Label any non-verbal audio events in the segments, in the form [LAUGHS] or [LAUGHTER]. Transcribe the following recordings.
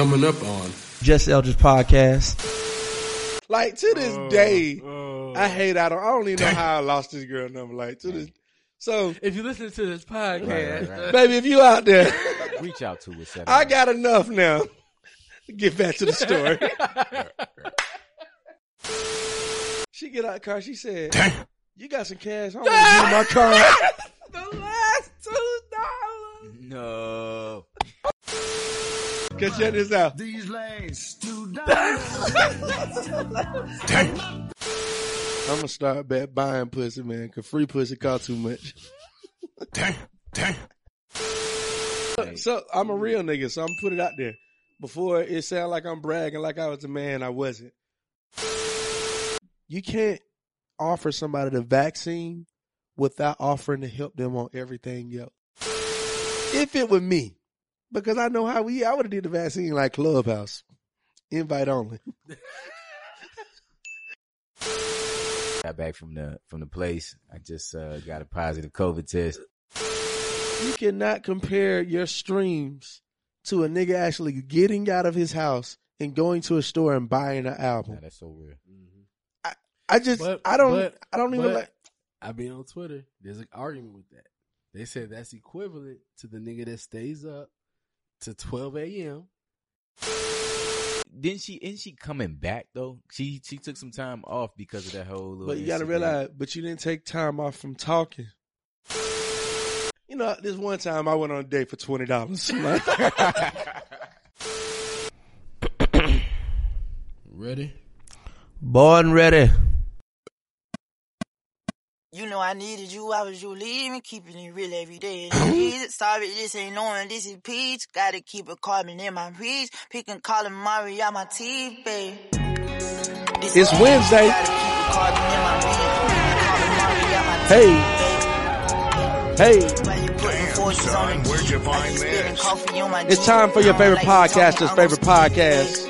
Coming up on Just LG podcast. Like to this oh, day, Oh. I hate. I don't. I don't even know how I lost this girl number. Like to this. So, if you listen to this podcast, Right, right, right. baby, if you out there, [LAUGHS] Reach out to us. I got enough now. Get back to the story. [LAUGHS] she get out the car. She said, "You got some cash? I want to use my car." the last two dollars. No. Cause check this out. These lanes too I'm gonna start back buying pussy, man. Cause free pussy cost too much. [LAUGHS] So I'm a real nigga, so I'm put it out there. Before it sound like I'm bragging like I was a man, I wasn't. You can't offer somebody the vaccine without offering to help them on everything else. If it were me, because I know how we, I would have did the vaccine like Clubhouse, invite only. [LAUGHS] Got back from the from the place. I just uh, got a positive COVID test. You cannot compare your streams to a nigga actually getting out of his house and going to a store and buying an Nah, album. that's so weird. I just, But- I don't, but- I don't even but- like. I mean, on Twitter, there's an argument with that. They said that's equivalent to the nigga that stays up to 12 a.m. Didn't she? Isn't she coming back though? She she took some time off because of that whole. Little But you got to incident. realize, but you didn't take time off from talking. You know, this one time I went on a date for twenty dollars. [LAUGHS] ready. Born ready. You know I needed you, I was you leaving, keeping it real every day. Jesus, Sorry, this ain't knowing this is peach. Gotta keep a carbon in my reach. Picking calling Mario out my teeth, babe. This It's Wednesday. Gotta keep a in my reach. Calling Mario out my Hey. hey, babe. Why you putting forces on the son, where'd you find just this? coffee on my it's time for your favorite don't like podcaster's favorite podcast. speak,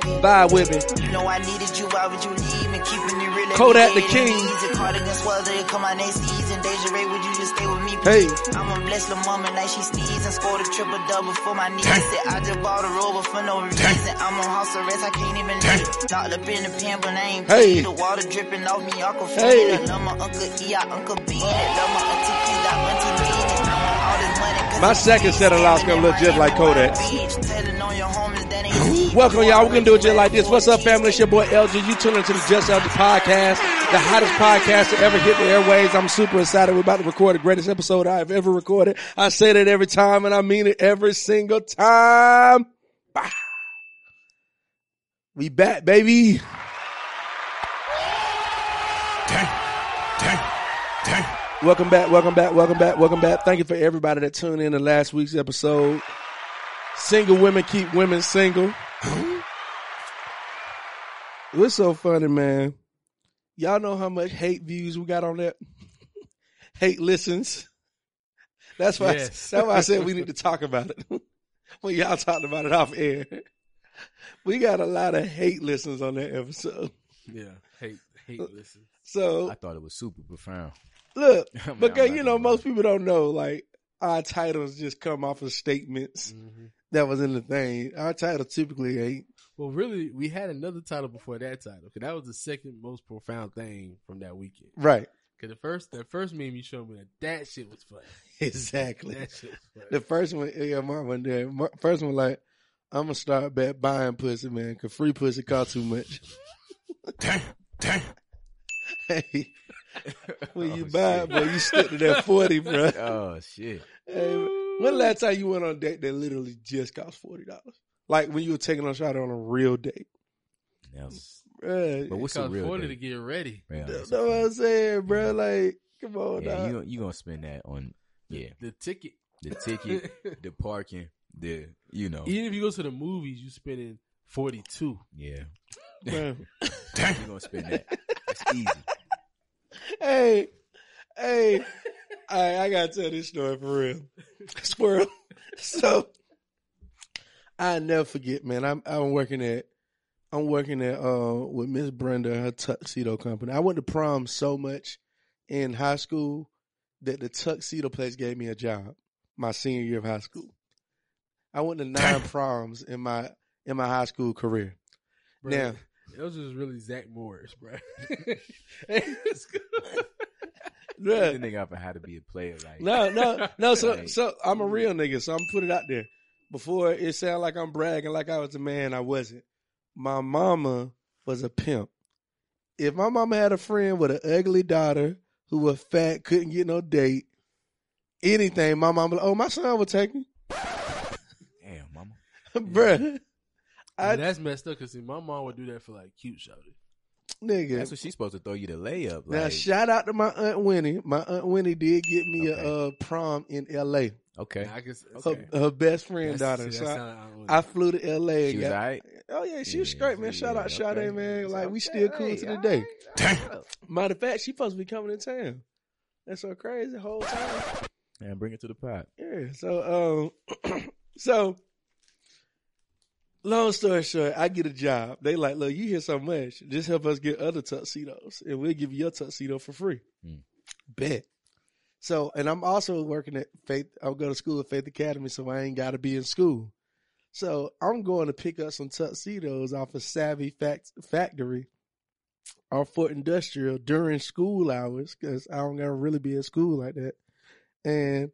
babe. Vibe with me. You know I needed you, why would you Kodak the king. Easy cardigan swell, they come out next season. Deja Ray, would you just stay with me, Hey. I'm a blessed little mama, like she sneezed and scored a triple double for my niece. Said I just bought a rover for no reason. I'm on house arrest, I can't even leave. Locked up in the pen, but I ain't Hey. The water dripping off me, I can feel Hey. it. I love my uncle E, I uncle B. I love my auntie P, got auntie B. My second set of locks gonna look just like Kodak's. Welcome, y'all. We're gonna do it just like this. What's up, family? It's your boy LG. You tune into the Just LG podcast, the hottest podcast to ever hit the airways. I'm super excited. We're about to record the greatest episode I've ever recorded. I say that every time, and I mean it every single time. We back, baby. Welcome back, welcome back, welcome back, welcome back. Thank you for everybody that tuned in to last week's episode. Single women keep women single. it was so funny, man. Y'all know how much hate views we got on that? [LAUGHS] hate listens. That's why Yes. that's why I said we need to [LAUGHS] talk about it. [LAUGHS] when y'all talked about it off air. We got a lot of hate listens on that episode. Yeah, hate, hate listen. So I thought it was super profound. Look, [LAUGHS] I mean, because you know most people don't know like our titles just come off of statements Mhm. that was in the thing. Our title typically ain't Well, really, we had another title before that title because that was the second most profound thing from that weekend. right. Because the first, that first meme you showed me, that that shit was funny. [LAUGHS] Exactly. That shit was funny. The first one, yeah, my one there. My first one, like, I'm gonna start back buying pussy, man, cause free pussy cost too much. [LAUGHS] damn, hey, [LAUGHS] when oh, you Oh, buy, shit. it, boy, you stick to that forty, bro. [LAUGHS] Oh shit! Hey, when the last time you went on a date that literally just cost forty dollars? Like when you were taking a shot on a real date, Never. Bruh, But what's It a real 40 date? to get ready. Yeah, That's that's what I'm saying, bro. Like, come on, yeah, dog. you you gonna spend that on yeah The ticket. the ticket, [LAUGHS] the parking, the you know Even if you go to the movies, you spending 42. yeah Bruh. you gonna spend that. That's easy. Hey, hey, I, I gotta tell this story for real. Squirrel. So I never forget, man. I'm I'm working at I'm working at uh with Miss Brenda her tuxedo company. I went to prom so much in high school that the tuxedo place gave me a job my senior year of high school. I went to nine proms in my in my high school career. Bro, Now- it was just really Zach Morris, bro. [LAUGHS] [LAUGHS] The Bruh, nigga on how to be a player. Like No, no, no. So, Like- so I'm a real nigga. So I'm put it out there. Before it sounded like I'm bragging, like I was a man, I wasn't. My mama was a pimp. If my mama had a friend with an ugly daughter who was fat, couldn't get no date, anything, my mama, oh, my son would take me, damn, mama. [LAUGHS] bruh. I, And that's messed up because see my mom would do that for like cute shouty. nigga. That's what she's supposed to throw you the layup. now, shout out to my aunt Winnie. My aunt Winnie did get me Okay. a uh, prom in L.A. okay, I guess, Her, Okay. her best friend That's- daughter. see, So I, I flew to L.A. she and was got, alright. Oh yeah, she was Yeah, great, man. Shout yeah, out Sade, okay. man. Like we still cool hey, to the day. right. [LAUGHS] Matter of fact, she supposed to be coming to town. That's so crazy the whole time. And bring it to the pot. Yeah. So um [CLEARS THROAT] so long story short, I get a job. They like, look, you hear so much. Just help us get other tuxedos and we'll give you your tuxedo for free. Hmm. Bet. So and I'm also working at Faith I'll go to school at Faith Academy, so I ain't gotta be in school. So I'm going to pick up some tuxedos off of Savvy Fact Factory or Fulton Industrial during school hours because I don't gotta really be at school like that. And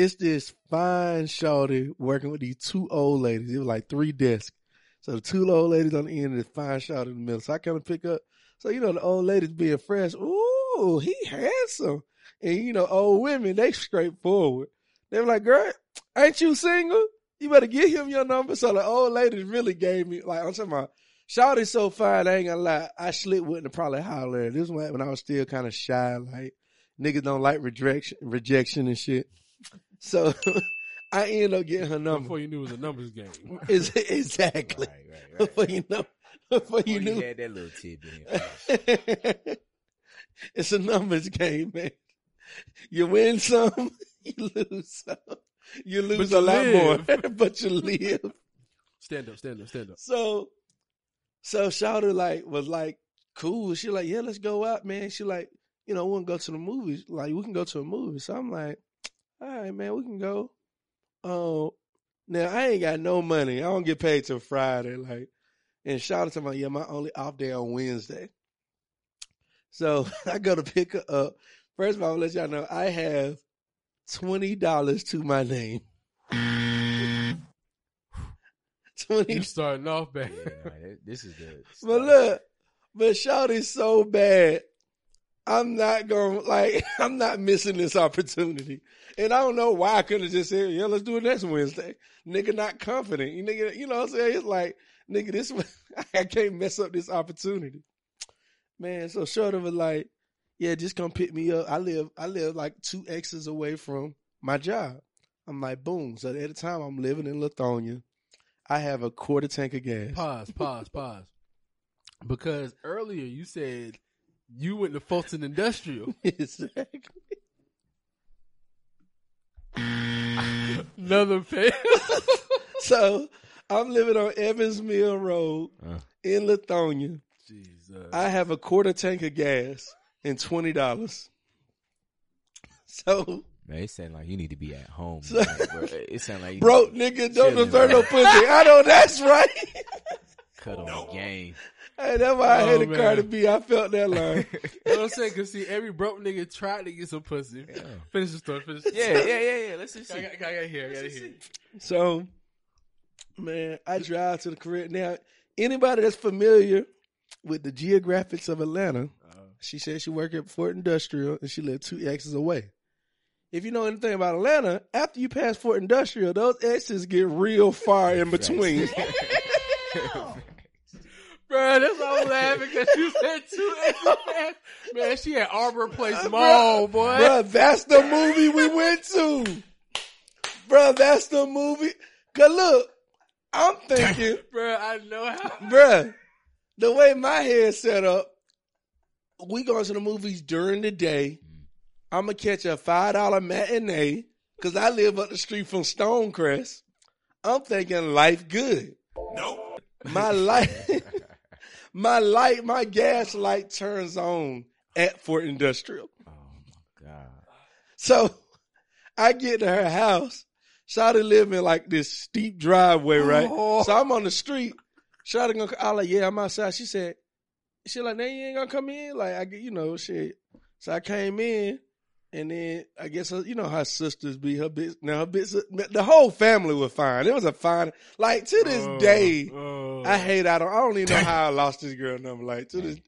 it's this fine shawty working with these two old ladies. It was like three desks. So the two old ladies on the end and this fine shawty in the middle. So I come and pick up. So you know the old ladies being fresh. Ooh, he handsome. And you know old women they straightforward. They were like, "Girl, ain't you single? You better give him your number." So the old ladies really gave me like I'm talking about. Shawty's so fine, I ain't gonna lie. I slipped wouldn't have probably hollered. This was when I was still kind of shy, like niggas don't like rejection, rejection and shit. So [LAUGHS] I ended up getting her number. Before you knew it was a numbers game. [LAUGHS] Is exactly Right, right, right. before you know, before you Before knew, had that little tidbit. in [LAUGHS] it's a numbers game, man. You win some, you lose some. You lose you a lot more, but you live. Stand up, stand up, stand up. So, so Shawty like was like cool. She like, yeah, let's go out, man. She like, you know, we want to go to the movies. Like, we can go to a movie. So I'm like, all right, man, we can go. Oh, now I ain't got no money. I don't get paid till Friday. Like, and shout out to my, yeah, my only off day on Wednesday. So [LAUGHS] I go to pick her up. First of all, I'll let y'all know I have twenty dollars to my name. [LAUGHS] Twenty You starting off bad. yeah, no, this is the. But look, but Shawty's so bad. I'm not going like. [LAUGHS] I'm not missing this opportunity, and I don't know why I couldn't have just said, "Yeah, let's do it next Wednesday." Nigga, not confident. You nigga, you know what I'm saying? It's like, nigga, this [LAUGHS] I can't mess up this opportunity, man. So short of was like, "Yeah, just come pick me up." I live, I live like two exits away from my job. I'm like, boom. So at the time, I'm living in Lithonia. I have a quarter tank of gas. Pause, pause, pause. Because earlier you said you went to Fulton Industrial. [LAUGHS] exactly. Another fail. [LAUGHS] So I'm living on Evans Mill Road Uh. in Lithonia. Jesus. I have a quarter tank of gas and twenty dollars. So Man, it sound like you need to be at home. So- like, bro. It sound like you broke nigga don't Chilling, deserve no pussy. I know that's right. cut on the game. Hey, that's why I Oh, hated man. Cardi B. I felt that line. [LAUGHS] You know what I'm saying? Cause see, every broke nigga tried to get some pussy. Finish the story. Finish. The story. Yeah, yeah, yeah, yeah. Let's just I see. got, I got here. I got here. So, man, I drive to the crib. Now, anybody that's familiar with the geographics of Atlanta, uh-huh. she said she worked at Fulton Industrial and she lived two X's away. If you know anything about Atlanta, after you pass Fulton Industrial, those X's get real far in between. [LAUGHS] [LAUGHS] Bro, that's why I'm laughing because you said two extra [LAUGHS] fast. Man, she had Arbor Place Mall, boy. Bruh, that's the movie we went to. Bruh, that's the movie. Cause look, I'm thinking, Bro, I know how. [LAUGHS] bruh, the way my head's set up, we going to the movies during the day. I'm gonna catch a five dollar matinee because I live up the street from Stonecrest. I'm thinking life good. Nope. My [LAUGHS] light, my light, my gas light turns on at Fulton Industrial. Oh my god. So I get to her house. Shawty live in like this steep driveway, right? Oh. So I'm on the street. Shawty gonna, I like, yeah, I'm outside. She said, she like, now you ain't gonna come in? Like, I, get- you know, shit. So I came in and then I guess, her, you know how sisters be, her bitch, now her bitch, the whole family was fine. It was a fine, like to this Oh, day, oh. I hate, I don't, I don't even know how I lost this girl number. Like to this,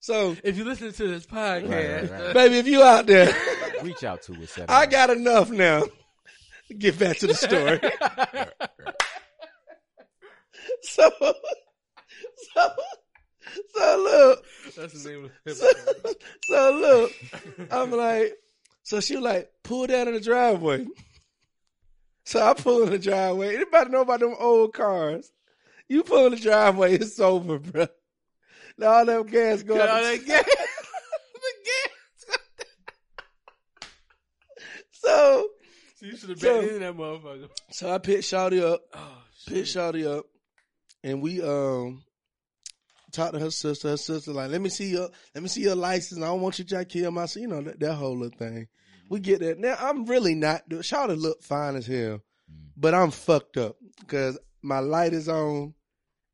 so If you listen to this podcast, Right, right, right. baby, if you out there, [LAUGHS] Reach out to us. I got enough now. Get back to the story. [LAUGHS] so, so, so look, that's the name of the so, so look, I'm like, so she was like, pull down in the driveway. So I pull in the driveway. Anybody know about them old cars? You pull in the driveway, it's over, bro. Now all that [LAUGHS] gas going. Got all that the- gas. [LAUGHS] So, So you should have So- been in that motherfucker. so I picked Shawty up. Oh picked Shawty up, and we um talked to her sister. Her sister like, let me see your, let me see your license. I don't want you to kill my, you know that, that whole little thing. We get that. Now I'm really not. Shawty look fine as hell, mm. but I'm fucked up because my light is on,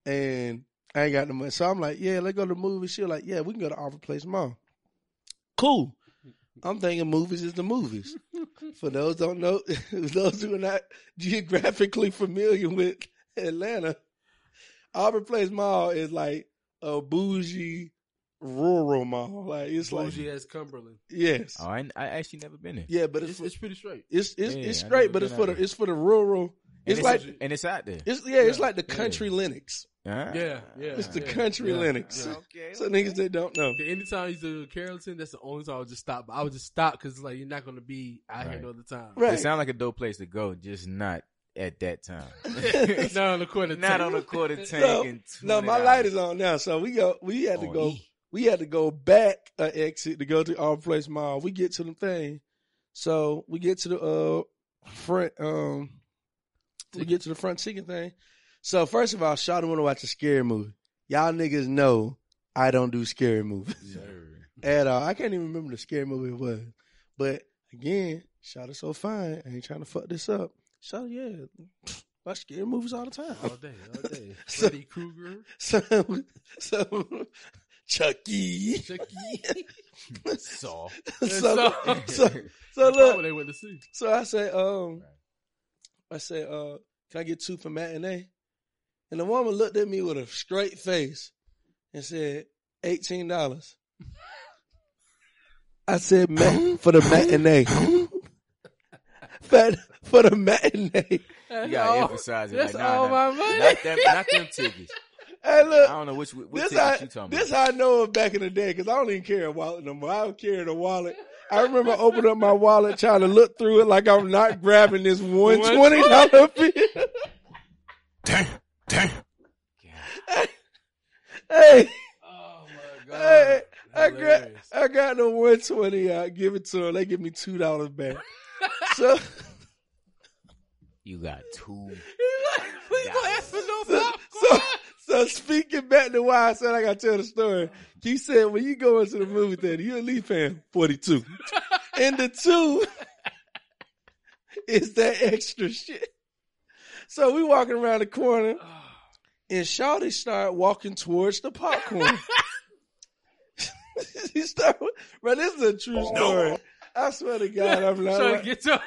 and I ain't got no money. So I'm like, yeah, let's go to the movie. She like, yeah, we can go to Arbor Place Mall. Cool. I'm thinking movies is the movies. [LAUGHS] For those don't know, [LAUGHS] those who are not geographically familiar with Atlanta, Arbor Place Mall is like a bougie rural mall. Like it's like Bougie like as Cumberland. yes, Oh, I, I actually never been there. yeah, but it's It's, for, it's pretty straight. it's it's, Yeah, it's straight, but it's for the there. it's for the rural. And It's like and it's out there. it's yeah, it's like the country Lenox. Ah. Yeah, yeah. It's the yeah, country yeah, Lenox. yeah. [LAUGHS] Okay. So niggas that don't know. Anytime I used to go Carrollton, that's the only time I would just stop. I would just stop because like you're not gonna be out Right. here all the time. Right. It sounds like a dope place to go, just not at that time. [LAUGHS] not on the corner. not on a quarter tank. So, no, my light is on now, so we go. We had to On go. E. We had to go back an exit to go to Arbor Place mall. We get to the thing, so we get to the uh front. Um, we get to the front ticket thing. So first of all, Shawty want to watch a scary movie. Y'all niggas know I don't do scary movies [LAUGHS] at all. I can't even remember the scary movie it was. But again, Shawty so fine. I ain't trying to fuck this up. Shawty, yeah, watch scary movies all the time. all day, all day. So- Freddy Krueger, So, so Chucky. Chucky. [LAUGHS] Saw. so, so, So- so, look, they went to see. so I say, um, I say, uh, can I get two for matinee? And the woman looked at me with a straight face and said, eighteen dollars. I said, ma- for the matinee. [LAUGHS] for the matinee. Uh, you gotta oh, emphasize it. That's like, nah, all nah, my money. Not them, not them [LAUGHS] tickets. Hey, look, I don't know which which this tickets how, you talking this about. This I know it back in the day because I don't even carry a wallet no more. I don't carry the wallet. I [LAUGHS] remember opening up my wallet trying to look through it like I'm not grabbing this [LAUGHS] one twenty dollar bill. Damn, damn. hey, Oh my god. hey, I got Hilarious. I got the one twenty out. Give it to them. They give me two dollars back. so You got two. [LAUGHS] we gonna ask for no so, popcorn. so speaking back to why I said I gotta tell the story. He said when you go into the movie theater, you at least paying forty two. [LAUGHS] and the two [LAUGHS] is that extra shit. So we walking around the corner and Shawty start walking towards the popcorn. he start, bro, this is a true story. I swear to God, I'm not. Trying lying. to get your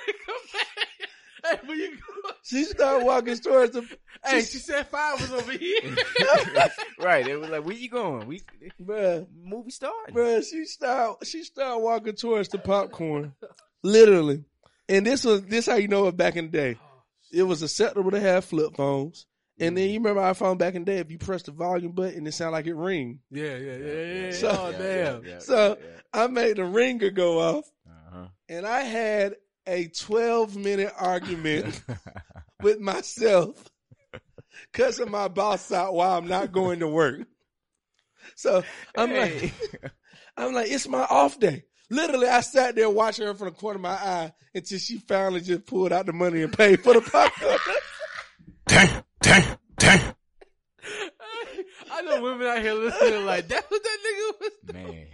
Hey, where you go? She started walking towards the, Hey, she said five was over here. [LAUGHS] right. It was like, where you going? We bruh. movie starting. Bruh, she start she started walking towards the popcorn. Literally. And this was this how you know it back in the day. It was acceptable to have flip phones. And then you remember iPhone back in the day, if you press the volume button, it sounded like it ring. yeah, yeah, yeah, yeah. yeah. So- oh damn. So I made the ringer go off Uh-huh. and I had a 12 minute argument [LAUGHS] with myself cussing my boss out while I'm not going to work. So I'm like, I'm like, it's my off day. Literally, I sat there watching her from the corner of my eye until she finally just pulled out the money and paid for the popcorn. Damn, damn, damn. [LAUGHS] I know women out here listening like that's what that nigga was. Man.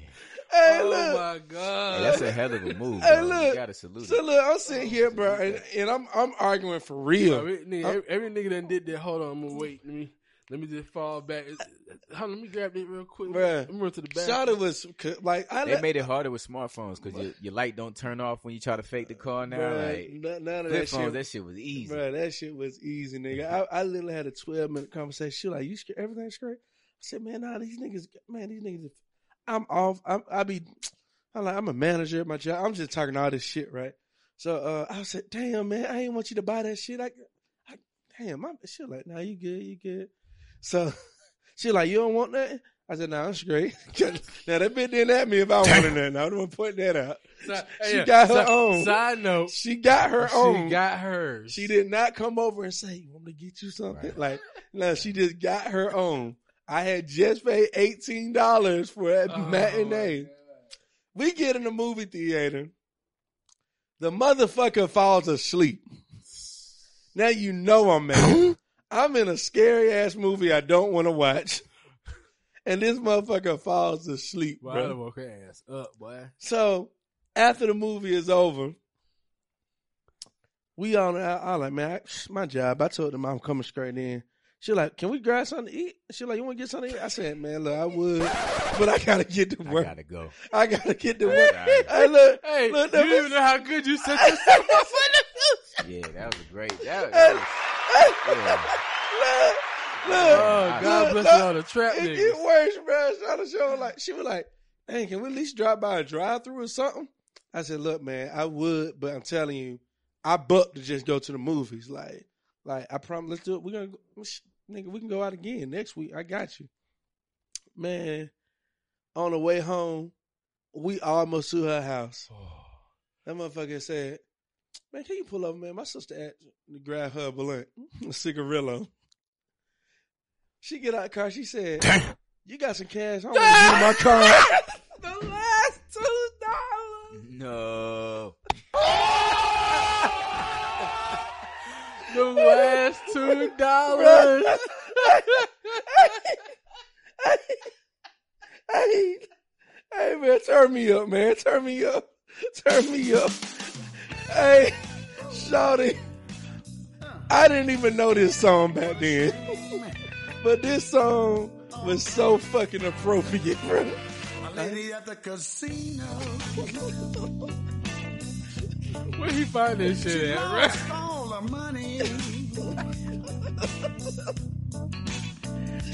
Hey, oh look. my god. Hey, that's a hell of a move. Hey, bro. look. You gotta salute So look, I'm sitting oh, here, bro, and, and I'm I'm arguing for real. Every nigga, every, every nigga done did that. Hold on, I'm gonna wait. Let me let me just fall back. Hold on, let me grab it real quick. Bruh. Let me run to the back. Shawty was like, I They let, made it harder with smartphones because your, your light don't turn off when you try to fake the uh, car now. bruh, like none, none of that phones, shit. that shit was easy. Bro, that shit was easy, nigga. Mm-hmm. I, I literally had a 12 minute conversation. She like, you scared? Everything straight? I said, man, nah, these niggas, man, these niggas, I'm off. I'm, I be, I'm like, I'm a manager at my job. I'm just talking all this shit, right? So, uh, I said, damn, man, I ain't want you to buy that shit. I, I damn, my, she like, nah, you good, you good. So, [LAUGHS] she like, you don't want that? I said, nah, I'm [LAUGHS] now, that bitch didn't at me if I wanted that. Now, I'm gonna point that out. Side- She got her side- own. Side note, She got her she own. She got hers. She did not come over and say, "You want me to get you something?" Like, no, she just got her own. I had just paid eighteen dollars for a Oh, matinee. We get in the movie theater. The motherfucker falls asleep. Now you know I'm mad. [COUGHS] I'm in a scary ass movie I don't want to watch, and this motherfucker falls asleep, Boy, bro. done woke her ass up, boy. So after the movie is over, we all I, I like man, I, my job. I told them I'm coming straight in. She like, can we grab something to eat? She like, you want to get something to eat? I said, man, look, I would, but I gotta get to work. I gotta go. I gotta get to work. Hey, look, Hey, look, you the- didn't even know how good you set [LAUGHS] yourself up [LAUGHS] for this. Yeah, that was a great. That, Hey, that was, yeah. [LAUGHS] look, look. Oh, God Look, bless look, all the trap It niggas. get worse, bro. Trying to show like she was like, "Hey, can we at least drop by a drive through or something?" I said, "Look, man, I would, but I'm telling you, I bucked to just go to the movies. Like, like I promise. Let's do it. We're gonna, go, oh, sh- nigga, we can go out again next week. I got you, man. On the way home, we almost to her house. [SIGHS] Oh. That motherfucker said, "Man, can you pull over, man? My sister asked to grab her a blunt, [LAUGHS] a cigarillo." She get out the car. She said, Damn. "You got some cash? I want to use my car." [LAUGHS] the last two dollars. No. The last two dollars. hey, hey, man, turn me up, man. Turn me up. Turn me up. Hey, Shawty, I didn't even know this song back then. But this song was so fucking appropriate, bro. Lady at the casino. Where he find this shit at, right? Lost all the money.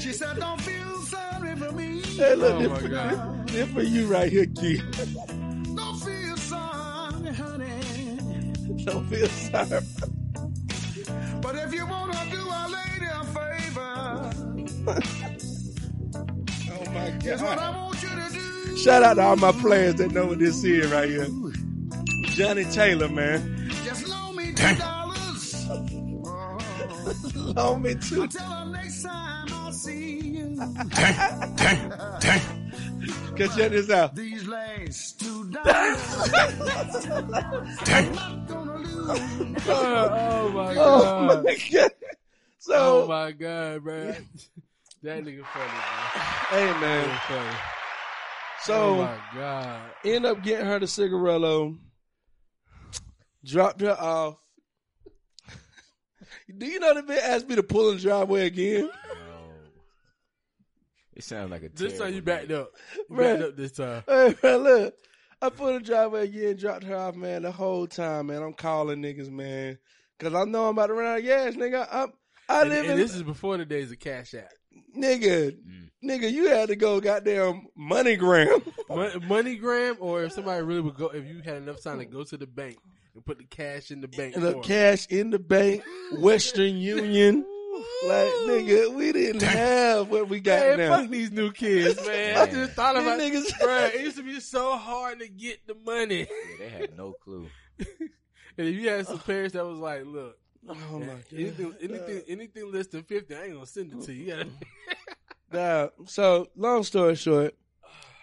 she said, don't feel sorry for me. Hey, look, Oh, this, my for, God. this for you right here, kid. Don't feel sorry, honey. Don't feel sorry. But if you want to do a lady a favor, [LAUGHS] Oh my here's what god. I want you to do. Shout out to all my players that know what this is right here. Johnnie Taylor, man. Just loan me two dollars. Oh, Loan me too. until the next time I'll see you. Damn. Damn. Damn. Cause check this out. These last two dollars. [LAUGHS] Damn. not gonna lose. Oh, oh my Oh god. my god. Oh So, my god, bro. That nigga funny, man. hey man. nigga funny. oh So, my god. end up getting her the cigarillo. Dropped her off. Do you know the bitch asked me to pull in the driveway again? No. It sounds like a. This time terrible you backed up. You Man. backed up this time. Hey man, look. I put in the driveway again, dropped her off, man. The whole time, man, I'm calling niggas, man, cause I know I'm about to run out of gas, nigga. I'm, I And, live and in this is before the days of Cash App. nigga, Mm. nigga. You had to go goddamn MoneyGram. Mon- MoneyGram, or if somebody really would go, if you had enough time to go to the bank and put the cash in the bank. and for the 'em. cash in the bank, Western [LAUGHS] Union. Like nigga, we didn't have what we got Man, now. fuck these new kids, [LAUGHS] man. I just thought These about niggas- [LAUGHS] Bruh, it used to be so hard to get the money. Yeah, they had no clue. And if you had some parents that was like, look, Oh my god. anything, anything, anything less than fifty, I ain't gonna send it to you. You gotta- Nah, so long story short,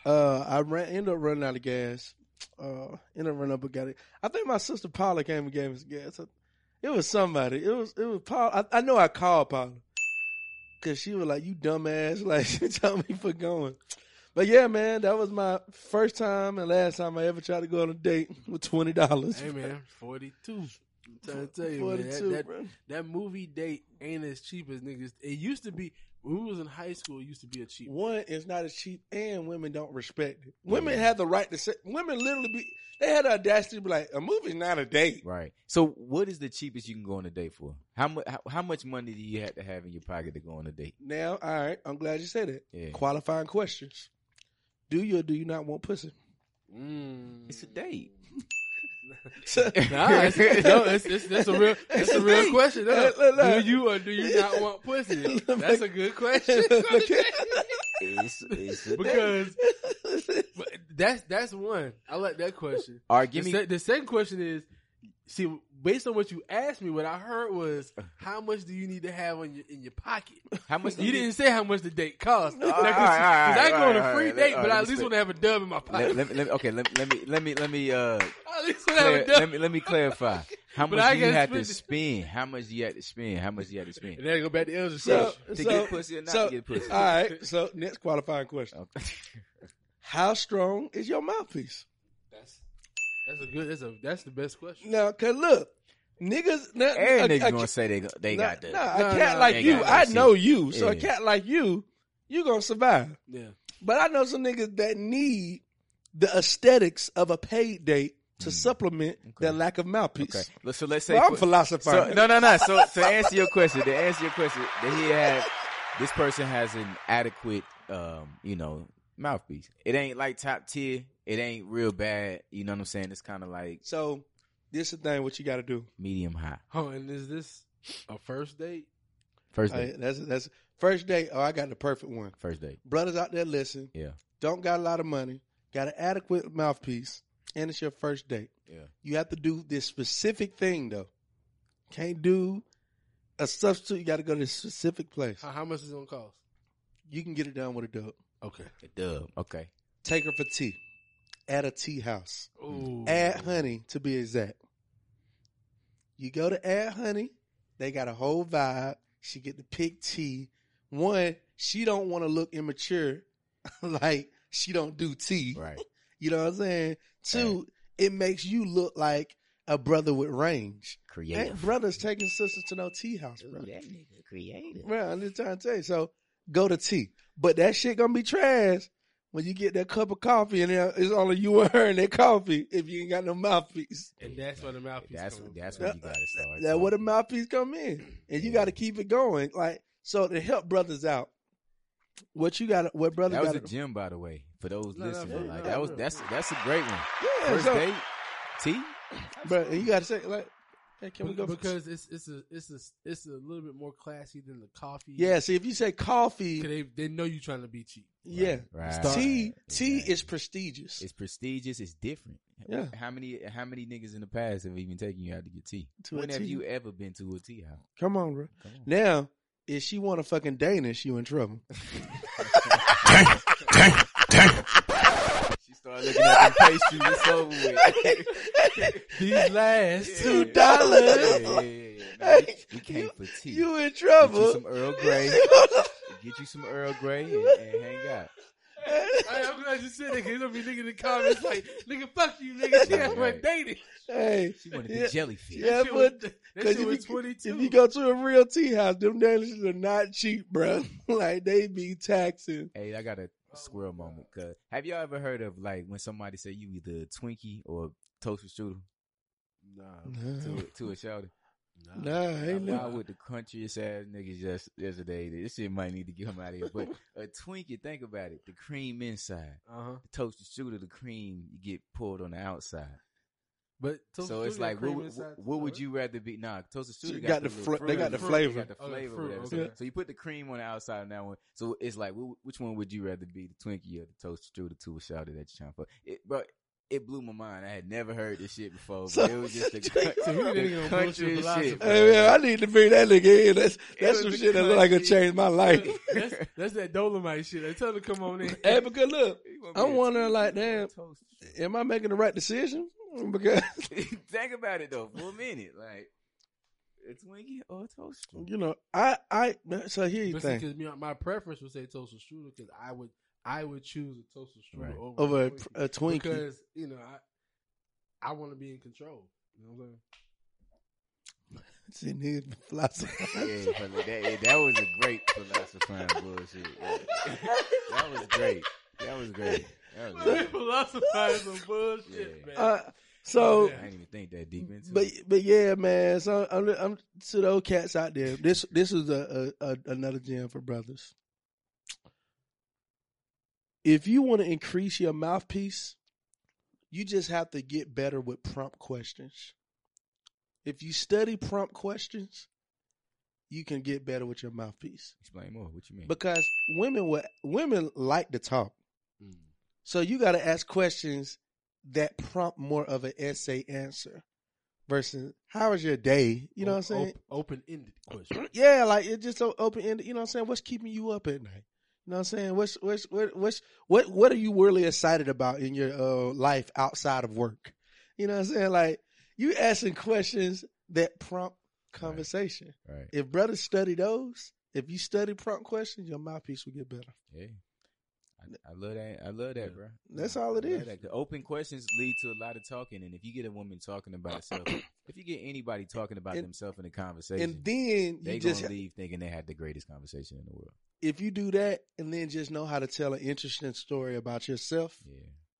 uh, I ran ended up running out of gas. Uh, up running up got it. I think my sister Paula came and gave us gas. It was somebody. It was it was Paula. I, I know I called Paula because she was like, "You dumbass!" [LAUGHS] Like she told me for going. But yeah, man, that was my first time and last time I ever tried to go on a date [LAUGHS] with twenty dollars. Hey man, forty two. I'm trying to tell you, man, that, that, that movie date ain't as cheap as niggas. It used to be when we was in high school. It used to be a cheap. One is not as cheap, and women don't respect it. Women have the right to say. Women literally be. They had the audacity to be like, a movie's not a date. Right. So, what is the cheapest you can go on a date for? How much? How, how much money do you have to have in your pocket to go on a date? Now, all right, I'm glad you said it. Yeah. Qualifying questions: Do you or do you not want pussy? Mm. It's a date. [LAUGHS] So- [LAUGHS] Nah, [LAUGHS] it's, no, it's, it's, that's a real, that's a real question. No, Look, look, look. Do you or do you [LAUGHS] not want pussy? That's a good question. It's, it's because but that's that's one. I like that question. All right, The, give me. se- the second question is, see, based on what you asked me, what I heard was, how much do you need to have on your in your pocket? How much? do You didn't say how much the date cost. all Now, 'cause- right, 'cause all right, I go all on a free all right, date, all but I at least want to have a dub in my pocket. let me, let me, okay, let, let me, let me, let me, uh, [LAUGHS] at least want to have a dub. let me, let me clarify. How much I do you gotta have to spend it. How much do you have to spend? How much do you have to spend? and then I go back to Elgin. So, to so- get pussy or not so- to get pussy? All right. So next qualifying question: Okay. [LAUGHS] How strong is your mouthpiece? That's that's a good. That's a that's the best question. Now, cause look, niggas. Now, Every a- nigga a- gonna say they go- they nah, got that. nah, No, a cat no, like you, I know you. So a cat like you, you gonna survive. Yeah. But I know some niggas that need the aesthetics of a paid date to supplement their lack of mouthpiece. Okay. So let's say Well, I'm for- philosophizing. So, no, no, no. So to answer your question, to answer your question, that he had this person has an adequate, um, you know, mouthpiece. It ain't like top tier. It ain't real bad. You know what I'm saying? It's kind of like So this is the thing. What you got to do? medium high. Oh, and is this a first date? First All date. right, that's that's first date. Oh, I got the perfect one. First date. Brothers out there, listen. Yeah. Don't got a lot of money. Got an adequate mouthpiece, and it's your first date. Yeah. You have to do this specific thing though. Can't do a substitute. You got to go to this specific place. How, how much is it gonna cost? You can get it done with a dub. Okay. A dub. Okay. Take her for tea at a tea house. Ooh. Add honey to be exact. You go to add honey, they got a whole vibe. She get to pick tea. One, she don't want to look immature, [LAUGHS] like she don't do tea. Right. You know what I'm saying? Two, it makes you look like a brother with range. Creative. Ain't brothers taking sisters to no tea house, bro. that nigga creative. Bro, I'm just trying to tell you. So go to tea, but that shit gonna be trash when you get that cup of coffee and there- it's only you and her and that coffee if you ain't got no mouthpiece. And that's where the mouthpiece. That's comes that's where you gotta start. That where the mouthpiece come in, and you got to keep it going. Like so to help brothers out. What you got? What brother That was got? a gym, by the way, for those No, no, listening. no, like no, that was no. that's that's a great one. yeah, First so, date, T. But you got to say like, hey, can we Be- go? for- because it's it's a it's a it's a little bit more classy than the coffee. yeah. See, if you say coffee, they they know you trying to be cheap. yeah, Right. Start- tea tea Exactly. is prestigious. It's prestigious. It's different. Yeah. How many how many niggas in the past have even taken you out to get tea? To a when have tea? you ever been to a tea house? Come on, bro. Come on. Now, if she want a fucking Danish, you in trouble. [LAUGHS] She started looking at the pastries. It's over with. [LAUGHS] These last Two dollars. Yeah, yeah, yeah. yeah. No, we, we came for tea. You in trouble? Get trouble. you some Earl Grey. Get you some Earl Grey and, and hang out. I, I'm glad you said that because there'll be niggas in the comments like, nigga, fuck you, nigga. She Right, right, right. dating. hey, She wanted Yeah. the jellyfish. Yeah, That but was- that because shit if, was you- 22. if you go to a real tea house, them Danishes are not cheap, bro. [LAUGHS] like they be taxing. Hey, I got a squirrel moment. Cause have y'all ever heard of like when somebody say you either Twinkie or a toaster strudel Nah, to a, to a shouter? Nah, ain't Why no. with the countryest ass niggas just yesterday? This shit might need to get him out of here. But [LAUGHS] a Twinkie, think about it. The cream inside. Uh huh. The toaster strudel, the cream you get poured on the outside. But so it's like, what, would- what would you rather be? Nah, toaster So you got, got the, the little fla- they got the fruit. flavor. They got the Oh, the flavor. fruit, whatever. okay. So, so you put the cream on the outside of that one. So it's like, wh- which one would you rather be, the Twinkie or the toaster strudel to a shouter that you're trying for? It, but it blew my mind. I had never heard this shit before. But So- it was just [LAUGHS] the, So you the nigga on bullshit country philosophy. shit. Hey man, I need to bring that nigga in. That's that's was some the shit that look like it country. changed my life. [LAUGHS] that's, that's that Dolemite shit. I tell her to come on in. hey, because look, You want me I'm wondering like, or damn, am I making the right decision? Because [LAUGHS] Think about it though for a minute. Like a Twinkie or a toaster. you know, I I so here you think. because my preference would say toaster strudel because I would I would choose a toaster strudel Right. over, Over a a, Twinkie. a Twinkie. because you know I I want to be in control. You know what I'm saying? See, niggas philosophy. [LAUGHS] Yeah, but that, yeah, that was a great philosophizing bullshit. Yeah. [LAUGHS] That was great. That was great. That was saying? great. Philosophize some bullshit, Yeah. man. Uh, so, Yeah. I didn't even think that deep into but it. but yeah, man. So I'm, I'm to those cats out there. This this is a, a, a another gem for brothers. If you want to increase your mouthpiece, you just have to get better with prompt questions. If you study prompt questions, you can get better with your mouthpiece. Explain more. What you mean? Because women would women like to talk. So you got to ask questions that prompt more of an essay answer versus how was your day? You know what I'm saying? Open ended question. [CLEARS THROAT] Yeah, like it's just so open ended. You know what I'm saying? What's keeping you up at night? You know what I'm saying? What's what's what what's what what are you really excited about in your uh, life outside of work? You know what I'm saying? Like you asking questions that prompt conversation. right. If brothers study those, if you study prompt questions, your mouthpiece will get better. Yeah. I, I love that. I love that, bro. That's all it is. that. The open questions lead to a lot of talking, and if you get a woman talking about herself, [COUGHS] if you get anybody talking about And- themselves in a conversation, And then they just leave thinking they had the greatest conversation in the world. if you do that and then just know how to tell an interesting story about yourself, Yeah.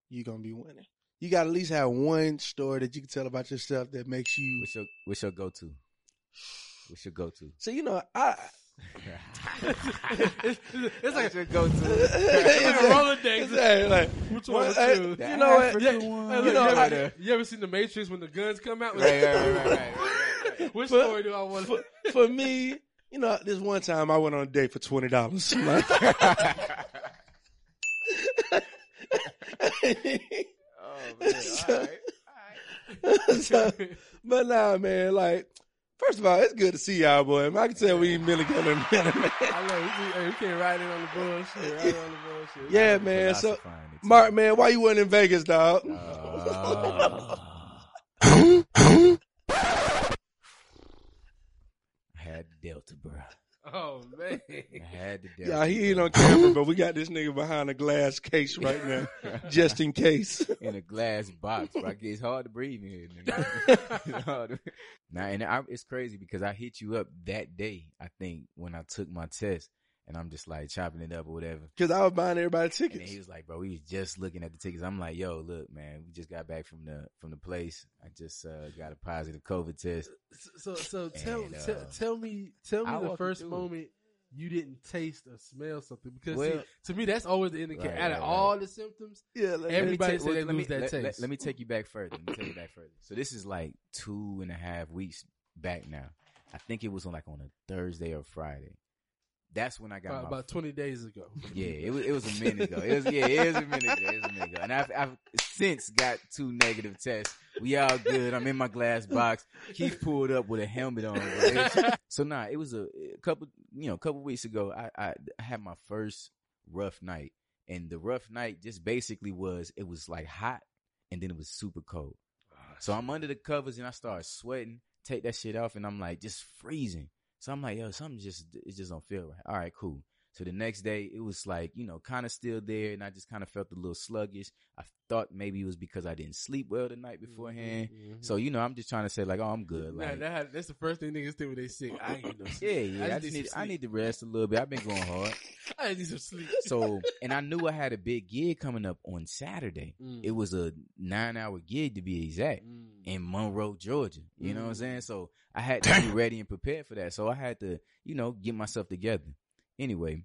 you're gonna be winning. You got to at least have one story that you can tell about yourself that makes you. What's your What's your go to? [SIGHS] What's your go to? So you know, I it's, it's like your go to. it's like a Rolodex. Exactly, like, Which well, one? hey, choose? you know what? Yeah, African hey, one. look, You know, you, I- ever, you ever seen the Matrix when the guns come out? Right, right, right, right, right, right, right. [LAUGHS] Which But- story do I want? For, for me, you know, this one time I went on a date for twenty dollars. [LAUGHS] [LAUGHS] Oh man, all right, all right. so, but nah, man, like. First of all, it's good to see y'all, boy. I can tell we ain't been together in a minute, man. [LAUGHS] I know we, hey, we can't ride in on the bullshit. Ride in on the bullshit. Yeah, man. So, Philosophizing it, too. Mark, man, why you wasn't in Vegas, dog? Uh, [LAUGHS] I had Delta, bro. [LAUGHS] Oh man. I had the Delta. Yeah, he ain't on camera, but we got this nigga behind a glass case right now, [LAUGHS] just in case. [LAUGHS] in a glass box. Bro. It's hard to breathe in here. nigga. It's hard to- now, and I, it's crazy because I hit you up that day. I think when I took my test, and I'm just like chopping it up or whatever. Because I was buying everybody And tickets. he was like, "Bro, we was just looking at the tickets." I'm like, "Yo, look, man, we just got back from the from the place. I just uh, got a positive COVID test." So so tell And, uh, tell, tell me tell me I'll the first through it. moment you didn't taste or smell something because Well- see, to me that's always the indicator. Right, Out of right, all the symptoms, Yeah, Let Everybody take- say they lose that let- let- taste. Let, me take you back further. Let me take you back further. So this is like two and a half weeks back now. I think it was on like on a Thursday or Friday. That's when I got about, my about twenty days ago. Yeah, it was it was a minute ago. It was yeah, it was a minute ago. It was a minute ago. And I've I've since got two negative tests. We all good. I'm in my glass box. Keith pulled up with a helmet on. bro. so nah, it was a, a couple you know, a couple weeks ago I, I I had my first rough night. And the rough night just basically was it was like hot and then it was super cold. Ah, so I'm under the covers and I start sweating, take that shit off, and I'm like just freezing. So I'm like, yo, something just it just don't feel right. All right, cool. So the next day it was like, you know, kind of still there and I just kind of felt a little sluggish. I thought maybe it was because I didn't sleep well the night beforehand. Mhm. So, you know, I'm just trying to say like, oh, I'm good. Nah, that, that's the first thing niggas think when they sick. I ain't get no yeah, [LAUGHS] sleep. yeah. I just need some I need to rest a little bit. I've been going hard. [LAUGHS] I just need some sleep. So, and I knew I had a big gig coming up on Saturday. Mm. It was a 9-hour gig to be exact. Mm. in Monroe, Georgia. You know what I'm Mm. saying? So I had to be ready and prepared for that. So I had to, you know, get myself together. Anyway,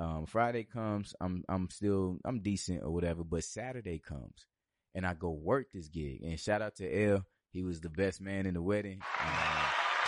um, Friday comes, I'm I'm still I'm decent or whatever, but Saturday comes and I go work this gig. And shout out to L, he was the best man in the wedding.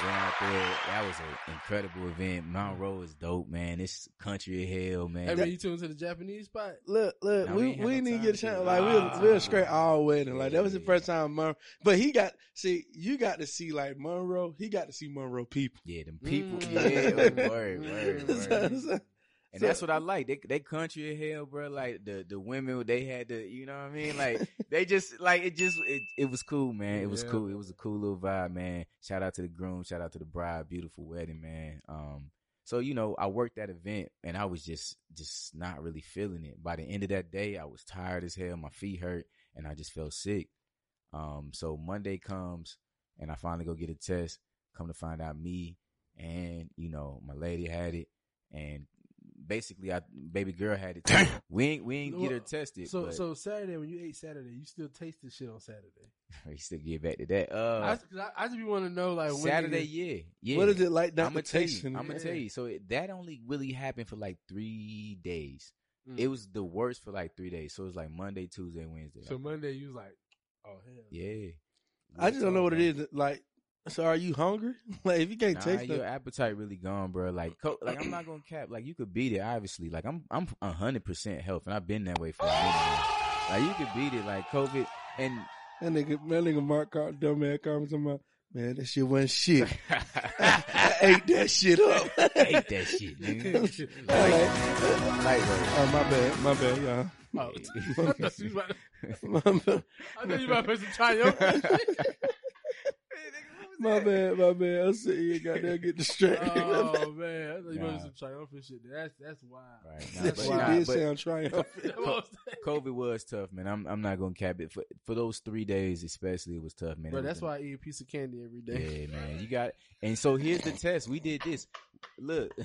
Went out there. That was an incredible event. Monroe is dope, man. It's country as hell, man. Hey, man, you tuned to the Japanese spot? Look, look, Nah, we we, we no didn't get a chance. Like we'll Ah. we'll straight all wedding. Like that was the first time Monroe. But he got see you got to see like Monroe. He got to see Monroe people. yeah, them people. Mm. [LAUGHS] Yeah, word, word, Mm. word. [LAUGHS] And So- that's what I like. They they country as hell, bro. Like the the women, they had the, you know what I mean? Like [LAUGHS] they just like it. Just it, it was cool, man. It was Yeah. cool. It was a cool little vibe, man. Shout out to the groom. Shout out to the bride. Beautiful wedding, man. Um. So you know, I worked that event and I was just just not really feeling it. By the end of that day, I was tired as hell. My feet hurt and I just felt sick. Um, so Monday comes and I finally go get a test. Come to find out, me and you know my lady had it, and basically, I baby girl had it. Too. We ain't we ain't get her tested. So but so Saturday when you ate Saturday, you still tasted shit on Saturday. [LAUGHS] we still get back to that. I, Uh, 'cause I, I just want to know like when Saturday, niggas- yeah, yeah. What is it like? Not I'm gonna the tell you. I'm gonna tell you. So it, that only really happened for like three days. Mm. It was the worst for like three days. So it was like Monday, Tuesday, Wednesday. So Monday you was like, oh hell, yeah. I just don't know what it is. Like, so are you hungry? [LAUGHS] like, if you can't Nah, taste your it, appetite really gone, bro. Like, co- like I'm not gonna cap. Like, you could beat it, obviously. Like, I'm, I'm hundred percent health, and I've been that way for a minute. now. Like, you could beat it, like COVID, and that nigga, that nigga Mark Car- dumbass comments on my man. That shit wasn't shit. [LAUGHS] I ate that shit up. ate that shit, nigga. [LAUGHS] Like, Lightweight. oh my bad, my bad, y'all. Oh, I thought you was about to, My bad, I thought you about to put some triumph. My bad, my bad. I said you got goddamn get distracted. [LAUGHS] oh man, I thought you about to Nah. some triumphant shit. That's that's wild. Right. Nah, that shit nah, did but sound triumphant. [LAUGHS] What? COVID was tough, man. I'm, I'm not gonna cap it for for those three days, especially. It was tough, man. Bro, that's why I eat a piece of candy every day. Yeah, man. You got and so here's the test. We did this. Look. [LAUGHS]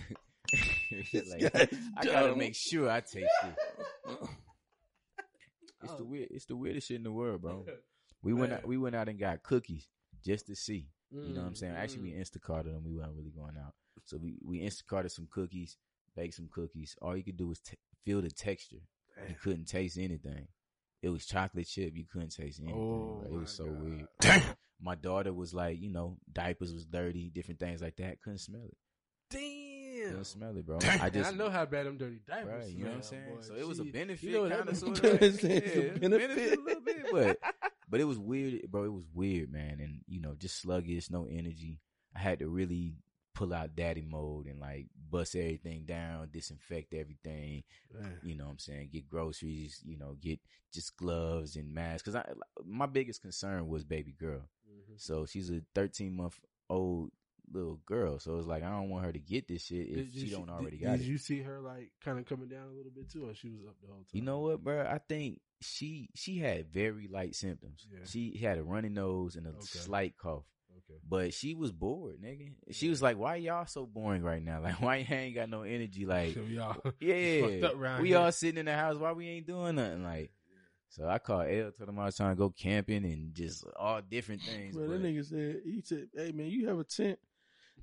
Like, I gotta make sure I taste it. It's the oh. weird it's the weirdest shit in the world, bro. We went out we went out and got cookies just to see. You know what I'm saying? Mm, Actually we Instacarted them, we weren't really going out. So we, we Instacarted some cookies, baked some cookies. All you could do was t- feel the texture. You couldn't taste anything. It was chocolate chip. You couldn't taste anything. Oh. It was so God. weird. Damn. My daughter was like, you know, diapers was dirty, different things like that. Couldn't smell it. Damn. Couldn't smell it, bro. Damn. I just I know how bad them dirty diapers. Right, you know what I'm saying? boy. So it was a benefit, You know what kind of, sort of. It's a it's a benefit. benefit a little bit, but [LAUGHS] but it was weird, bro. It was weird, man, and you know, just sluggish, no energy. I had to really pull out daddy mode and like bust everything down, disinfect everything. Man. You know what I'm saying? Get groceries, you know, get just gloves and masks. Cause I, my biggest concern was baby girl. Mhm. So she's a 13 month old little girl. So it's like, I don't want her to get this shit if Did- did she don't already did, got did it. you see her like kind of coming down a little bit too, or she was up the whole time? You know what, bro? I think she she had very light symptoms. Yeah. She had a runny nose and a Okay. slight cough. Okay. But she was bored, nigga. She was like, "Why y'all so boring right now? [LAUGHS] Like, why you ain't got no energy? Like, [LAUGHS] y'all, [LAUGHS] yeah, fucked up around we here. all sitting in the house. Why we ain't doing nothing? Like, so I called L, told him I was trying to go camping and just all different things. Well, that nigga said, he said, hey man, you have a tent.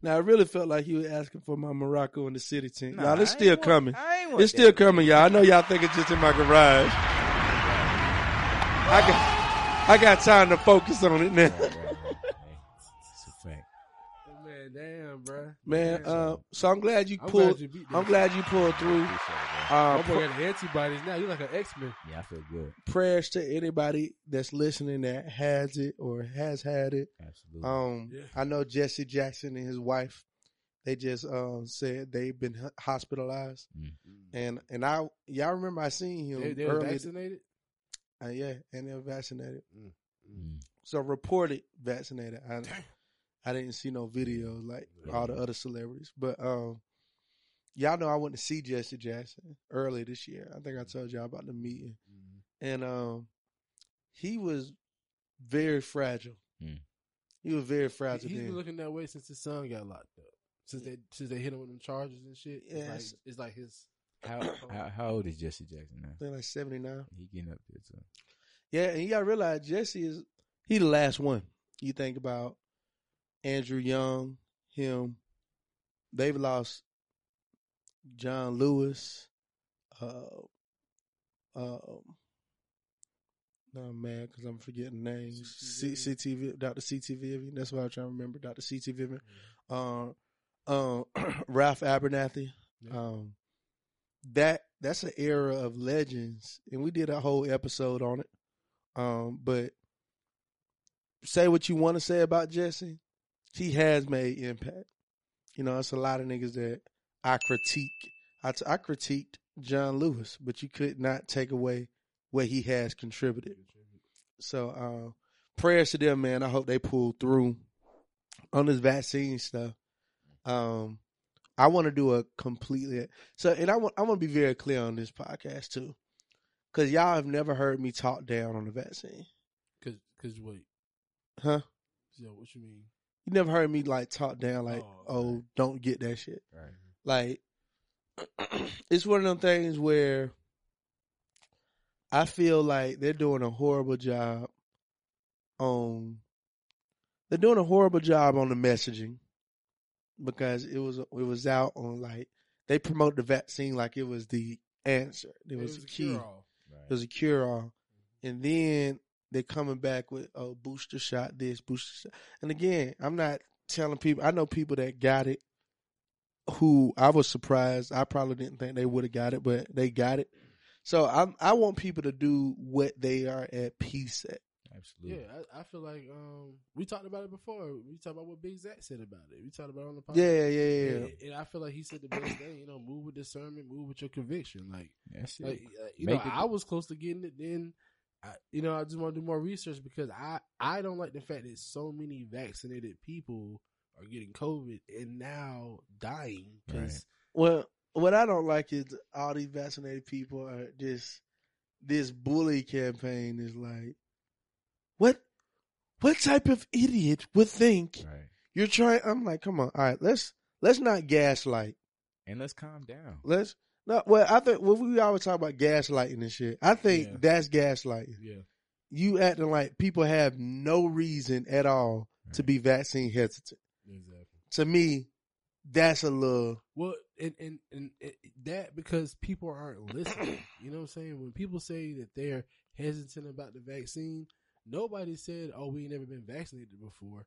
Now, I really felt like he was asking for my Morocco in the city team. Nah, y'all, it's still want- coming. I ain't want It's still that. coming, y'all. I know y'all think it's just in my garage. I got, I got time to focus on it now. Right, right, right. Hey, It's a fact. Oh, man, damn, bro. Man, uh, so I'm glad you I'm pulled. glad you beat I'm glad you pulled through. Appreciate it, bro. Uh, My boy got antibodies now. You like an X Men. yeah, I feel good. prayers to anybody that's listening that has it or has had it. Absolutely. Um, Yeah. I know Jesse Jackson and his wife. They just um said they've been hospitalized, Mm. and and I y'all remember I seen him They, they were vaccinated. Uh, yeah, and they're vaccinated. Mm. So reported vaccinated. I I didn't see no videos like all the other celebrities, but um, y'all know I went to see Jesse Jackson early this year. I think I told y'all about the meeting, and um, he was very fragile. Mm. He was very fragile. he's then. been looking that way since his son got locked up. Since they since they hit him with them charges and shit. It's like it's like his. [COUGHS] How, how how old is Jesse Jackson now? I think like seventy nine. He getting up there too. Yeah, and you gotta realize Jesse is he the last one. You think about Andrew Young, him. They've lost John Lewis. Uh, um, no, I'm mad because I'm forgetting names. C- CT, Dr. CT Vivian. That's what I'm trying to remember. Dr. CT Vivian. Um, um, [CLEARS THROAT] Ralph Abernathy. Yeah. Um, that that's an era of legends, and we did a whole episode on it. Um, but say what you want to say about Jesse, he has made impact. You know, it's a lot of niggas that I critique. I, t- I critiqued John Lewis, but you could not take away what he has contributed. So, uh, prayers to them, man. I hope they pull through on this vaccine stuff. Um, I want to do a completely so, and I want I want to be very clear on this podcast too, because y'all have never heard me talk down on the vaccine, Cause, cause wait, huh? yo, what you mean? You never heard me like talk down like, Oh, oh, don't get that shit. Right. Like, [CLEARS THROAT] it's one of them things where I feel like they're doing a horrible job on. They're doing a horrible job on the messaging because it was it was out on like they promote the vaccine like it was the answer. It was, a the key. cure-all. It was a cure all. And then they're coming back with oh booster shot this, booster shot. And again, I'm not telling people I know people that got it who I was surprised. I probably didn't think they would have got it, but they got it. So I I want people to do what they are at peace at. Absolutely. Yeah, I, I feel like um, we talked about it before. We talked about what Big Zach said about it. We talked about it on the podcast. Yeah, yeah, yeah. And, and I feel like he said the best thing. You know, move with discernment, move with your conviction. Like, That's it. like uh, you Make know, it- I was close to getting it. Then, I, you know, I just want to do more research because I I don't like the fact that so many vaccinated people are getting COVID and now dying because Well, what I don't like is all these vaccinated people are just this bully campaign is like, what, what type of idiot would think right. you're trying? I'm like, come on, all right, let's let's not gaslight. And let's calm down. Let's no. Well, I think well, we always talk about gaslighting and shit. I think Yeah. that's gaslighting. yeah, You acting like people have no reason at all to be vaccine hesitant. exactly. To me, that's a little. Well, and, and and it, that because people aren't listening. [CLEARS THROAT] You know what I'm saying? When people say that they're hesitant about the vaccine, nobody said, "Oh, we ain't never been vaccinated before."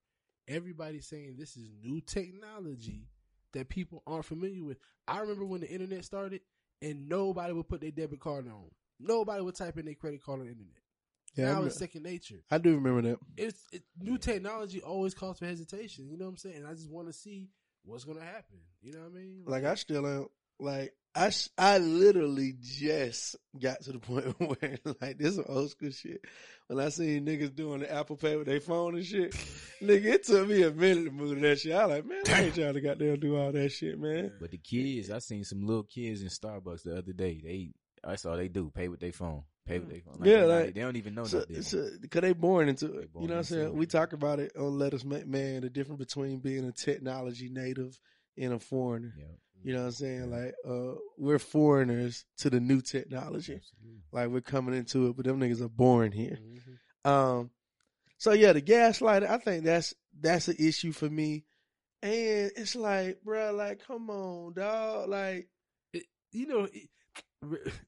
Everybody's saying this is new technology that people aren't familiar with. I remember when the internet started, and nobody would put their debit card on. Nobody would type in their credit card on the internet. Yeah, now it's second nature. I do remember that. It's it, new technology always calls for hesitation. You know what I'm saying? I just want to see what's gonna happen. You know what I mean? Like I still am. Like I, I literally just got to the [LAUGHS] point where like this is old school shit. When I seen niggas doing the Apple Pay with their phone and shit, nigga, it took me a minute to move to that shit. I like, man, I ain't trying to goddamn do all that shit, man. But the kids, I seen some little kids in Starbucks the other day. They that's all they do. Pay with their phone. Pay with mm. their phone. Yeah, they, like- they don't even know So, nothing. so, cause they born into it. born You know what I'm saying? it. We talk about it on Let Us Make Man, the difference between being a technology native and a foreigner. Yeah, You know what I'm saying? Yeah. Like, uh, we're foreigners to the new technology. absolutely. Like we're coming into it, but them niggas are born here. Mhm. Um, so yeah, the gaslighting, I think that's that's an issue for me. And it's like, bro, like, come on, dog. Like, you know, it,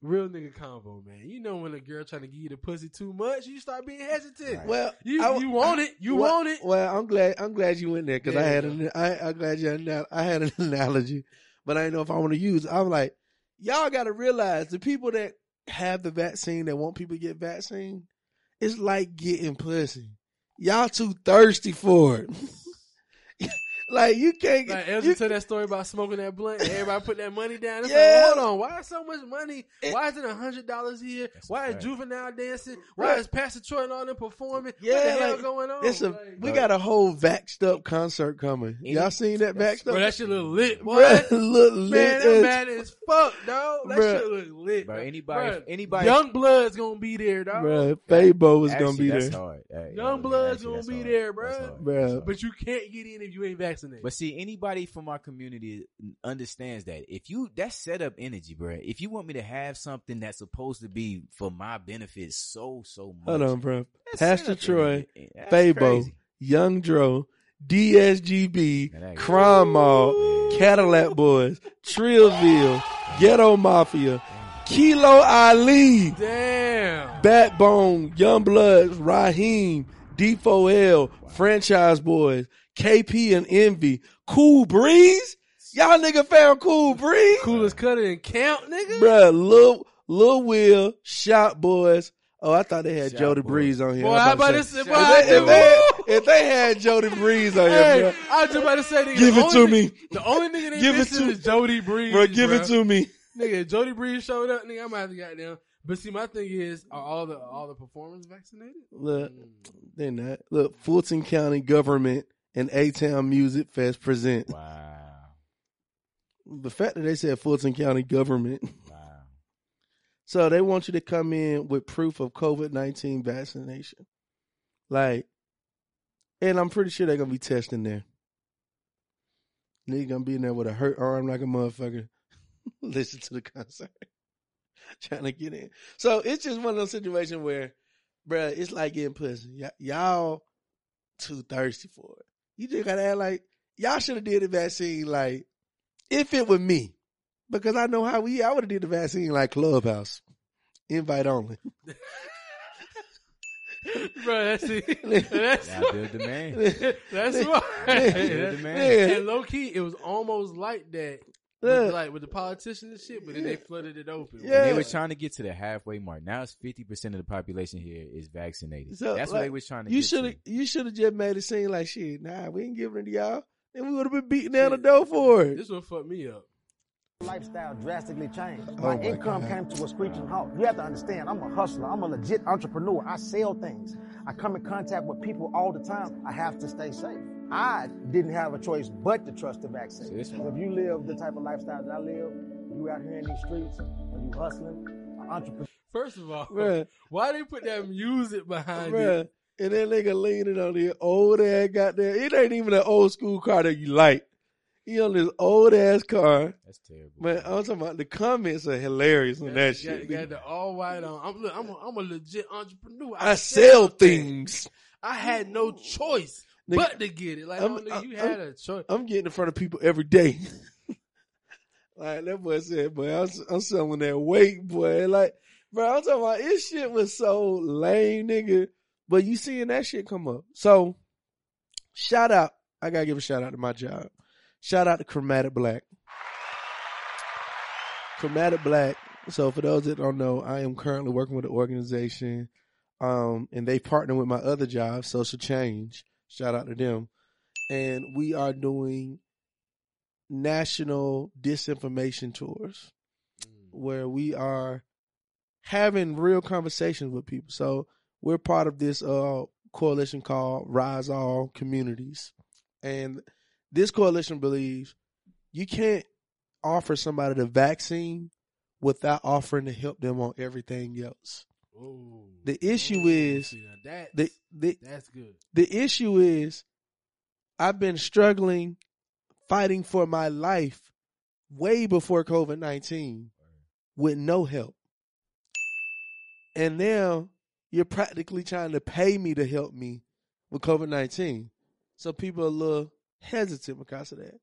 real nigga convo, man. You know when a girl trying to give you the pussy too much, you start being hesitant. Right. well, You I- you want it, you well, want it. Well, I'm glad I'm glad you went there because I had an I I'm glad you I had an analogy, but I didn't know if I want to use. I'm like, y'all got to realize the people that have the vaccine that want people to get vaccine, it's like getting pussy. Y'all too thirsty for it. [LAUGHS] like you can't. Like get Elgin you, tell that story about smoking that blunt everybody put that money down. It's Yeah. like, hold on, why is so much money? It- why is it a hundred dollars here? That's Why is fact. juvenile dancing? Why Right. is Pastor Troy and all them performing? Yeah, what the hell like, going on? it's a Like, we got a whole vaxxed up concert coming. Any- Y'all seen that that's- vaxxed up? bro, that shit look lit, boy. Bruh, [LAUGHS] look lit Man, as- that mad as fuck, dog. That Bruh. shit look lit. Bro, man. anybody, Bruh, anybody, Young Blood's gonna be there, dog. Bruh, Fabo was Actually, gonna be that's there. Hard. Hey, Young yeah, Blood's actually, gonna be hard. there, bro. bruh. hard. Bruh. That's hard. But you can't get in if you ain't vaccinated. But see, anybody from our community understands that if you that's set up energy, bro. If you want me to have something that's supposed to be for my benefit so so much, Hold on, bro. Pastor Troy, Fabo, crazy. Young Dro, DSGB, Now Crime Mob, Cadillac Boys, Trillville, Ghetto Mafia, Kilo Ali, Damn. Backbone, Young Bloods, Raheem, D4L, Franchise Boys, KP and Envy, Cool Breeze. Y'all nigga found Cool Breeze? Coolest cutter in camp, nigga. Bruh, Lil, Lil Will, Shop Boyz. Oh, I thought they had Shot Jody Boys. Breeze on here. Boy, I how was about to say- Boy, If they, if, they, if they had Jody Breeze on here, Hey, bro, I was just about to say, nigga, Give it only to thing- me. The only nigga they Give it missing to- is Jody Breeze. bro, give it to me. Nigga, Jody Breeze showed up, nigga. I'm gonna have to goddamn. But see, my thing is, are all the all the performers vaccinated? Look, Mm. they're not. Look, Fulton County Government and A Town Music Fest present. Wow. The fact that they said Fulton County government. Wow. So they want you to come in with proof of COVID nineteen vaccination. Like and I'm pretty sure they're gonna be testing there. Nigga gonna be in there with a hurt arm like a motherfucker. [LAUGHS] Listen to the concert. [LAUGHS] Trying to get in. So it's just one of those situations where, bruh, it's like getting pussy. Y- y'all too thirsty for it. You just gotta act like y'all should have did the vaccine like if it were me. Because I know how we I would have did the vaccine like Clubhouse. Invite only. [LAUGHS] bro. That's it. That's [LAUGHS] build demand. that's smart. Build Yeah. demand. And low key, it was almost like that, Yeah. with, like with the politicians and shit. But then they flooded it open. Yeah. They were trying to get to the halfway mark. Now it's fifty percent of the population here is vaccinated. So, That's what they was trying to. You should have you should have just made it seem like shit. Nah, we ain't giving it to y'all. Then we would have been beating down the door for it. This one fucked me up. lifestyle drastically changed. Oh my my income God. came to a screeching halt. You have to understand, I'm a hustler. I'm a legit entrepreneur. I sell things. I come in contact with people all the time. I have to stay safe. I didn't have a choice but to trust the vaccine. So So if you live the type of lifestyle that I live, you out here in these streets and you hustling, an entrepreneur. First of all, Bruh. [LAUGHS] why they put that music behind Bruh. it? And that nigga leaning on the old ass goddamn. It ain't even an old school car that you like. He on this old ass car. That's terrible. Man, I'm talking about the comments are hilarious on that Got, shit. got the all white on. I'm, look, I'm, a, I'm a legit entrepreneur. I sell things. I had no choice Nigga, but to get it. Like, I'm- oh, nigga, I'm- you had a choice. I'm getting in front of people every day. [LAUGHS] like that boy said, boy, I'm, I'm selling that weight, boy. Like, bro, I'm talking about this shit was so lame, nigga. But you seeing that shit come up. So, shout out. I gotta give a shout out to my job. Shout out to Chromatic Black. Chromatic Black. So for those that don't know, I am currently working with an organization, um, and they partner with my other job, Social Change. Shout out to them. And we are doing national disinformation tours where we are having real conversations with people. So we're part of this uh coalition called Rise All Communities. And this coalition believes you can't offer somebody the vaccine without offering to help them on everything else. Ooh. The issue Ooh, is that's, the the that's good. the issue is I've been struggling fighting for my life way before COVID 19 with no help. And now you're practically trying to pay me to help me with COVID 19. So people are a little hesitant because of that.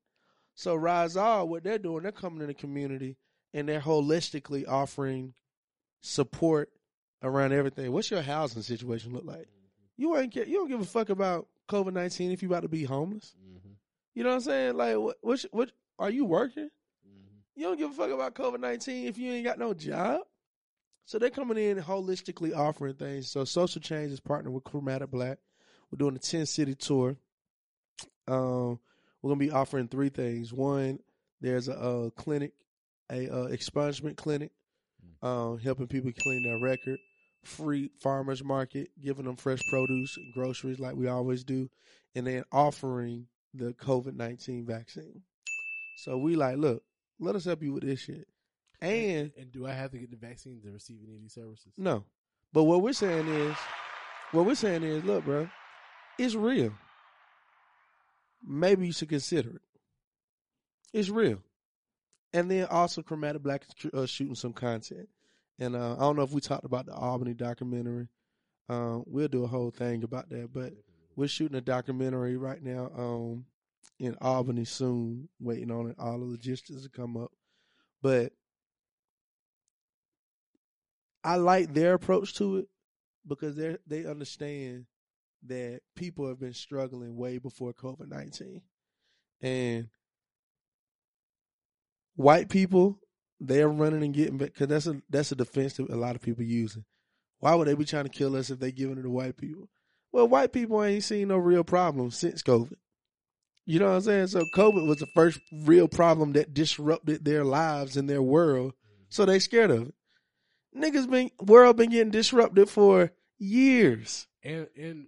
So Rise All, what they're doing, they're coming in the community and they're holistically offering support around everything. What's your housing situation look like? You ain't care, you don't give a fuck about COVID nineteen if you about to be homeless. You know what I'm saying? Like what what what are you working? You don't give a fuck about COVID nineteen if you ain't got no job. So they're coming in holistically offering things. So social change is partnering with Chromatic Black. We're doing a ten city tour. Um, we're gonna be offering three things. One, there's a, uh clinic, a uh, expungement clinic, um, helping people clean their record. Free farmers market, giving them fresh produce and groceries like we always do, and then offering the COVID nineteen vaccine. So we like, look, let us help you with this shit. And and do I have to get the vaccine to receive any of these services? no. But what we're saying is, what we're saying is, look, bro, it's real. Maybe you should consider it. It's real. And then also, Chromatic Black is uh, shooting some content. And uh, I don't know if we talked about the Albany documentary. Um, we'll do a whole thing about that. But we're shooting a documentary right now um, in Albany soon, waiting on it, all the logistics to come up. But I like their approach to it because they they understand that people have been struggling way before COVID nineteen, and white people they're running and getting because that's a that's a defense that a lot of people using. Why would they be trying to kill us if they giving it to white people? Well, white people ain't seen no real problem since COVID. You know what I'm saying? So COVID was the first real problem that disrupted their lives and their world. So they scared of it. Niggas been world been getting disrupted for years. And and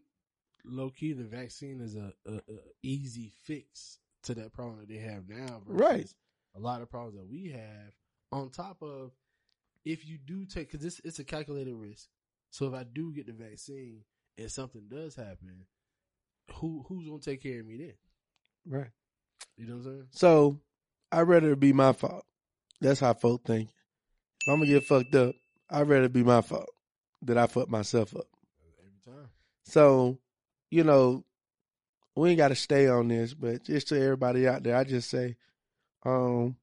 low key, the vaccine is a, a, a easy fix to that problem that they have now. Right. a lot of problems that we have. On top of if you do take, because this it's a calculated risk. So if I do get the vaccine and something does happen, who who's gonna take care of me then? Right. You know what I'm saying? So I'd rather it be my fault. That's how folk think. If I'm gonna get fucked up, I'd rather it be my fault that I fucked myself up. Every time. So, you know, we ain't gotta stay on this, but just to everybody out there, I just say, um,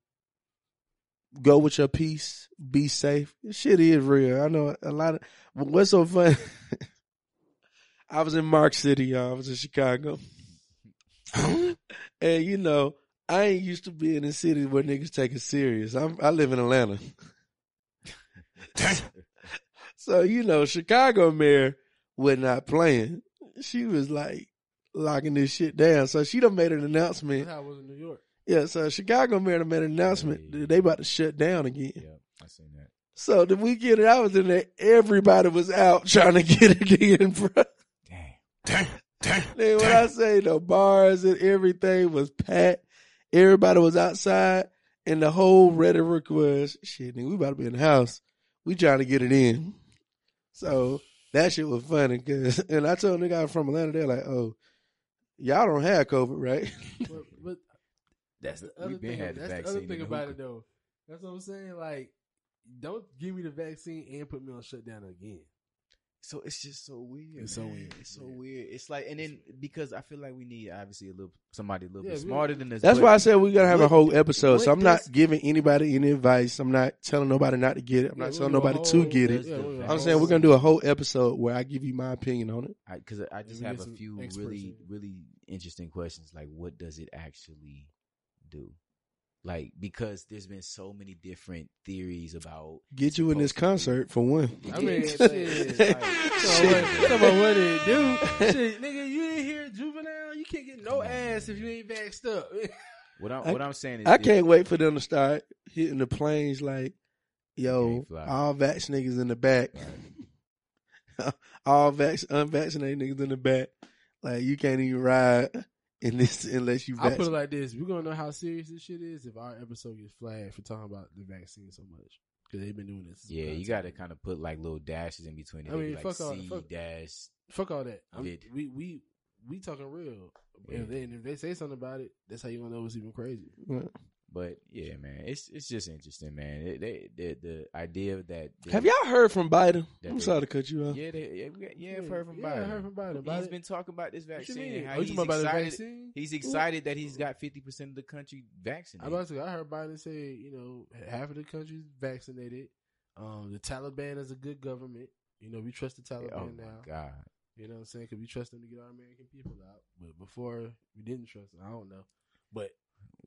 go with your peace, be safe. This shit is real. I know a lot of what's so fun. [LAUGHS] I was in Mark City, y'all. I was in Chicago. and you know, I ain't used to being in cities where niggas take it serious. I'm, I live in Atlanta. [LAUGHS] so, you know, Chicago mayor was not playing. She was like locking this shit down. So she done made an announcement. I was in New York. Yeah, so Chicago mayor done made an announcement Yeah, yeah, that they about to shut down again. Yeah, I seen that. So the weekend that I was in there, everybody was out trying to [LAUGHS] get it in, bro. Damn. Damn. Damn. [LAUGHS] Then when I say the bars and everything was packed, everybody was outside, and the whole rhetoric was, shit, nigga, we about to be in the house. We trying to get it in. So that shit was funny, cause, [LAUGHS] and I told nigga I'm from Atlanta, they're like, oh, y'all don't have COVID, right? But, but that's the other thing. had the That's the other thing about hookah. it though. That's what I'm saying. Like, don't give me the vaccine and put me on shutdown again. So it's just so weird. It's so weird. It's so Yeah. weird. It's like, and then because I feel like we need obviously a little somebody a little Yeah, bit we- smarter than us. That's why I said we gotta have a whole episode. So I'm not giving anybody any advice. I'm not telling nobody not to get it. I'm Yeah, not telling gonna do a nobody to get it. Yeah, the we're gonna I'm saying we're gonna do a whole episode where I give you my opinion on it. because I, just have a few really, really interesting questions. Like, what does it actually do? Like, because there's been so many different theories about Get you in this supposed to be- concert for one. [LAUGHS] I mean, Yeah, shit. like, So what, talking about what it do? [LAUGHS] Shit, nigga, you ain't hear juvenile. You can't get no ass if you ain't vaxxed up. [LAUGHS] What I'm, I- what I'm saying is, I can't wait for them to start hitting the planes like, yo, all vax niggas in the back. all vax unvaccinated niggas in the back. Like you can't even ride in this unless you I put it like this: We're gonna know how serious this shit is if our episode gets flagged for talking about the vaccine so much because they've been doing this. Yeah, you got to kind of put like little dashes in between it. I mean, like fuck all- C fuck- dash. Fuck all that. I'm- Vid. we we we talking real. Yeah. If, they, and if they say something about it, that's how you gonna know it's even crazy. But yeah, man, it's it's just interesting, man. It, they, the the idea that they- Have y'all heard from Biden? I'm they- sorry to cut you off. Yeah, they, yeah, we got- yeah, I've Yeah, heard from yeah, I Biden. heard from Biden He's about it. been talking about this What you vaccine. mean? How Oh, he's talking about the excited. vaccine? He's excited that he's got fifty percent of the country vaccinated. I vaccinated. about to say, I heard Biden say, you know, half of the country's vaccinated. Um, the Taliban is a good government. You know, we trust the Taliban oh now. my god! You know what I'm saying? Because we trust them to get our American people out. But before, we didn't trust them. I don't know. But,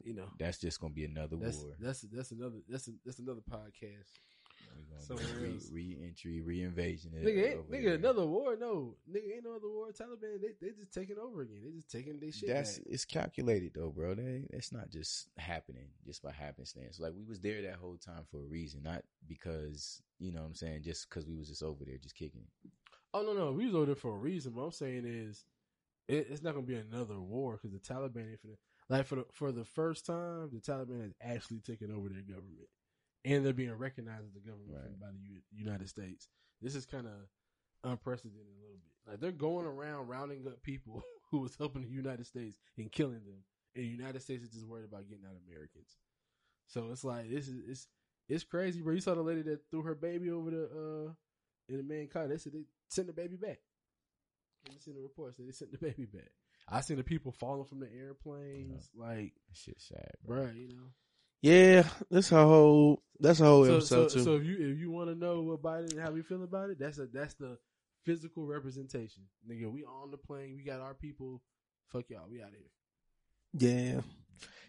you know, That's just gonna be another that's war. that's that's another that's a, that's another podcast. We're gonna somewhere do else. re, re-entry, re-invasion. Nigga, ain't, nigga, there. another war? No, nigga, ain't no other war. Taliban, they they just taking over again. They just taking their shit That's back. it's calculated though, bro. They, it's not just happening just by happenstance. Like we was there that whole time for a reason, not because you know what I'm saying, just because we was just over there just kicking it. Oh no, no, we was over there for a reason. What I'm saying is, it, it's not gonna be another war because the Taliban ain't finna like for the for the first time, the Taliban has actually taken over their government, and they're being recognized as the government Right. by the U- United States. This is kind of unprecedented a little bit. Like they're going around rounding up people [LAUGHS] who was helping the United States and killing them, and the United States is just worried about getting out Americans. So it's like this is it's it's crazy, bro. You saw the lady that threw her baby over the uh in the man car. They said they sent the baby back. They seen the reports that they sent the baby back. I seen the people falling from the airplanes, like, shit, shit's sad, bro. bruh, you know. Yeah, that's a whole that's a whole So, episode so, too. so if you if you want to know what Biden and how we feel about it, that's a that's the physical representation, nigga. We on the plane, we got our people. Fuck y'all, we out of here. yeah,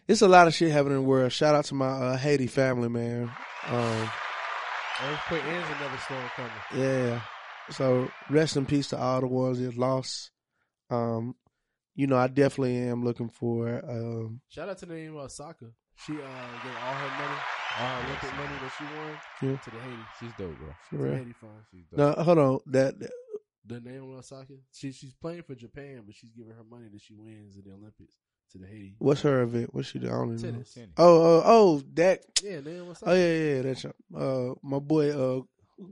it's a lot of shit happening in the world. Shout out to my uh, Haiti family, man. Um, Earthquake ends another storm coming. yeah, so rest in peace to all the ones that lost. Um, you know, I definitely am looking for. Um, Shout out to the Naomi Osaka. She uh gave all her money, all her Olympic money that she won Yeah. to the Haiti. She's dope, bro. for To the. Haiti fund. She's dope. No, hold on. That, that The Naomi Osaka. She she's playing for Japan, but she's giving her money that she wins in the Olympics to the Haiti. What's her event? What's she doing? I know. Tennis. Oh, oh, oh, that. Yeah, man. What's up? Oh yeah, yeah, yeah, that's uh my boy uh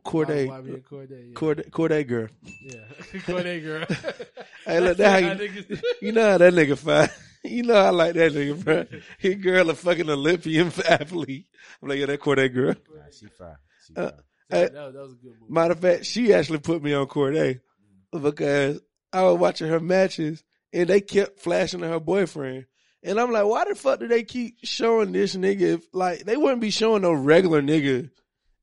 Cordae, Bobby and Cordae. Yeah. Cordae, Cordae girl. Yeah. [LAUGHS] Cordae girl. [LAUGHS] Hey, look, that how How you, [LAUGHS] you know how that nigga fine. You know I like that nigga, bro. His girl a fucking Olympian athlete. I'm like, yeah, that Cordae girl. Nah, she fine. She Uh, fine. that, that was, that was a good move. Matter of fact, she actually put me on Cordae because I was watching her matches and they kept flashing to her boyfriend. And I'm like, why the fuck do they keep showing this nigga? If, like, they wouldn't be showing no regular nigga.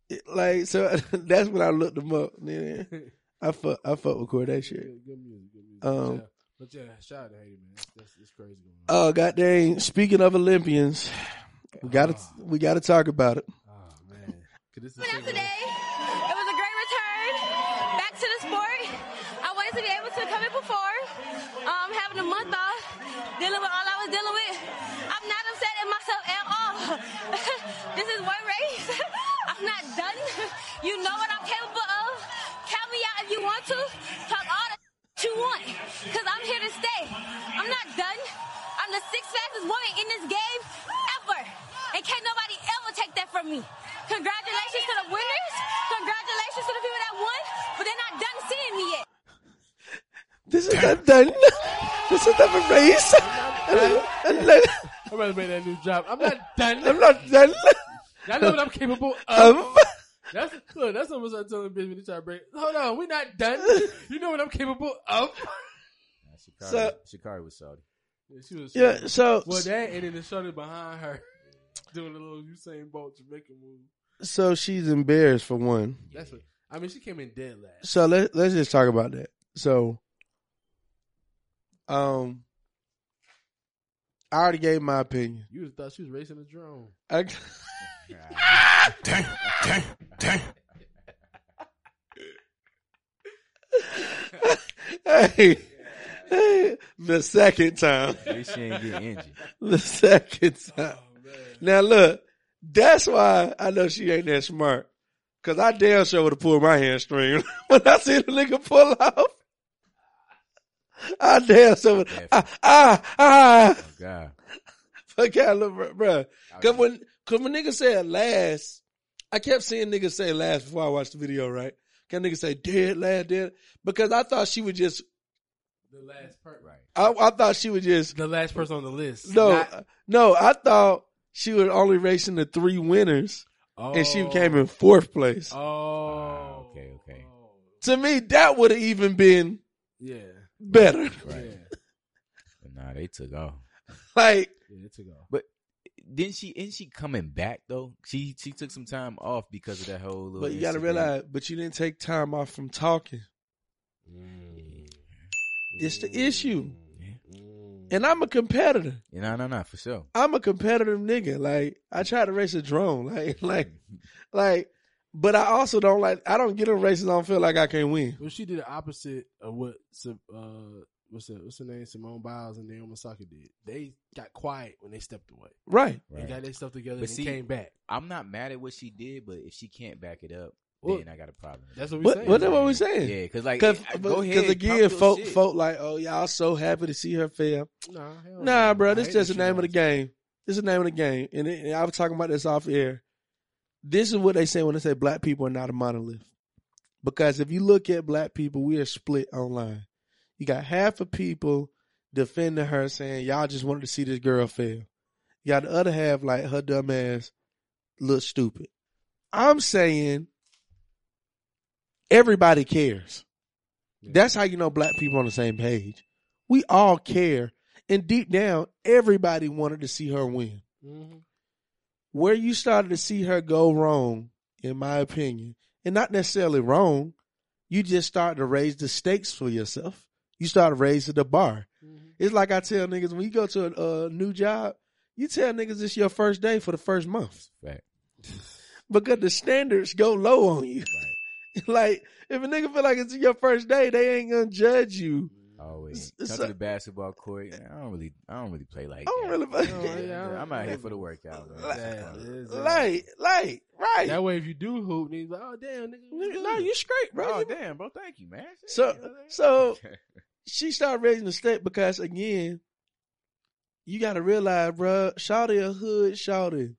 It- Like, so [LAUGHS] that's when I looked them up. Then I fuck, I fuck with Cordae shit. Good, good music. Good music. Um, yeah. But yeah, shout out to Haiti, man. That's, that's crazy going on. Oh, goddamn! Speaking of Olympians, we gotta we gotta talk about it. oh man, 'Cause this is out today. It was a great return back to the sport. I wanted to be able to come and perform. Um, having a month off, dealing with all I was dealing with. I'm not upset at myself at all. [LAUGHS] this is one race. [LAUGHS] I'm not done. [LAUGHS] You know what I'm capable of. Count me out if you want to. Talk all the [LAUGHS] you want, cause I'm here to stay. I'm not done. I'm the sixth fastest woman in this game ever, and can't nobody ever take that from me. Congratulations to the winners. Congratulations to the people that won, but they're not done seeing me yet. [LAUGHS] This is not done. This is not a race. I'm not, I'm about to make that new job. I'm not done. I'm not done. Y'all know what I'm capable of. Um, [LAUGHS] That's look. That's almost like telling bitch when they try to break. Hold on, we're not done. [LAUGHS] You know what I'm capable of. Nah, Sha'Carri, So- Sha'Carri was salty. Yeah, she was. yeah. So Well, that and then the shorty behind her [LAUGHS] doing a little Usain Bolt Jamaican move. so she's embarrassed for one. That's what. I mean, she came in dead last. So let let's just talk about that. So, um, I already gave my opinion. You thought she was racing a drone. I, Dang, dang, dang. hey, hey, the second time. At least she ain't getting injured. The second time. Now look, that's why I know she ain't that smart. Cause I damn sure would have pulled my hamstring [LAUGHS] when I see the nigga pull off. I damn sure would, ah, ah, ah. Oh God. Fuck out, look, bro. Cause when, cause when niggas said last, I kept seeing niggas say last before I watched the video, right? Can niggas say dead, last, dead? Because I thought she would just, The last part, right? I, I thought she would just, The last person on the list. no, Not- no, I thought she was only racing the three winners and she Oh. came in fourth place. Oh, ah, okay, okay. To me, that would have even been Yeah, better. Right. yeah, But nah, they took off. [LAUGHS] Like, yeah. It took off. But didn't she? Isn't she coming back though? She she took some time off because of that whole. Little but you gotta incident. realize, but you didn't take time off from talking. It's the issue. And I'm a competitor. Yeah, no, no, no, for sure. I'm a competitive nigga. Like I try to race a drone. [LAUGHS] Like like like but I also don't like I don't get in races I don't feel like I can win. Well, she did the opposite of what Sim- uh, what's the what's her name? Simone Biles and Naomi Osaka did. They got quiet when they stepped away. Right. They Right. got their stuff together But and see- came back. I'm not mad at what she did, but if she can't back it up, Well, then I got a problem. That's what we What saying. what what we saying? Yeah, because like, Cause, I- go ahead. cause again, talk folk, shit. folk like, oh y'all so happy to see her fail. Nah, hell Nah, no. bro, this hate just the name of the game. This is the name of the game, and, it, and I was talking about this off air. This is what they say when they say black people are not a monolith, because if you look at black people, we are split online. You got half of people defending her, saying y'all just wanted to see this girl fail. You got the other half like her dumb ass look stupid. I'm saying everybody cares. That's how you know black people on the same page. We all care. And deep down, everybody wanted to see her win. Mhm. Where you started to see her go wrong, in my opinion, and not necessarily wrong, you just started to raise the stakes for yourself. You started raising the bar. It's like I tell niggas when you go to a, a new job, you tell niggas it's your first day for the first month Fact. because the standards go low on you. Right. [LAUGHS] like if a nigga feel like it's your first day, they ain't gonna judge you. Always It's- come it's to the basketball court. I don't really, I don't really play like. I don't that. really play- [LAUGHS] Yeah, yeah, I I'm out here for the workout. Man. Yeah, it is, uh, Like, like, right. That way, if you do hoop, then he's like, oh damn, nigga, Nigga, no, you straight, bro. Oh You- damn, bro! Thank you, man. So, You know what I mean? so [LAUGHS] she started raising the stake because again, you got to realize, bruh, Shawty a hood Shawty.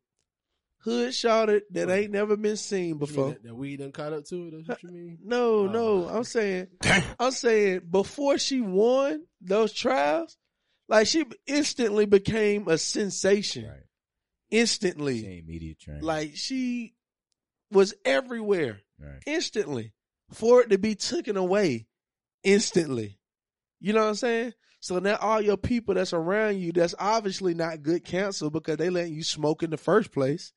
Hood Shawty that oh. ain't never been seen What you mean, before. that, that weed done caught up to it. That's what you mean? [LAUGHS] No, Oh. no, I'm saying, [LAUGHS] I'm saying before she won those trials, like she instantly became a sensation. Right. Instantly, She media trained. like she was everywhere right. instantly for it to be taken away instantly. You know what I'm saying? So now all your people that's around you that's obviously not good counsel because they letting you smoke in the first place.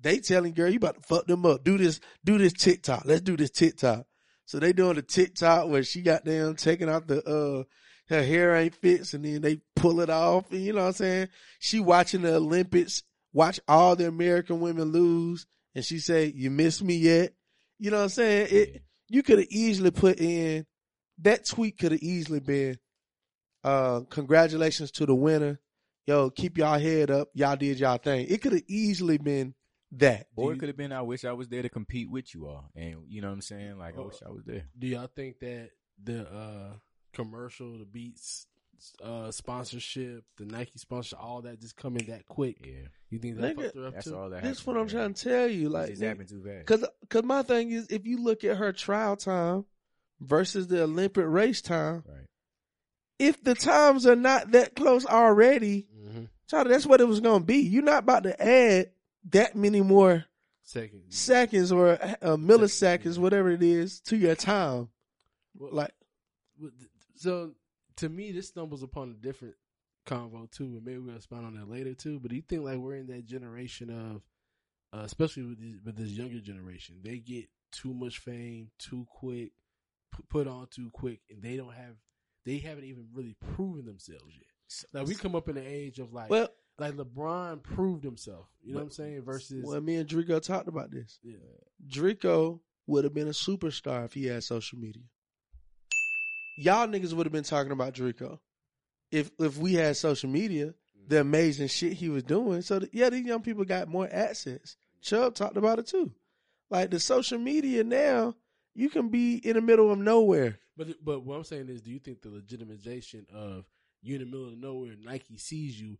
They telling girl, you about to fuck them up. Do this, do this TikTok. Let's do this TikTok. So they doing the TikTok where she got them taking out the uh her hair ain't fits and then they pull it off and you know what I'm saying? She watching the Olympics, watch all the American women lose and she say, You miss me yet? You know what I'm saying? It you could have easily put in that tweet could have easily been uh congratulations to the winner. Yo, keep y'all head up. Y'all did y'all thing. It could have easily been that. Or it could have been, I wish I was there to compete with you all. And you know what I'm saying? Like, I wish I was there. Do y'all think that the uh, commercial, the Beats uh, sponsorship, the Nike sponsorship, all that just coming that quick? Yeah. You think that Nigga, fucked her up That's too? all that That's what I'm trying to tell you. Like, just happened too fast. Cause, cause my thing is, if you look at her trial time versus the Olympic race time, Right. if the times are not that close already, Mhm. Charlie, that's what it was gonna be. You're not about to add that many more Second, seconds or uh, milliseconds, whatever it is, to your time. Well, Like, So to me, this stumbles upon a different convo too, and maybe we'll expound on that later too. But do you think like we're in that generation of, uh, especially with this, with this younger generation, they get too much fame too quick, p- put on too quick, and they don't have, they haven't even really proven themselves yet. Like we come up in the age of like, well, like LeBron proved himself. You know what I'm saying? Versus, well, me and Drico talked about this. yeah, Drico would have been a superstar if he had social media. Y'all niggas would have been talking about Drico if if we had social media. Mm. The amazing shit he was doing. So that, yeah, these young people got more access. Chubb talked about it too. Like the social media now, you can be in the middle of nowhere. But but what I'm saying is, do you think the legitimization of you in the middle of nowhere, Nike sees you,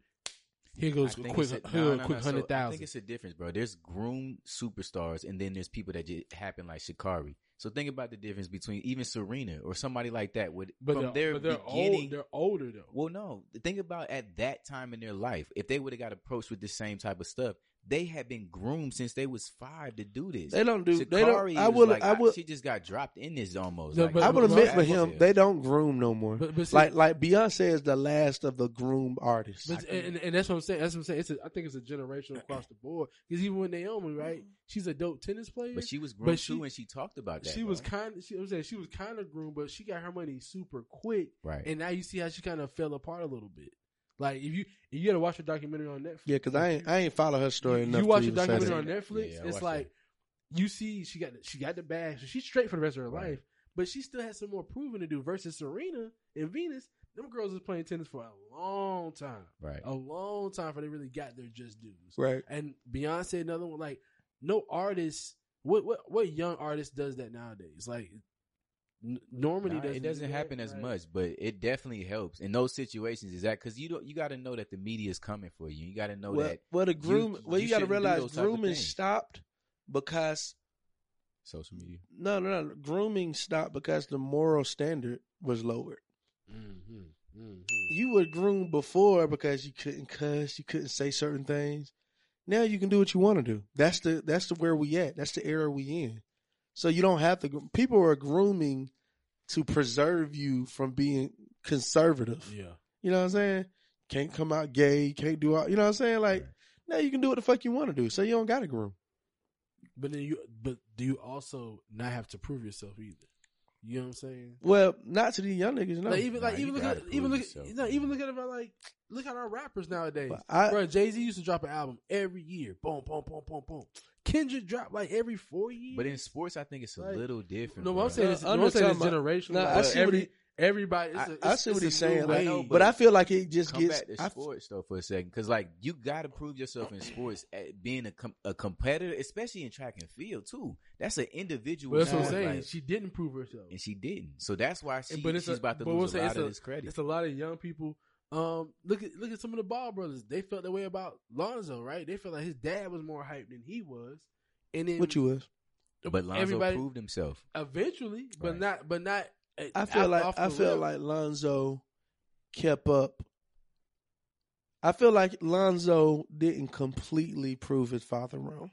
here goes I a think quick, it's a- here no, no, a quick no. So hundred I think it's a difference, bro. There's groomed superstars, and then there's people that just happen like Sha'Carri. So think about the difference between even Serena or somebody like that. Would But from they're, their but they're beginning, old. They're older though. well, no. Think about at that time in their life, if they would have got approached with the same type of stuff, they had been groomed since they was five to do this. They don't do. They Sha'Carri don't. I was will. like, I will. She just got dropped in this almost. No, like, but- I would but- admit but- for him, they don't groom no more. But, but see, like like Beyonce is the last of the groomed artists. but, and, and that's what I'm saying. That's what I'm saying. It's a, I think it's a generation across the board. Because even with Naomi, right? She's a dope tennis player. but she was but groomed she- too, and she talked about that. she was kind. Of, she, I'm saying she was kind of groomed, but she got her money super quick. right. And now you see how she kind of fell apart a little bit. Like if you if you got to watch a documentary on Netflix. yeah, because I ain't I ain't follow her story you, enough. you watch to the even say documentary on Netflix, Yeah, it's watched like you see she got she got the bag, so she's straight for the rest of her Right. life. But she still has some more proving to do. Versus Serena and Venus, them girls was playing tennis for a long time, right. a long time before they really got their just dues. Right. And Beyonce, another one. Like no artist, what what what young artist does that nowadays? Like n- normally Nah, doesn't it doesn't do that, happen as right? much, but it definitely helps in those situations. Is that because you don't you got to know that the media is coming for you. You got to know well, that well, the groom. well, you you, got to realize those type of grooming stopped because social media. no, no, no. Grooming stopped because the moral standard was lowered. Mm-hmm, mm-hmm. You were groomed before because you couldn't cuss, you couldn't say certain things. Now you can do what you want to do. That's the that's the where we at. That's the era we in. So you don't have to. People are grooming to preserve you from being conservative. Yeah. You know what I'm saying? Can't come out gay. Can't do all. You know what I'm saying? Like Right. now you can do what the fuck you want to do. So you don't got to groom. But then you, but do you also not have to prove yourself either? You know what I'm saying? Well, not to these young niggas. No. Like even like you even look at even look yourself, at, no, even look at it like look at our rappers nowadays. But I- Bro, Jay Z used to drop an album every year. Boom, boom, boom, boom, boom. Kendrick dropped like every four years. But in sports, I think it's a Like- little different. no, bro. I'm saying Uh, is, no, I'm saying it's talking generational. Nah, I Like, see what he- everybody. It's I, a- I it's- see what it's he's a new saying. Like, wave. but I feel like it just Come gets. back to I- sports though for a second, because like you got to prove yourself in sports, at being a com- a competitor, especially in track and field too. That's an individual. But that's what I'm saying. like, she didn't prove herself. and she didn't. So that's why she, but it's she's a, about to but lose we'll a lot of a- this credit. It's a lot of young people Um, look at look at some of the Ball brothers. They felt that way about Lonzo, right? They felt like his dad was more hyped than he was, and then What you was? But Lonzo everybody proved himself. eventually, but Right. not, but not. uh, I feel like I feel rip. like Lonzo kept up. I feel like Lonzo didn't completely prove his father wrong.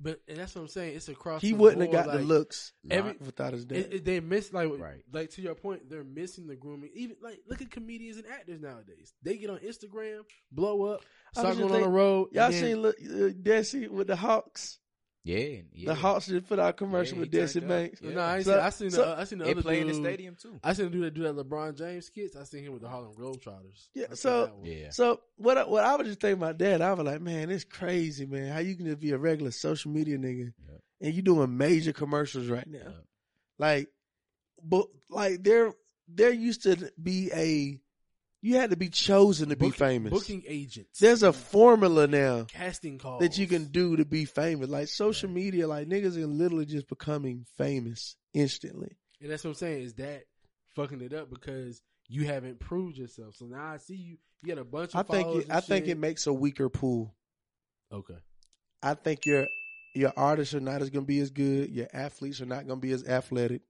But but and that's what I'm saying. It's across. He the wouldn't have board, got the looks every- without his dad. It, it- they miss like Right. like to your point. They're missing the grooming. Even like look at comedians and actors nowadays. They get on Instagram, blow up, I start was just going on the road. Y'all then- seen look, uh, Desi with the Hawks? Yeah, yeah. The Hawks just put out a commercial Yeah, with he Desi. Banks. Yeah. No, I, ain't So- seen, I seen so- the I seen the other play in the stadium too. I seen the dude that do that LeBron James skits. I seen him with the Harlem Globetrotters. Yeah, so- Yeah. So what? I, what I was just thinking about that. I was like, man, it's crazy, man. How you can just be a regular social media nigga Yeah. and you doing major commercials right now? Yeah. Like, but like there, there used to be a, you had to be chosen to be famous. Booking agents. There's a formula now casting calls that you can do to be famous. Like social media, like niggas are literally just becoming famous instantly. And that's what I'm saying is that fucking it up because you haven't proved yourself. So now I see you. You got a bunch I of. think it, I think it makes a weaker pool. Okay. I think your your artists are not as gonna be as good. Your athletes are not gonna be as athletic,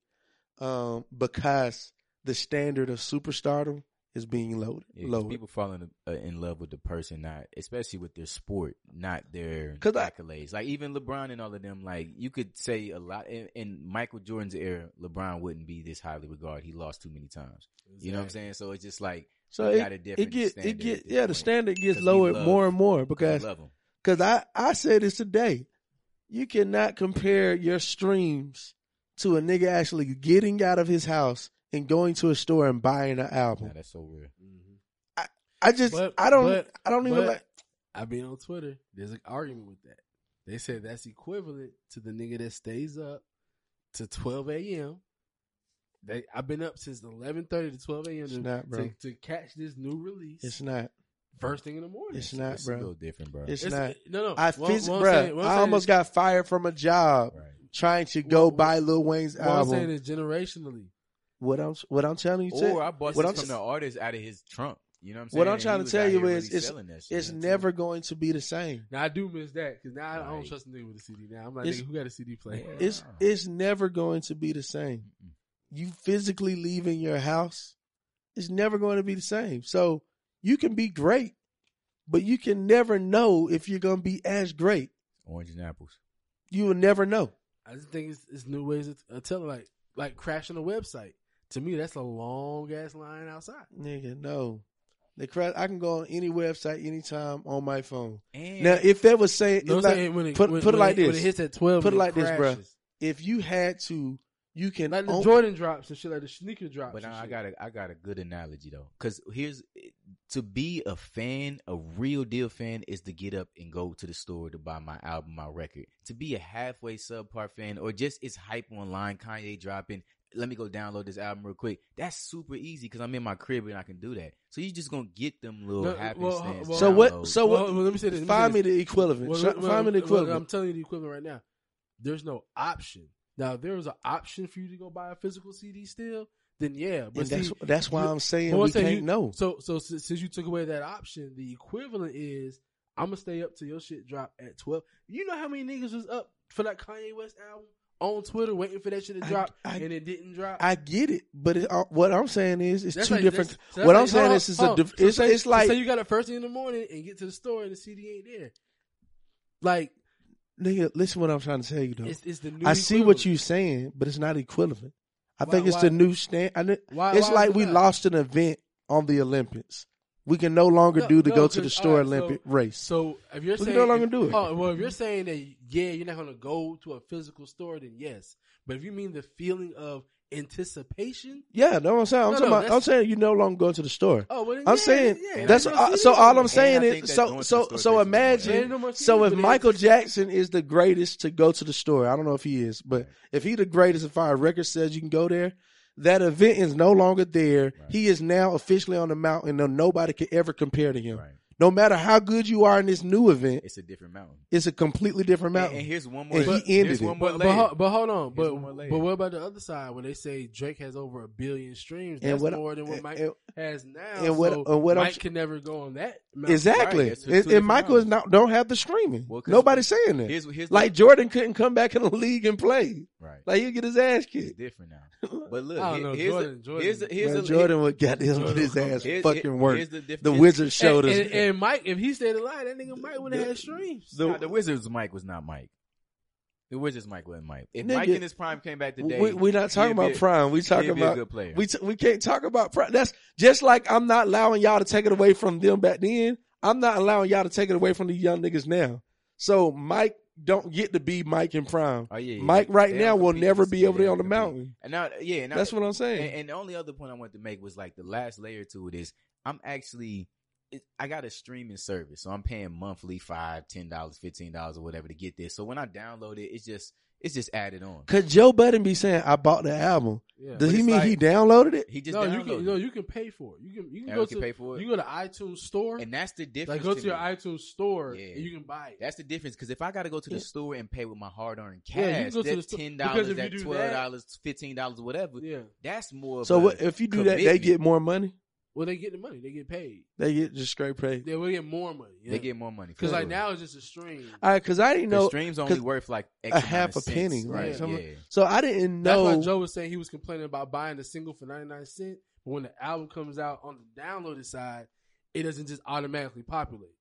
um, because the standard of superstardom is being loaded. Yeah, 'cause lowered. people falling in, uh, love with the person, not especially with their sport, not their 'Cause I- accolades. like even LeBron and all of them. Like you could say a lot in, in Michael Jordan's era, LeBron wouldn't be this highly regarded. He lost too many times. You know what I'm saying? So it's just like so he it, got a it get standard it get at this yeah the standard gets lowered love- more and more because because I I said this today, you cannot compare your streams to a nigga actually getting out of his house and going to a store and buying an album. Nah, that's so real. Mm-hmm. I just But- I don't but- I don't even but- like. I've been on Twitter. There's an argument with that. They said that's equivalent to the nigga that stays up to 12 a.m. They I've been up since 11:30 to 12 a.m. It's To, not, bro. to, to catch this new release. It's not. first thing in the morning. It's not, It's a little bro. different, bro. It's, It's- not. no, no. I What- phys- what I'm saying- what I'm I saying almost is- got fired from a job right. trying to go What- buy Lil Wayne's What I'm saying album. is generationally. What I'm what I'm telling you, Or I bought what it I'm from the artist out of his trunk. You know what I'm saying? What I'm And trying to tell you is really it's selling that shit. it's never going to be the same. Now I do miss that because now I don't trust a nigga with a CD. Now I'm like, nigga, who got a CD player? Yeah. It's it's never going to be the same. You physically leaving your house, it's never going to be the same. So you can be great, but you can never know if you're going to be as great. Orange and apples. You will never know. I just think it's, it's new ways of of telling, like like crashing a website. To me, that's a long ass line outside. Nigga, no. The cra- I can go on any website anytime on my phone. And Now, if that was saying, No, like- saying when it, put, when, put it like when this, it hits at twelve, Put it and like this, bruh. crashes. if you had to, you can Like the own- Jordan drops and shit, like the sneaker drops. But and now I shit. got a I got a good analogy though, because here's to be a fan, a real deal fan, is to get up and go to the store to buy my album, my record. To be a halfway subpar fan, or just it's hype online, Kanye dropping. Let me go download this album real quick. That's super easy because I'm in my crib and I can do that. So you're just gonna get them little No, happy well, well- So what? So what? well, let me say this. let Find say me the equivalent. Well, well, find me the well, equivalent. I'm telling you the equivalent right now. There's no option. Now, if there was an option for you to go buy a physical CD still, then yeah. But and that's see, that's why you- I'm saying but we saying can't you- know. So, so since since you took away that option, the equivalent is I'm gonna stay up till your shit drop at twelve. You know how many niggas was up for that Kanye West album on Twitter waiting for that shit to I- drop I- and it didn't drop. I get it, but it, uh, what I'm saying is it's That's two like- different. so what like- I'm saying hold is it's a diff- So it's, say- it's so like say you got it first thing in the morning and get to the store and the CD ain't there. Like nigga. Listen, what I'm trying to tell you though. it's, it's the new. I see what you're saying, but it's not equivalent. I Why- think it's why- the new stand. I, Why- it's like we lost an event on the Olympics. We can no longer No, do the no, go to the store alright, so- Olympic race. So if you're We can saying no longer do it. Oh well, if you're saying that yeah, you're not gonna go to a physical store, then yes. But if you mean the feeling of anticipation, yeah, no, I'm saying. I'm, No, talking no, about, I'm saying you no longer go to the store. oh well, then I'm yeah, saying yeah, that's no uh, so. All. I'm saying is so going to the so so imagine no So if Michael Jackson is the greatest to go to the store, I don't know if he is, but if he the greatest, if our record says you can go there, that event is no longer there. He is now officially on the mountain, and nobody can ever compare to him. Right. no matter how good you are in this new event, It's a different mountain. it's a completely different And, mountain. and here's one more. And he but- ended here's it. one more But, but, but hold on, Here's but one more but what about the other side when they say Drake has over a billion streams? And That's what- more than what Mike and- has now. and what- so and what I'm- Mike can never go on that. Mountain. exactly. Right, and, and Michael is not don't have the streaming. Well, 'cause- Nobody's saying that. Here's, here's the- like Jordan couldn't come back in the league and play. right. Like he'll get his ass It's kicked. different now. But look, [LAUGHS] I don't here- know, here's Jordan- the, Jordan- here's the, here's Man, the, Jordan would get his, Jordan his ass here's- fucking here- work. here's the The difference. Wizards showed and, us. and, and Mike, if he stayed alive, that nigga Mike would have had streams. the- Nah, the Wizards Mike was not Mike. The Wizards Mike wasn't Mike. If Nigga, Mike in his prime came back today, we, we're not talking about a- prime. We talking he'd be a about good player. we t- we can't talk about prime. That's just like I'm not allowing y'all to take it away from them back then. I'm not allowing y'all to take it away from the young niggas now. So Mike don't get to be Mike in prime. Oh, yeah, yeah. Mike right They now will never be over there on the compete. mountain. And now, yeah, now, That's what I'm saying. And, and the only other point I wanted to make was like the last layer to it is I'm actually it, I got a streaming service, so I'm paying monthly five, ten dollars, fifteen dollars, or whatever to get this. So when I download it, it's just it's just added on. Cause Joe Budden be saying I bought the album? Yeah. Does he mean like- he downloaded it? He just no, you can it. no, you can pay for it. You can you can Yeah, go you to pay for it. You go to iTunes store, and that's the difference. like go to to your me. iTunes store, Yeah. and you can buy it. That's the difference because if I got to go to the store and pay with my hard earned cash, Yeah, you can go to the ten dollars, if you that twelve dollars, fifteen dollars, whatever. yeah. That's more. Of So a what, if you do that, they get more money. Well, they get the money. They get paid. They get just straight pay. They will get more money. Yeah. They get more money because like now it's just a stream. All right, because I didn't The know streams only worth like a half a penny, cents, right? right? Some- Yeah. So I didn't know. That's know. why Joe was saying he was complaining about buying the single for ninety nine cent, but when the album comes out on the downloaded side, it doesn't just automatically populate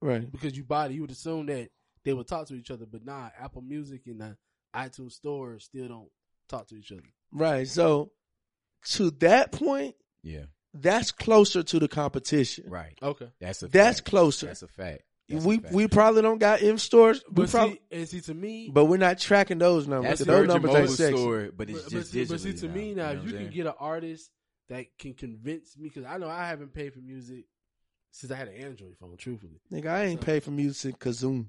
right. because you buy it. You would assume that they would talk to each other, but nah, Apple Music and the iTunes Store still don't talk to each other. Right. So to that point, Yeah, that's closer to the competition. right. Okay, That's a That's fact. closer. That's a fact. That's a we fact. we probably don't got M stores, we but probably, see, and see to me, but we're not tracking those numbers. That's 'cause those Virgin numbers Mobile ain't sexy. store, but it's but, but just see, but see, digitally to me now, you know if you can get an artist that can convince me, because I know I haven't paid for music since I had an Android phone. Truthfully, Nigga, I ain't paid for music Kazoom.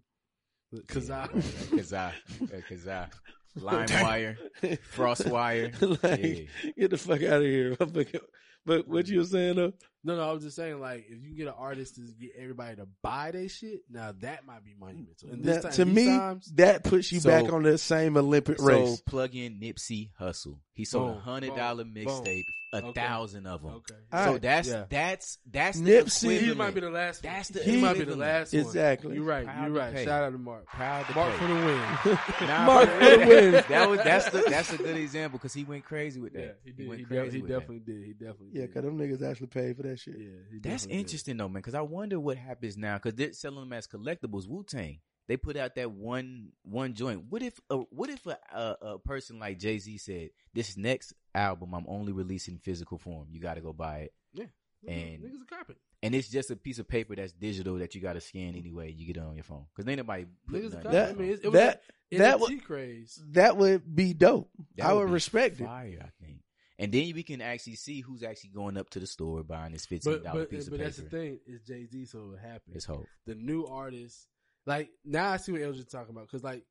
because I. Cause I, uh, cause I, [LAUGHS] LimeWire, [LAUGHS] FrostWire. like, Yeah. get the fuck out of here. [LAUGHS] But what you were saying though? No, no, I was just saying, like, if you get an artist to get everybody to buy their shit, now that might be monumental. And this That- time, to me, times, that puts you So- back on the same Olympic So race. plug in Nipsey Hussle. He sold a hundred dollar boom, mixtape, a Okay. thousand of them. okay, All So right. that's Yeah. that's that's the Nipsey- he might be the last. That's the he might be the equivalent. last one. Exactly. You're right. Proud You're right. pay. Shout out to Mark. Proud to Mark pay. for the win. [LAUGHS] [LAUGHS] Nah, Mark but for the win. That was that's the that's a good example because he went crazy with that. yeah, he did. went He, crazy de- he with that. definitely did. He definitely Yeah, cause them niggas actually paid for that shit. yeah, That's definitely did. interesting though, man. Because I wonder what happens now. Because they're selling them as collectibles. Wu Tang. They put out that one one joint. What if a, what if a, a, a person like Jay Z said, "This next album, I'm only releasing physical form. You got to go buy it." Niggas- And- niggas are copping. And it's just a piece of paper that's digital that you got to scan anyway. You get it on your phone because ain't nobody putting Niggas are nothing copping. on That- I mean, it, it was that- that, that NFT wa- craze. That would be dope. That I would be respect it. fire, I think. And then we can actually see who's actually going up to the store buying this fifteen dollar dollar but, piece of but paper. that's the thing. It's Jay Z, so it happens. It's hope. the new artists. Like now, I see what Elgin's talking about. Because like,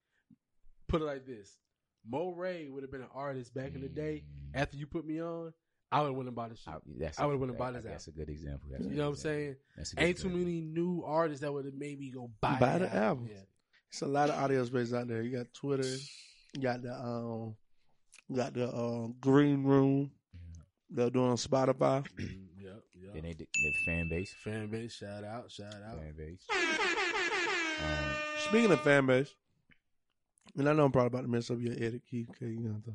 put it like this: Mo Ray would have been an artist back in the day. Mm. After you put me on, I would have went and bought his shit. I, that's I would've went and that- bought his That's a good example. That's You good know what I'm saying? That's a good Ain't too many new artists that would have made me go buy Buy the the albums. Yeah. It's a lot of audio space out there. You got Twitter, you got the um, you got the uh, Green Room. They're doing Spotify. [CLEARS THROAT] Yep. Yep. Then they did the fan base. Fan base, shout out, shout out. Fan base. Um, Speaking of fan base, and I know I'm probably about to mess up your edit key because you know the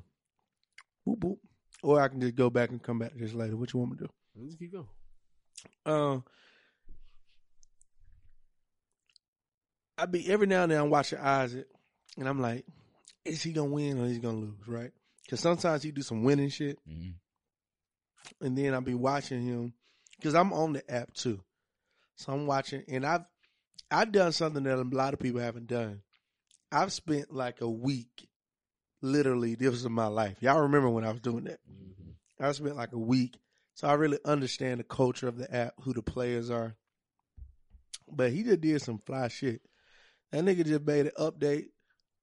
boop boop, or I can just go back and come back to this later. What you want me to do? Let's keep going. Um, I be every now and then I'm watching Isaac, and I'm like, is he gonna win or is he gonna lose? Right? Because sometimes he do some winning shit, mhm. and then I'll be watching him because I'm on the app too, so I'm watching, and I've I've done something that a lot of people haven't done. I've spent like a week, literally, this is my life. Y'all remember when I was doing that? I spent like a week, so I really understand the culture of the app, who the players are. But he just did some fly shit. That nigga just made an update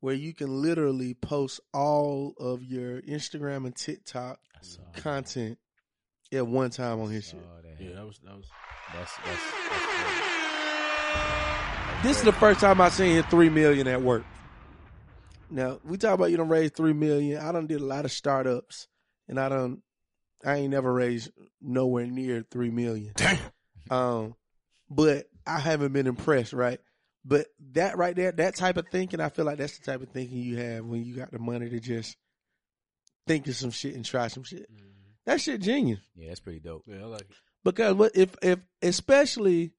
where you can literally post all of your Instagram and TikTok I saw content at one time on his shit. that. Yeah, that was that was. That's that's, that's This is the first time I seen him three million at work. Now we talk about you don't raise three million. I done did a lot of startups, and I don't. I ain't never raised nowhere near three million. Damn. Um, but I haven't been impressed, right? But that right there, that type of thinking, I feel like that's the type of thinking you have when you got the money to just think of some shit and try some shit. That shit genius. Yeah, that's pretty dope. Yeah, I like it. Because what if if especially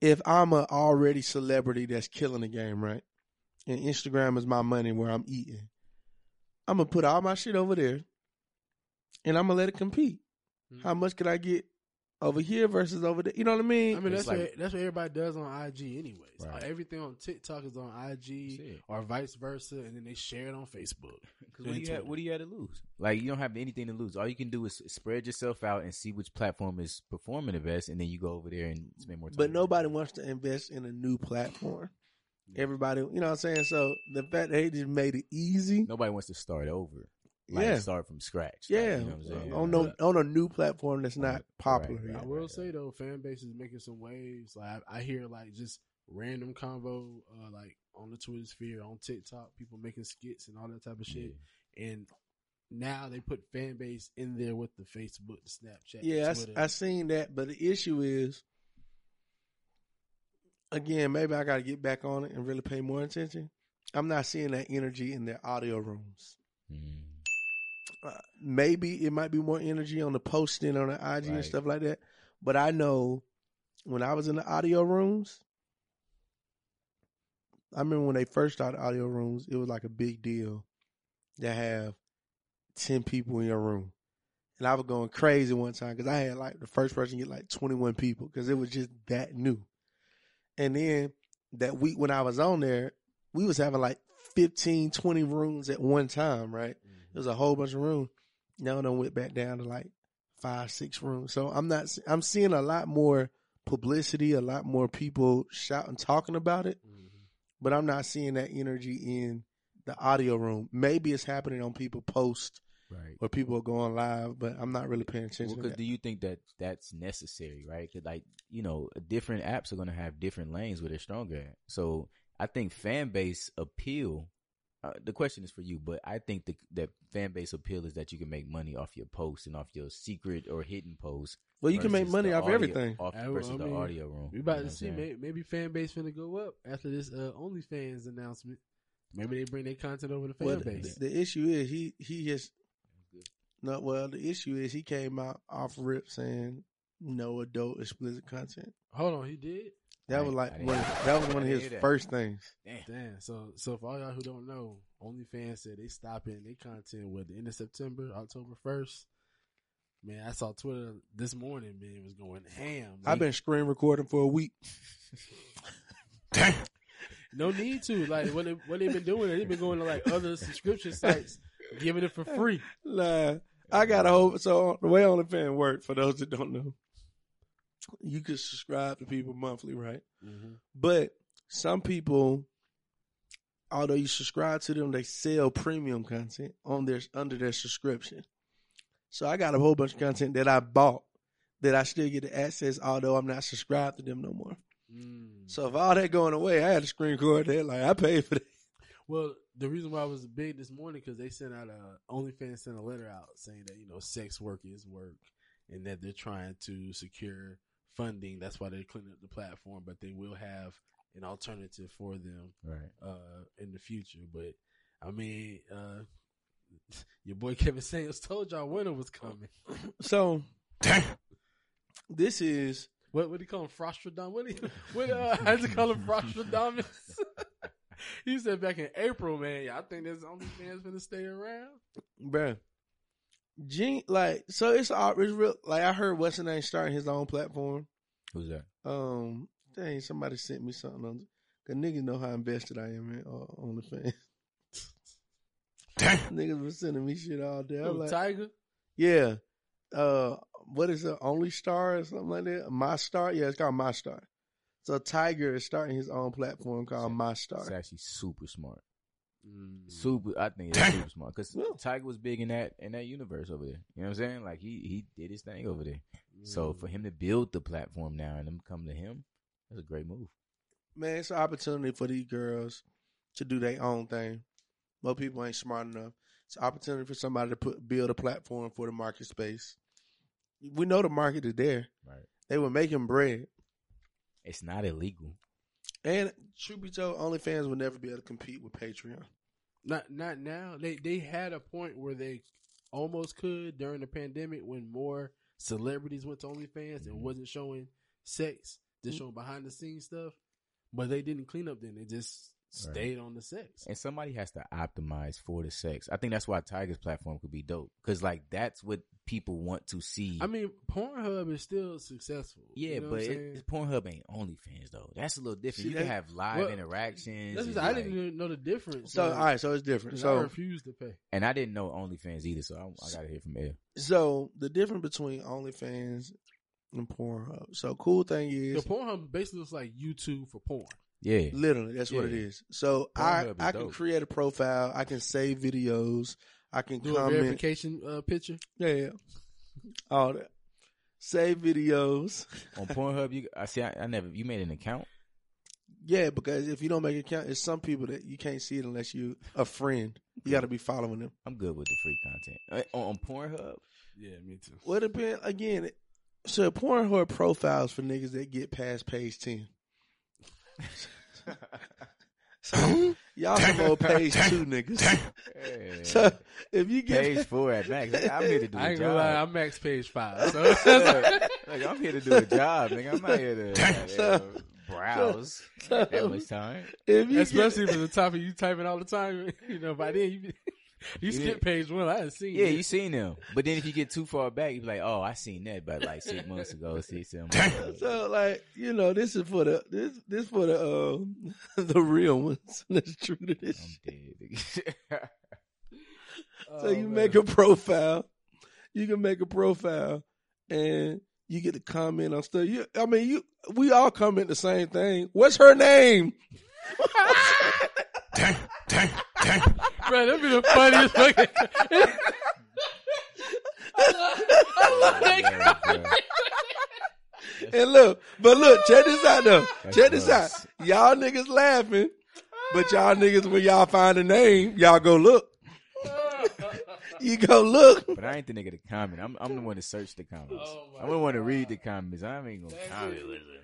if I'm a already celebrity that's killing the game, right? And Instagram is my money where I'm eating. I'm gonna put all my shit over there, and I'm gonna let it compete. Mm-hmm. How much could I get over here versus over there? You know what I mean? I mean, It's that's like- what that's what everybody does on IG, anyways. Right. Uh, everything on TikTok is on IG That's or vice versa, and then they share it on Facebook. [LAUGHS] Because what, do you have- what do you have to lose? Like you don't have anything to lose. All you can do is spread yourself out and see which platform is performing the best, and then you go over there and spend more time. But nobody wants to invest in a new platform. Everybody, you know what I'm saying? So the fact that they just made it easy, Nobody wants to start over. Like yeah, start from scratch. Like, yeah, you know what I'm saying? on no on a new platform that's not popular. Right, yet. I will say though, fan base is making some waves. Like I, I hear like just random convo, uh, like on the Twitter sphere, on TikTok, people making skits and all that type of shit. And now they put fan base in there with the Facebook, the Snapchat, Yeah, Twitter. I, I seen that, but the issue is, again, maybe I got to get back on it and really pay more attention. I'm not seeing that energy in their audio rooms. Mm. Uh, maybe it might be more energy on the posting on the IG and stuff like that. But I know when I was in the audio rooms, I remember when they first started audio rooms, it was like a big deal to have 10 people in your room. And I was going crazy one time because I had like the first person get like 21 people because it was just that new. And then that week when I was on there, we was having like 15, 20 rooms at one time, right? Was a whole bunch of room. Now it went back down to like five, six rooms. So I'm not, I'm seeing a lot more publicity, a lot more people shouting, talking about it, mm-hmm. but I'm not seeing that energy in the audio room. Maybe it's happening on people post Right. or people are going live, but I'm not really paying attention. Because that. do you think that that's necessary, right? 'Cause, like you know, different apps are going to have different lanes where they're stronger at. So I think fan base appeal. Uh, the question is for you, but I think the that fan base appeal is that you can make money off your posts and off your secret or hidden posts. Well, you can make money off audio- everything. Off I- versus I the audio room. We about You know to see. Maybe, maybe fan base finna go up after this uh, OnlyFans announcement. Maybe they bring their content over to fan Well, base. the issue is he he just no. Well, the issue is he came out off rip saying no adult explicit content. Hold on, he did. That was like one, that. that was one of his first things. Damn. Damn. So, so for all y'all who don't know, OnlyFans said they stopping their content with the end of September, October first. Man, I saw Twitter this morning. Man, it was going ham. I've been screen recording for a week. [LAUGHS] Damn. no need to like what they what they've been doing. They've been going to like other subscription sites, giving it for free. Nah, I got a whole. So the way OnlyFans work, for those that don't know, you could subscribe to people monthly, right? But some people, although you subscribe to them, they sell premium content on their under their subscription. So I got a whole bunch of content that I bought that I still get to access, although I'm not subscribed to them no more. Mm. So if all that going away, I had to screen record that. Like I paid for that. Well, the reason why I was big this morning because they sent out a OnlyFans sent a letter out saying that you know sex work is work and that they're trying to secure funding. That's why they're cleaning up the platform, but they will have an alternative for them Right. uh, in the future. But I mean, uh, [LAUGHS] your boy Kevin Samuels told y'all winter was coming. [COUGHS] So Damn. this is What what do you call him? Frostradamus? What do you, what uh, how's he call him? Frostradamus? [LAUGHS] he said back in April, man. Yeah, I think there's OnlyFans gonna stay around. bruh. Gene, like, so it's all it's real. Like, I heard what's his name starting his own platform. Who's that? Um, dang, somebody sent me something on. Cause niggas know how invested I am in uh, OnlyFans. [LAUGHS] Damn. niggas was sending me shit all day. I'm like, Tyga? yeah. Uh, what is it? Only Star or something like that? My Star? Yeah, it's called My Star. So Tyga is starting his own platform called My Star. It's Star. actually super smart. Mm. Super, I think it's super smart because Yeah. Tyga was big in that in that universe over there. You know what I'm saying? Like he he did his thing over there. So Mm. for him to build the platform now and them come to him, that's a great move. man, it's an opportunity for these girls to do their own thing. Most people ain't smart enough. It's an opportunity for somebody to put build a platform for the market space. We know the market is there. Right. They were making bread. It's not illegal. And truth be told, OnlyFans will never be able to compete with Patreon. Not not now. They they had a point where they almost could during the pandemic when more celebrities went to OnlyFans and mm-hmm. wasn't showing sex, just mm-hmm. showing behind the scenes stuff. But they didn't clean up then. They just Right. stayed on the sex. And somebody has to optimize for the sex. I think that's why Tyga's platform could be dope. Cause like that's what people want to see. I mean, Pornhub is still successful. yeah, You know what but I'm it, Pornhub ain't OnlyFans though. That's a little different. See, you can have live well, interactions. That's and, what I like- didn't even know the difference. So but- all right, so it's different. So I refuse to pay. and I didn't know OnlyFans either, so I, I got to hear from L. so the difference between OnlyFans and Pornhub. So cool thing The is Pornhub basically looks like YouTube for porn. Yeah, literally that's what it is. So I Pornhub is I can create a profile. I can save videos. I can Do a verification uh, picture. Yeah, yeah. All that. Save videos. [LAUGHS] on Pornhub, you I see. I, I never. You made an account. Yeah, because if you don't make an account, it's some people that you can't see it unless you a friend. You got to be following them. I'm good with the free content Uh, on, on Pornhub. Yeah, me too. Well, it depend again. it- So Pornhub profiles for niggas that get past page ten. [LAUGHS] so y'all some old page two niggas. so if you get Page four at max. I'm here to do I a ain't gonna lie, job. I'm max page five. So like, I'm here to do a job, nigga. I'm not here to [LAUGHS] goddamn, uh, browse so- that much time. if you especially get, if it's the top of you typing all the time, [LAUGHS] you know, by then you [LAUGHS] you skip page one. I done seen Yeah, it. you seen them, but then if you get too far back, you be like, "Oh, I seen that," but like six [LAUGHS] months ago, six seven months ago. so like you know this is for the this this for the um [LAUGHS] the real ones. That's true to this. I'm dead. So Oh, you man. make a profile. You can make a profile and you get to comment on stuff. You, I mean, you we all comment the same thing. What's her name? Dang, dang, dang. Bro, that'd be the funniest fucking. Yeah, [LAUGHS] bro. And look, but look, check this out though. That's check this out. Y'all niggas laughing, but y'all niggas when y'all find a name, y'all go look. [LAUGHS] you go look. But I ain't the nigga to comment. I'm I'm the one to search the comments. Oh, I'm the one to read the comments. I ain't gonna comment.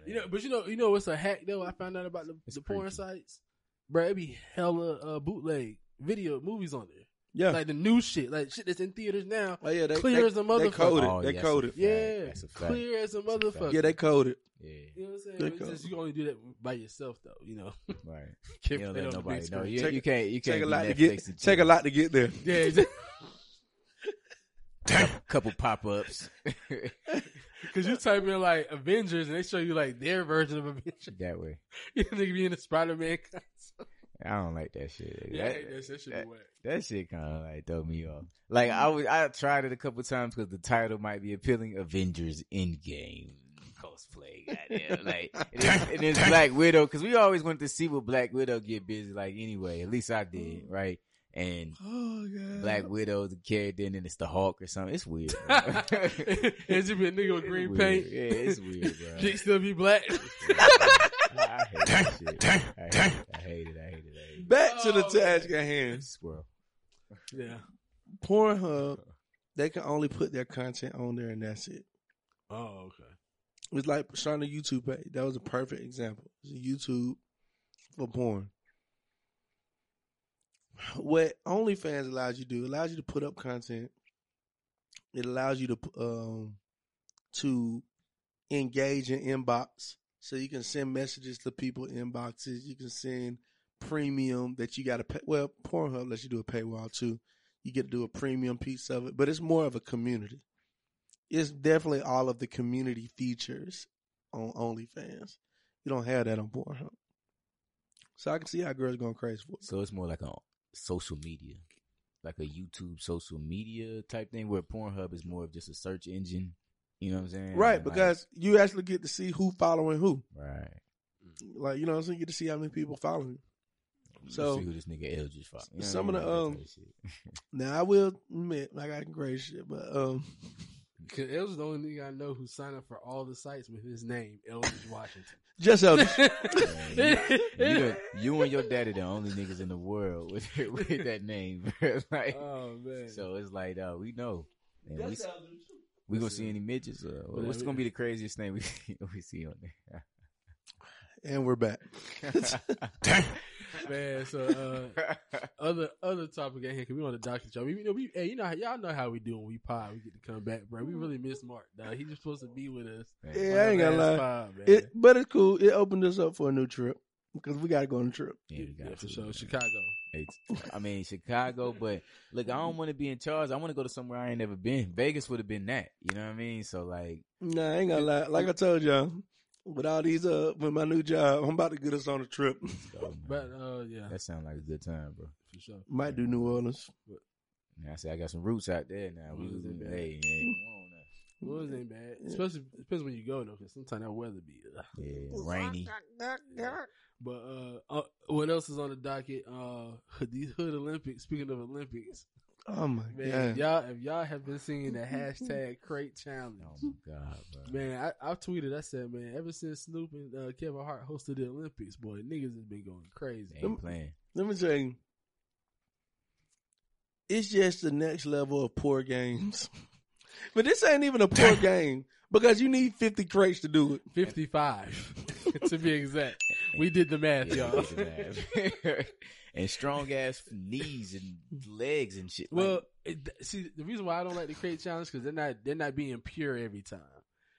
You know, but you know, you know what's a hack though? I found out about the, the porn sites. Bro, it be hella uh, bootleg video movies on there. Yeah. Like the new shit, like shit that's in theaters now. Oh yeah, they Clear they, as a motherfucker. They motherfucker. coded. Oh, they yes, coded. Yeah, That's a clear as a That's a motherfucker. Yeah, they coded. Yeah, You know what I'm saying? They It's code. just, you can only do that by yourself though. You know, right. [LAUGHS] Can't You don't let on nobody know. You, Take- you can't. You can't. Take a be lot to Netflix get. Take a lot to get there. Yeah, exactly. [LAUGHS] Couple pop ups. Because [LAUGHS] you type in like Avengers and they show you like their version of Avengers. that way. You nigga be in the Spider Man console. I don't like that shit. Yeah, that, that shit. That shit that- that shit kind of like throw me off. Like I was, I tried it a couple times because the title might be appealing. Avengers Endgame cosplay, goddamn. like and it's, [LAUGHS] and it's Black Widow because we always wanted to see what Black Widow get busy like anyway. At least I did, oh. right? And [GASPS] Oh god. Black Widow the character, and then it's the Hawk or something. It's weird. bro. [LAUGHS] it just be a nigga with green paint. Yeah, it's weird, bro. [LAUGHS] Dick still be black. I hate that shit. dang, I hate dang. it. I hate it. I hate it. I hate. Back to the Oh, task at hand. Squirrel. yeah. Pornhub, they can only put their content on there and that's it. Oh, okay. It's like starting a YouTube page. That was a perfect example. It's a YouTube for porn. What OnlyFans allows you to do, allows you to put up content. It allows you to um to engage in inbox. So you can send messages to people inboxes. You can send premium that you got to pay. Well, Pornhub lets you do a paywall too. You get to do a premium piece of it, but it's more of a community. It's definitely all of the community features on OnlyFans. You don't have that on Pornhub. So I can see how girls going crazy for it. So it's more like a social media, like a YouTube social media type thing, where Pornhub is more of just a search engine. You know what I'm saying? Right, And, like- because you actually get to see who following who. right. Like, you know what I'm saying? You get to see how many people following So- see who this nigga L just fucked. You know some of the, mean? um, That type of shit. Now I will admit, I got great shit, but um [LAUGHS] Cause Eldridge the only nigga I know who signed up for all the sites with his name, Eldridge Washington. [LAUGHS] Just Eldridge. [LAUGHS] Man, you, you, you and your daddy the only niggas in the world with with that name. like, oh man. so it's like, uh, we know. And we, we gonna see any midgets? Uh, But what's I gonna be the craziest thing we we see on there? and we're back. Man, so uh, other other topic at here, cause we on the doctor show. We, you know, we, hey, you know, y'all know how we do when we pod. We get to come back, bro. We really miss Mark. Dog. He was supposed to be with us. Man, Yeah, on I ain't gonna lie. pod, man. It, but it's cool. It opened us up for a new trip because we got to go on a trip. yeah, we got yeah, for sure. man. Chicago. It's- I mean Chicago, but look, I don't want to be in charge. I want to go to somewhere I ain't never been. Vegas would have been that. You know what I mean? So like, Nah, I ain't gonna lie. Like I told y'all, with all these uh, with my new job, I'm about to get us on a trip. [LAUGHS] go. But uh, yeah, that sounds like a good time, bro. for sure. Might do New Orleans. And I say I got some roots out there now. We was in, Mm. hey, hey, come on now. Well, it ain't bad. Especially depends when you go though, because sometimes that weather be. Uh, Yeah, [LAUGHS] rainy. But uh, uh, what else is on the docket? Uh, [LAUGHS] these Hood Olympics. Speaking of Olympics, Oh my man, god! y'all if y'all have been seeing the hashtag [LAUGHS] Crate Challenge, Oh my god, bro. man, I, I tweeted. I said, man, ever since Snoop and uh, Kevin Hart hosted the Olympics, boy, niggas has been going crazy. They ain't playing. Let me tell you, it's just the next level of poor games. [LAUGHS] but this ain't even a poor [LAUGHS] game because you need 50 crates to do it. Fifty-five, to be exact. We did the math, y'all. And strong ass knees and legs and shit. Well, Like, it, see, the reason why I don't like the crate challenge because they're not they're not being pure every time.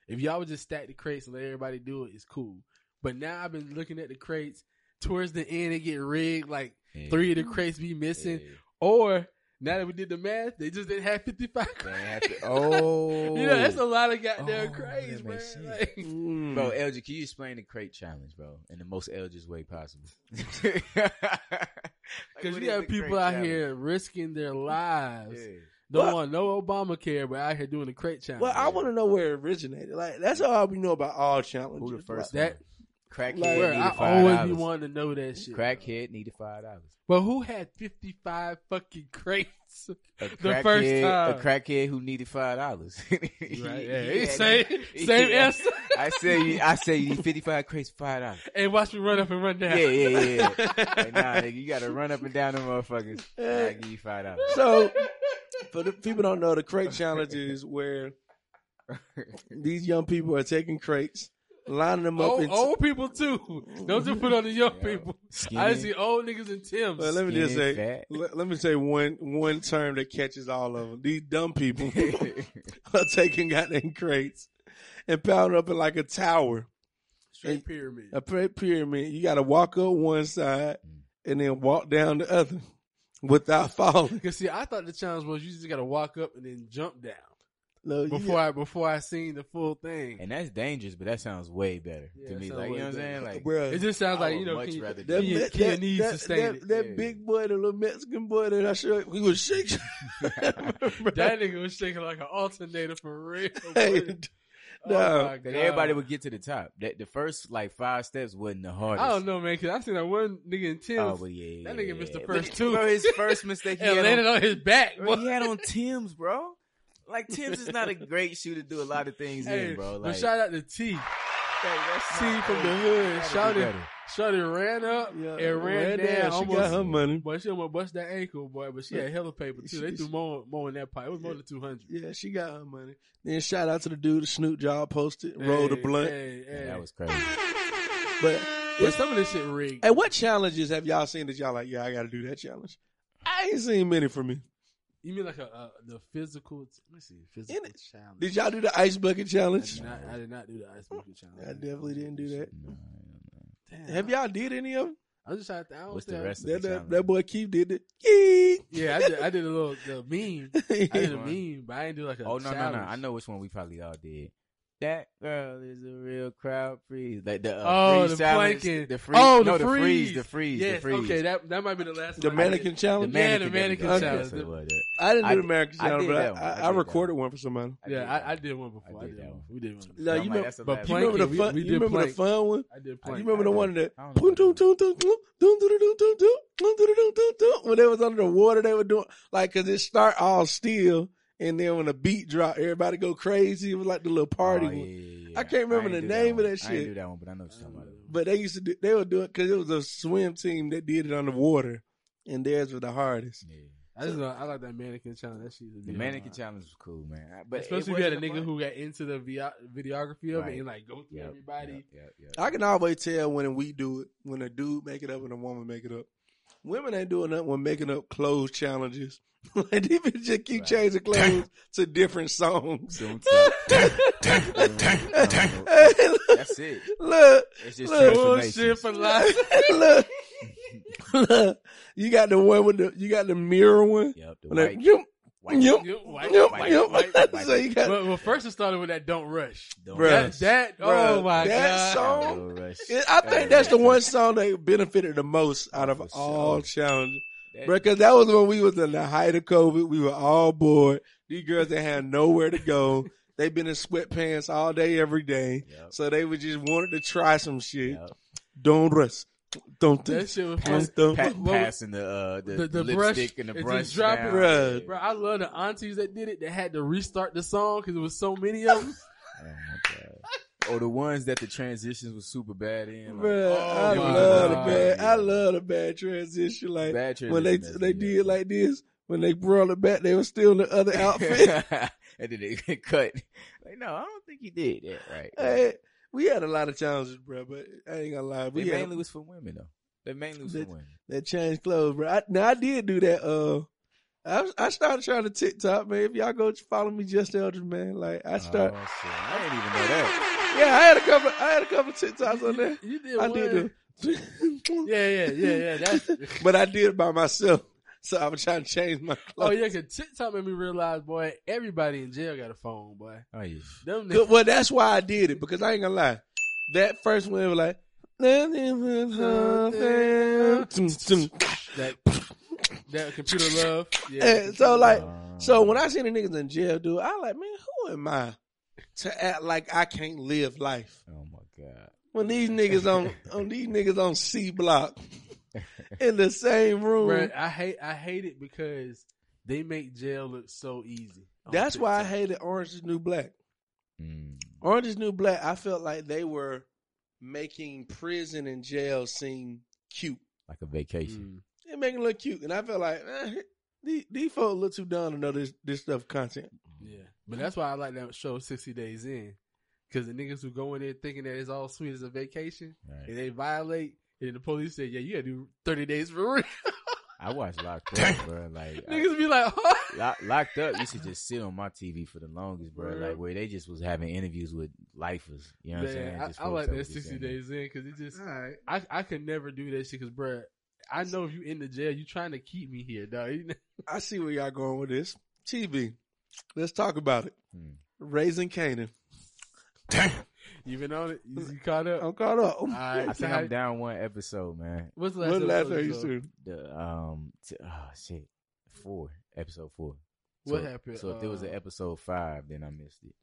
If y'all would just stack the crates and let everybody do it, it's cool. But now I've been looking at the crates. Towards the end, they get rigged. Like yeah, three of the crates be missing, yeah. or now that we did the math, they just didn't have fifty five They have to- oh, [LAUGHS] you know that's a lot of goddamn Oh, crates, man. Like, Mm. Bro, LG, can you explain the crate challenge, bro, in the most LG's way possible? [LAUGHS] [LAUGHS] Because you have people out here risking their lives. Yeah. Don't Well- want no Obamacare, but out here doing the crate challenge. well, I want to know where it originated. Like that's all we know about all challenges. Who the first that- one? Crackhead Like, needed I five always be dollars. wanting to know that shit. Crackhead needed five dollars. But who had 55 fucking crates? [LAUGHS] A The first crackhead- time. a crackhead who needed five dollars. [LAUGHS] Right, yeah. Same, [LAUGHS] same answer. I say, you- I say you need fifty five crates, for five dollars. Hey, watch me run up and run down. Yeah, yeah, yeah. yeah. Like, nah, nigga, you gotta run up and down them motherfuckers. I give you five dollars. So, for the people don't know, the crate challenge is where these young people are taking crates, lining them up. Old, in old people too. Don't just put on the young [LAUGHS] people. I see old niggas in Tim's. Well, let me just say, let, let me say one one term that catches all of them. These dumb people [LAUGHS] [LAUGHS] are taking goddamn crates and pounding up in like a tower, Straight pyramid. a py- pyramid. You got to walk up one side and then walk down the other without falling. Cause see, I thought the challenge was you just gotta walk up and then jump down No, you before I before I seen the full thing. And that's dangerous, but that sounds way better Yeah, to me. Like you know what I'm saying? Like Bruh. It just sounds I like you know, much can you, rather That, you- that, that, knees that, sustain that, it? that Yeah. big boy, the little Mexican boy that I showed, he was shaking. [LAUGHS] That nigga was shaking like an alternator for real. [LAUGHS] Hey, no. [LAUGHS] Oh my God. everybody would get to the top. That the first like five steps wasn't the hardest. I don't know, man, cause I seen that one nigga in Tim's Oh, but yeah, That nigga missed the first two. Bro, his first mistake he had landed on, on his back. bro, he had on Tim's, bro. Like Tim's is not a great shoe to do a lot of things Hey, in, bro. but Like, shout out to T. hey, that's T from the hey, hood. gotta Shout do it. Shawty ran up Yeah, and ran, ran down. down. She almost, got her money. [LAUGHS] Boy, she almost bust that ankle, boy. But she had hella paper too. They threw more, more in that pipe. It was more than two hundred. Yeah, she got her money. Then shout out to the dude, the Snoop Job posted, rolled a blunt. Hey, Yeah, hey. that was crazy. But But some of this shit rigged. And what challenges have y'all seen that y'all like? Yeah, I got to do that challenge. I ain't seen many from me. You mean like a uh, the physical? Let me see, physical In it. challenge. Did y'all do the ice bucket I challenge? did, not, I did not do the ice bucket challenge. I definitely didn't do that. Damn, Have y'all did any of them? I'm just trying to. I don't What's the think I- rest of That, the that, challenge? that boy Keith did it. Yee. Yeah, I did. I did a little the meme. [LAUGHS] I did a meme, but I didn't do like a. Oh no, no, no! I know which one we probably all did. That girl is a real crowd freeze. Like the uh, oh, the challenge, the freeze, oh, the, no, freeze. the freeze, the freeze, yes. the freeze. Okay, that that might be the last. The mannequin challenge, the mannequin yeah, the mannequin okay. challenge. The, I didn't do the mannequin challenge, but I, I, I, I recorded one. one for somebody. I yeah, I, I did one before. I did, I did one. one. We did one. No, you know, but you remember the fun? You remember the fun one? I did. You remember the one that when they was under the water, they were doing like because it start all still and then when the beat drop, everybody go crazy. It was like the little party. Oh, one. yeah, yeah, yeah. I can't remember ain't the name one. of that shit. I ain't shit. do that one, but I know what you're talking about. But they used to do, they would do it because it was a swim team that did it on the water, and theirs was the hardest. Yeah. I just know, I like that mannequin challenge. That shit. The mannequin hard. challenge was cool, man. But Especially if you had a nigga fun. who got into the vi- videography of Right. it and like go through Yep, everybody. yep, yep, yep. I can always tell when we do it, when a dude make it up and a woman make it up. Women ain't doing nothing when making up clothes challenges. [LAUGHS] like they just keep Right. changing clothes to different songs. Don't tell- [LAUGHS] Hey, That's it. look, It's just Look, transformation. For life. [LAUGHS] look, look. You got the one with the you got the mirror one. Yep, the When they- white, yum, white, Yep, white, yum, white, yum. white, white. so you got well, well, first it started with that "Don't Rush." Don't Bruh. rush. That, that Bruh, oh my that god! song- Don't rush. I think that's the one song that benefited the most out of For all sure. challenges. Because that was when we was in the height of COVID. We were all bored. These girls that had nowhere to go. [LAUGHS] They've been in sweatpants all day, every day. Yep. So they would just wanted to try some shit. Yep. Don't rush. Don't That shit was Don't Pa- What passing the uh the, the- the lipstick brush and the brush just drop down. Bruh. Bro, I love the aunties that did it. That had to restart the song because there was so many of them. [LAUGHS] Oh. Or the ones that the transitions was super bad in. Like, Bruh, I love the God. bad. I love the bad transition. Like Bad when they they that's- did like this. When they brought it back, they were still in the other [LAUGHS] outfit. and then they [LAUGHS] cut. Like, no, I don't think he did that right. hey, we had a lot of challenges, bro. But I ain't gonna lie, we they had, mainly was for women though. They mainly was for That- women. that changed clothes, bro. I, now I did do that. Uh, I I started trying to TikTok, man. If y'all go follow me, just Eldridge, man. Like I start, Oh. I didn't even know that. yeah. I had a couple. I had a couple TikToks on there. You did I one. did [LAUGHS] Yeah, yeah, yeah, yeah. That's [LAUGHS] but I did it by myself. So I was trying to change my [LAUGHS] oh clothes. yeah. Cause TikTok made me realize, boy, everybody in jail got a phone, boy. Oh yeah. Them niggas, Well, that's why I did it because I ain't gonna lie. That first one was like. that that computer love. Yeah. And so like, so when I see the niggas in jail, dude, I like, man, who am I to act like I can't live life? Oh my god. When these niggas on, on these niggas on C block [LAUGHS] in the same room. Bruh, I hate I hate it because they make jail look so easy. on That's why I hated Orange is New Black. Mm. Orange is New Black, I felt like they were making prison and jail seem cute. Like a vacation. Mm. They making it look cute. And I felt like, eh, these, these folks look too dumb to know this, this stuff content. Yeah, but that's why I like that show Sixty Days In, because the niggas who go in there thinking that it's all sweet as a vacation, Right. and they violate, and the police said, "Yeah, you gotta do thirty days for real." I watched Locked [LAUGHS] Up, bro. Like I- niggas be like, huh? Lock, Locked Up used to just sit on my TV for the longest, bro. Bruh. Like where they just was having interviews with lifers. You know what I'm saying? I, I like that sixty days in because it just All right. I I could never do that shit because, bruh, I know if you in the jail, you trying to keep me here, dog. [LAUGHS] I see where y'all going with this. TV. Let's talk about it. Hmm. Raising Kanan. Damn. You been on it? You, you caught up? I'm caught up. All right, I so think how- I'm down one episode, man. What's the last? What last episode time you you? The um, t- oh shit, four episode four. What So- happened? So if there was an Uh, episode five, then I missed it.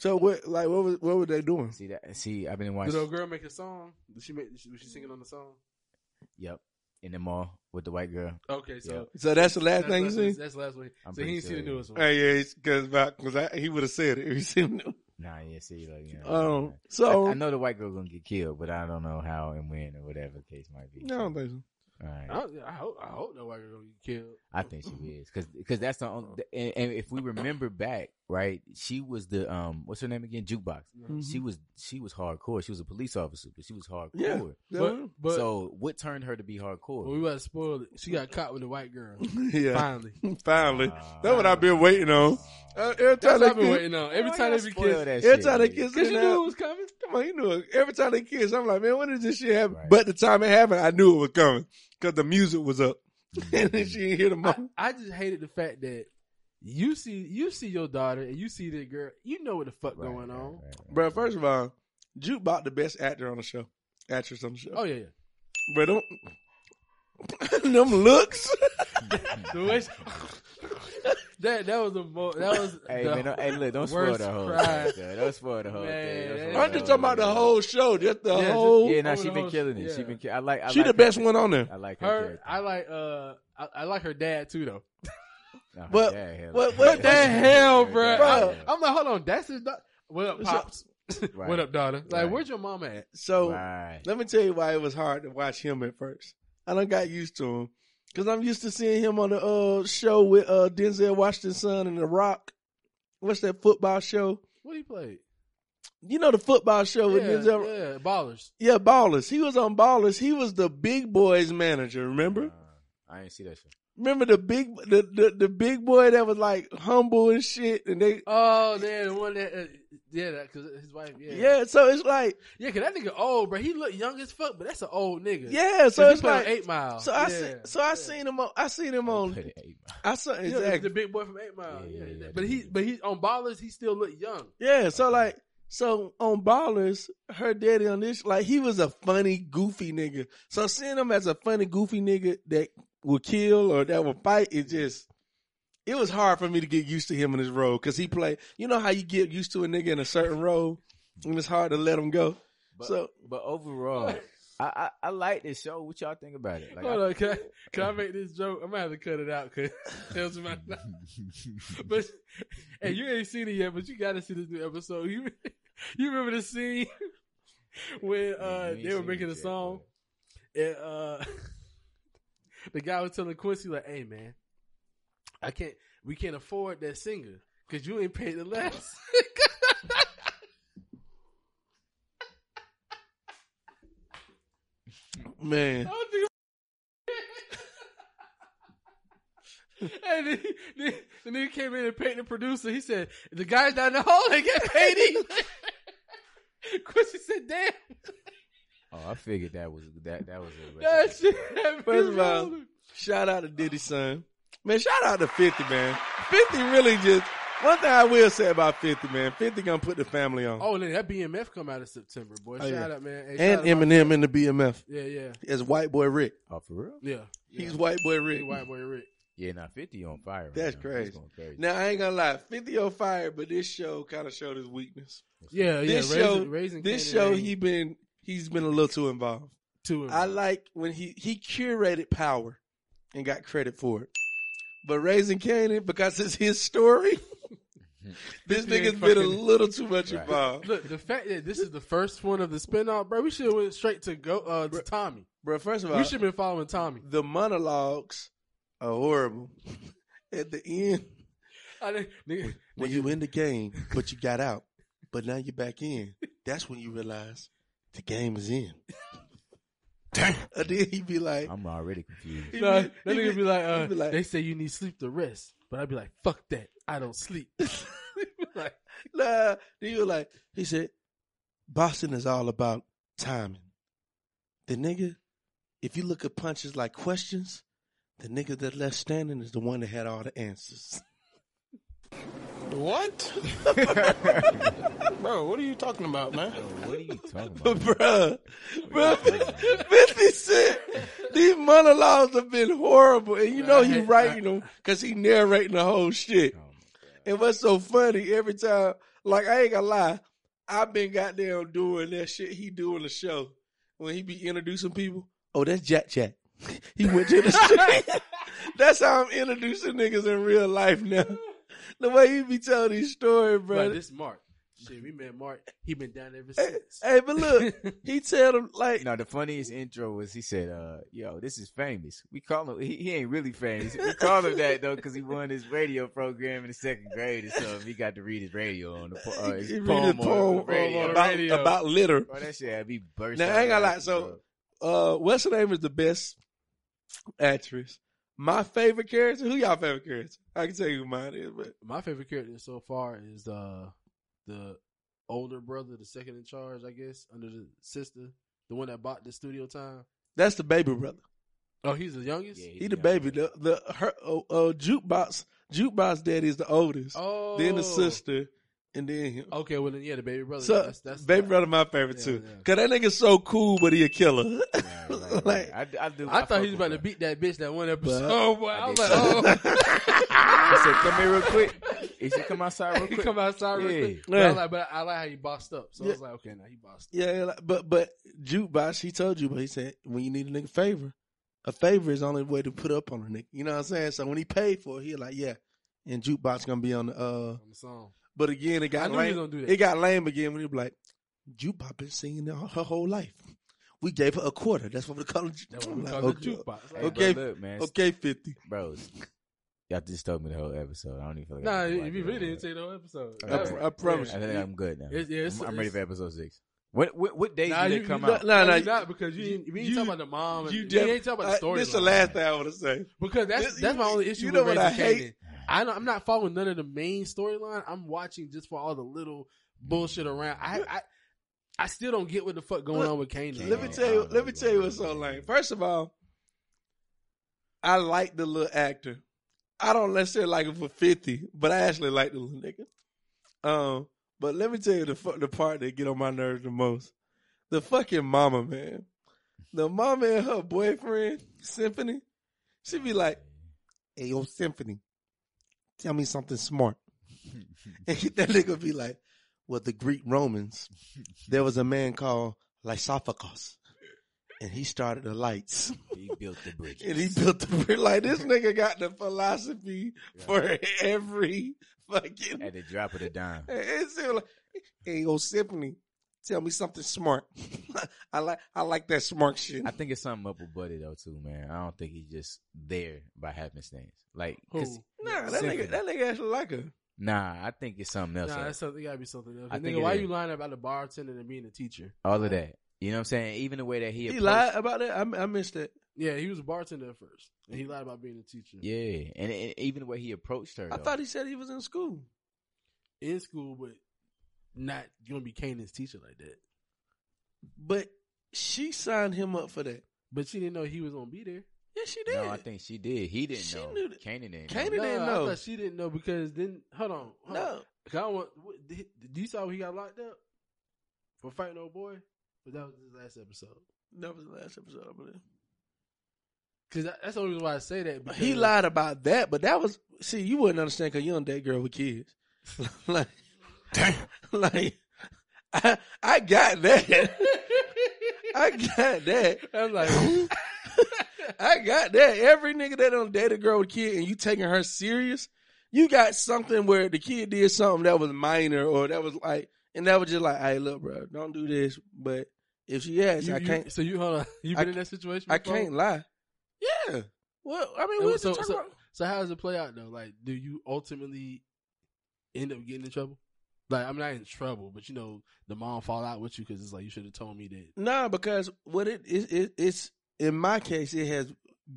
So what? Like what was what were they doing? See that? See, I've been did watching. the girl make a song? Did she make? Was she singing on the song? Yep, in the mall with the white girl. Okay, so Yep. So that's the last that's, thing you last- seen? That's the last one. I'm so he pretty ain't see the sure, newest one. Hey, yeah, because because he would have said it if he seen it. Nah, yeah, see, like you know. Um, I, so I know the white girl gonna get killed, but I don't know how and when or whatever the case might be. No, I don't think so. All right. I, I hope I hope no white girl gonna get killed. I think she is because that's the only. And, and if we remember back, right, she was the um, what's her name again? Jukebox. She was she was hardcore. She was a police officer, but she was hardcore. Yeah. But but so what turned her to be hardcore? when we about to spoil it, she got caught with a white girl. [LAUGHS] yeah, Finally, [LAUGHS] finally, Ah. that's what I've been waiting on. Uh, every time what they I've been kiss, waiting on. Every time they be spoil that every shit, time they kiss, because in you knew it was coming. Come on, you knew it. Every time they kiss, I'm like, man, when did this shit happen? Right. But the time it happened, I knew it was coming because the music was up, [LAUGHS] and then she didn't hear the I, moment. I just hated the fact that you see you see your daughter and you see that girl. You know what the fuck Right, going right, on. right, right. Bro, first of all, Juke bought the best actor on the show, actress on the show. Oh yeah, yeah. But don't [LAUGHS] them looks. [LAUGHS] The way she- that that was the most. That was Hey the man, don't, hey look, don't spoil the whole cry. thing. Don't spoil the whole Man, thing. That- spoil I'm just talking about the whole show, just the Yeah, just- whole. Yeah, now over she been killing it. She been. ki- I like. I she like the her- best one on there. I like her. her. I like uh I, I like her dad too though. [LAUGHS] Nah, But what- What what- the hell, bro? Bro. I'm like, hold on, that's his. Da- what up, pops? [LAUGHS] Right. what up, daughter? Like, Right. where's your mama at? So Right. let me tell you why it was hard to watch him at first. I done got used to him because I'm used to seeing him on the uh, show with uh, Denzel Washington's son and The Rock. What's that football show? What he played? You know the football show with Denzel. yeah, ballers. Yeah, Ballers. He was on Ballers. He was the big boys manager. Remember? Uh, I ain't see that shit. Remember the big the, the the big boy that was like humble and shit, and they Oh, yeah, the one that, uh, yeah, because his wife, yeah, yeah. So it's like yeah, cause that nigga old, bro. He look young as fuck, but that's an old nigga. yeah. so it's like Eight Mile. So I yeah. see, so I seen him on I seen him on Put eight miles. I saw Yeah, the- exactly the big boy from Eight Mile. Yeah, Yeah, yeah, yeah, but he, but he on ballers, he still look young. Yeah, so like, so on Ballers, her daddy on this, like, he was a funny, goofy nigga. So seeing him as a funny, goofy nigga that would kill or that will fight, it just, it was hard for me to get used to him in his role because he played. You know how you get used to a nigga in a certain role, and it's hard to let him go. But, So- but overall, I, I I like this show. What y'all think about it? Like, Hold I, on, can I, can I make this joke? I'm gonna have to cut it out because tells [LAUGHS] my. [LAUGHS] But hey, you ain't seen it yet, but you got to see this new episode. You [LAUGHS] you remember the scene when uh they were making it a yet, song, and uh the guy was telling Quincy like, "Hey man, I can't, we can't afford that singer because you ain't paid the less." [LAUGHS] Man, I [LAUGHS] don't think- And [LAUGHS] then, then, the nigga came in and paid the producer. He said, "The guys down the hall they get paid." either." Quincy said, "Damn, oh, I figured that was that that was a that shit." First of all, shout out to Diddy son. Man, shout out to 50, man. 50 really just, one thing I will say about 50, man, 50 gonna put the family on. Oh, and then that BMF come out in September, boy. Oh, Shout yeah. out, man. Hey, and shout out to my- Eminem in the BMF. Yeah, yeah, As white boy Rick. Oh, for real? yeah. He's white boy Rick. white boy Rick. Yeah, now fifty on fire. right That's now. crazy. Going crazy. Now I ain't gonna lie, fifty on fire, but this show kind of showed his weakness. Yeah, yeah. this Raising, show, raising this Kanan show, he been he's been a little too involved. too. involved. I like when he he curated power and got credit for it, but raising Kanan because it's his story. [LAUGHS] this nigga's been a little too much Right. involved, Look, the fact that this is the first one of the spinoff, bro. We should have went straight to go uh, to Tommy. bro. First of all, We should have been following Tommy. the monologues are horrible. [LAUGHS] At the end, I didn't, nigga, when you in the game, but you got out, but now you're back in. That's when you realize the game is in. Damn. [LAUGHS] And then he'd be like, I'm already confused. he Nah, be- that he nigga be like, uh, be like, they say you need sleep to rest, but I'd be like, fuck that, I don't sleep. [LAUGHS] like, nah. Then he was like, he said, boxing is all about timing. The nigga, if you look at punches like questions, the nigga that left standing is the one that had all the answers. [LAUGHS] What? Bro, what are you talking about, man? What are you talking about? [LAUGHS] bruh, bruh, 50 Cent, these monologues have been horrible. And you know he writing them because he narrating the whole shit. Oh and what's so funny, every time, like I ain't gonna lie, I've been goddamn doing that shit he do in the show. When he be introducing people, oh, that's Jack Jack. [LAUGHS] He went to the [LAUGHS] street. That's how I'm introducing niggas in real life now. The way he be telling these stories, bro. bro, this Mark. Shit, we met Mark. He been down ever Hey, since. hey, but look, [LAUGHS] he tell them like, No, the funniest intro was he said, uh, yo, this is famous. We call him, he, he ain't really famous. We call him that though because he won his radio program in the second grade or something. He got to read his radio on the, po- uh, his he read poem, a on the poem radio. about, radio. about litter. Bro, that shit had me burst. Now, I ain't gonna lie. So, uh, what's her name is the best actress. My favorite character. Who y'all favorite character? I can tell you who mine is, but My favorite character so far is uh the older brother, the second in charge, I guess, under the sister, the one that bought the studio time. that's the baby brother. Oh, he's the youngest. Yeah, He the baby. The the her uh, uh, jukebox jukebox daddy is the oldest. Oh, Then the sister, and then him. Okay, well then yeah, the baby brother. So that's, that's baby brother my favorite Yeah, too. yeah. Cause that nigga's so cool, but he a killer. Right, right, [LAUGHS] right. like, I, I, do, I, fuck thought he was about to beat that bitch that one episode. Oh boy, I, [LAUGHS] I was like, oh. He said, "Come here real quick." [LAUGHS] He said, "Come outside real he quick." come outside real Yeah. quick. But, I like, but I like how he bossed up. So I was like, okay, now he bossed. Up. yeah, like, but but jukebox he told you, but he said when you need a nigga favor, a favor is the only way to put up on a nigga. You know what I'm saying? So when he paid for it, he like, yeah, and jukebox gonna be on the. uh on the song. But again, it I got knew he lame. was gonna do that. It got lame again when he was like, jukebox been singing her, her whole life. We gave her a quarter. That's what we call it. That's what like, call the okay, jukebox. Hey, Okay, bro, look, man. okay, fifty. Bros, y'all just told me the whole episode. I don't even feel like Nah, if you it really didn't say no episode. I, Okay. I promise I you. think I'm good now. It's- yeah, it's- I'm, I'm ready for episode six. What what what days Nah, do you, they come you, out? Nah, No, nah, you're not because you, ain't- we ain't you- talking about the mom. And, You we def- ain't talking about the I- story. This is the last thing I want to say. because that's This- that's my only issue. you with know what Raising I hate? Kanan. I know I'm not following none of the main storyline. I'm watching just for all the little bullshit around. I I, I still don't get what the fuck going Look, on with Kanan. Let me tell you. Let me tell you what's so lame. First of all, I like the little actor. I don't necessarily like him for fifty, but I actually like the little nigga. Um, but let me tell you the fu- the part that get on my nerves the most. The fucking mama, man. The mama and her boyfriend, Symphony, she be like, "Hey, yo, Symphony, tell me something smart." [LAUGHS] and that nigga be like, "Well, the Greek Romans, there was a man called Lysophocus, and he started the lights." He built the [LAUGHS] bridge. And he built the bridge. Like this nigga got the philosophy for every fucking. At the drop of the dime. [LAUGHS] It's like, hey, yo, Symphony, tell me something smart. [LAUGHS] I like, I like that smart shit. I think it's something up with Buddy though too, man. I don't think he's just there by happenstance. Like, 'cause- Who? Nah, that Symphony. nigga, that nigga actually like her. nah, I think it's something else. Nah, like- that's something. Gotta be something else. I And think nigga, why is. you lying about the bartender and being a teacher? all of that. You know what I'm saying? Even the way that he, He approached- lied about that. I, I missed that. Yeah, he was a bartender at first, and he lied about being a teacher. Yeah, and, and even the way he approached her. I though. thought he said he was in school. in school, but not gonna be Kanan's teacher like that. But she signed him up for that. But she didn't know he was gonna be there. Yeah, she did. No, I think she did. He didn't She know. knew that- Kanan didn't. Kanan know. didn't I know. thought she didn't know because then hold on, hold No. on. 'Cause I don't want. what- Did did you saw he got locked up for fighting old boy? But that was his last episode. That was the last episode, I believe. Because that's the only reason why I say that. Because He lied about that, but that was see, you wouldn't understand because you don't date girl with kids. [LAUGHS] like, [LAUGHS] like I, I got that. I got that. I'm like, [LAUGHS] I got that. Every nigga that don't date a girl with a kid and you taking her serious, you got something where the kid did something that was minor or that was like, and that was just like, hey, look, bro, don't do this. But if she asks, you, I can't. so you hold on. [LAUGHS] You I been in that situation? I can't lie. Yeah. Well, I mean, we so, talk so, so how does it play out though? Like, do you ultimately end up getting in trouble? Like, I'm not in trouble, but you know, the mom fall out with you because it's like you should have told me that. Nah, because what it is, it, it's in my case, it has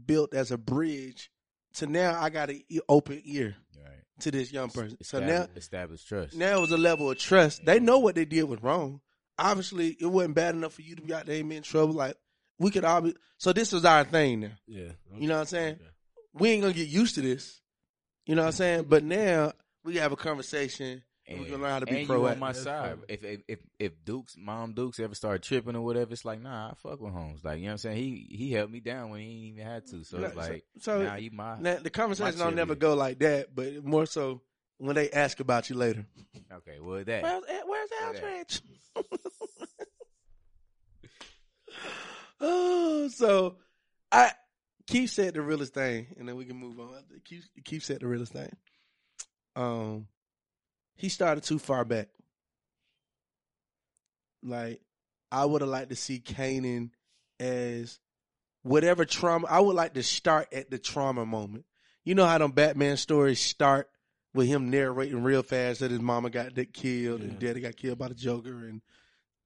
built as a bridge to now. I got an e- open ear Right. to this young person. So now, established trust. now it's a level of trust. They mm-hmm. know what they did was wrong. Obviously, it wasn't bad enough for you to be out there and in trouble. Like we could all be. So this is our thing now. Yeah, You know what I'm saying? We ain't gonna get used to this. You know what I'm saying? But now we have a conversation and, we can learn how to be and you on my side. If, if if if Dukes, mom Dukes ever start tripping or whatever, it's like, nah, I fuck with Holmes. Like, you know what I'm saying? He he helped me down when he ain't even had to. So it's Like, so- like, so- now you my Now the conversation my don't never go like that, but more so when they ask about you later. Okay, well that Where's, where's Where Eldridge? [LAUGHS] oh, so I Keith said the realest thing, and then we can move on. Keith, Keith said the realest thing. Um, he started too far back. Like I would have liked to see Kanan as whatever trauma. I would like to start at the trauma moment. You know how them Batman stories start with him narrating real fast that his mama got killed and daddy got killed by the Joker, and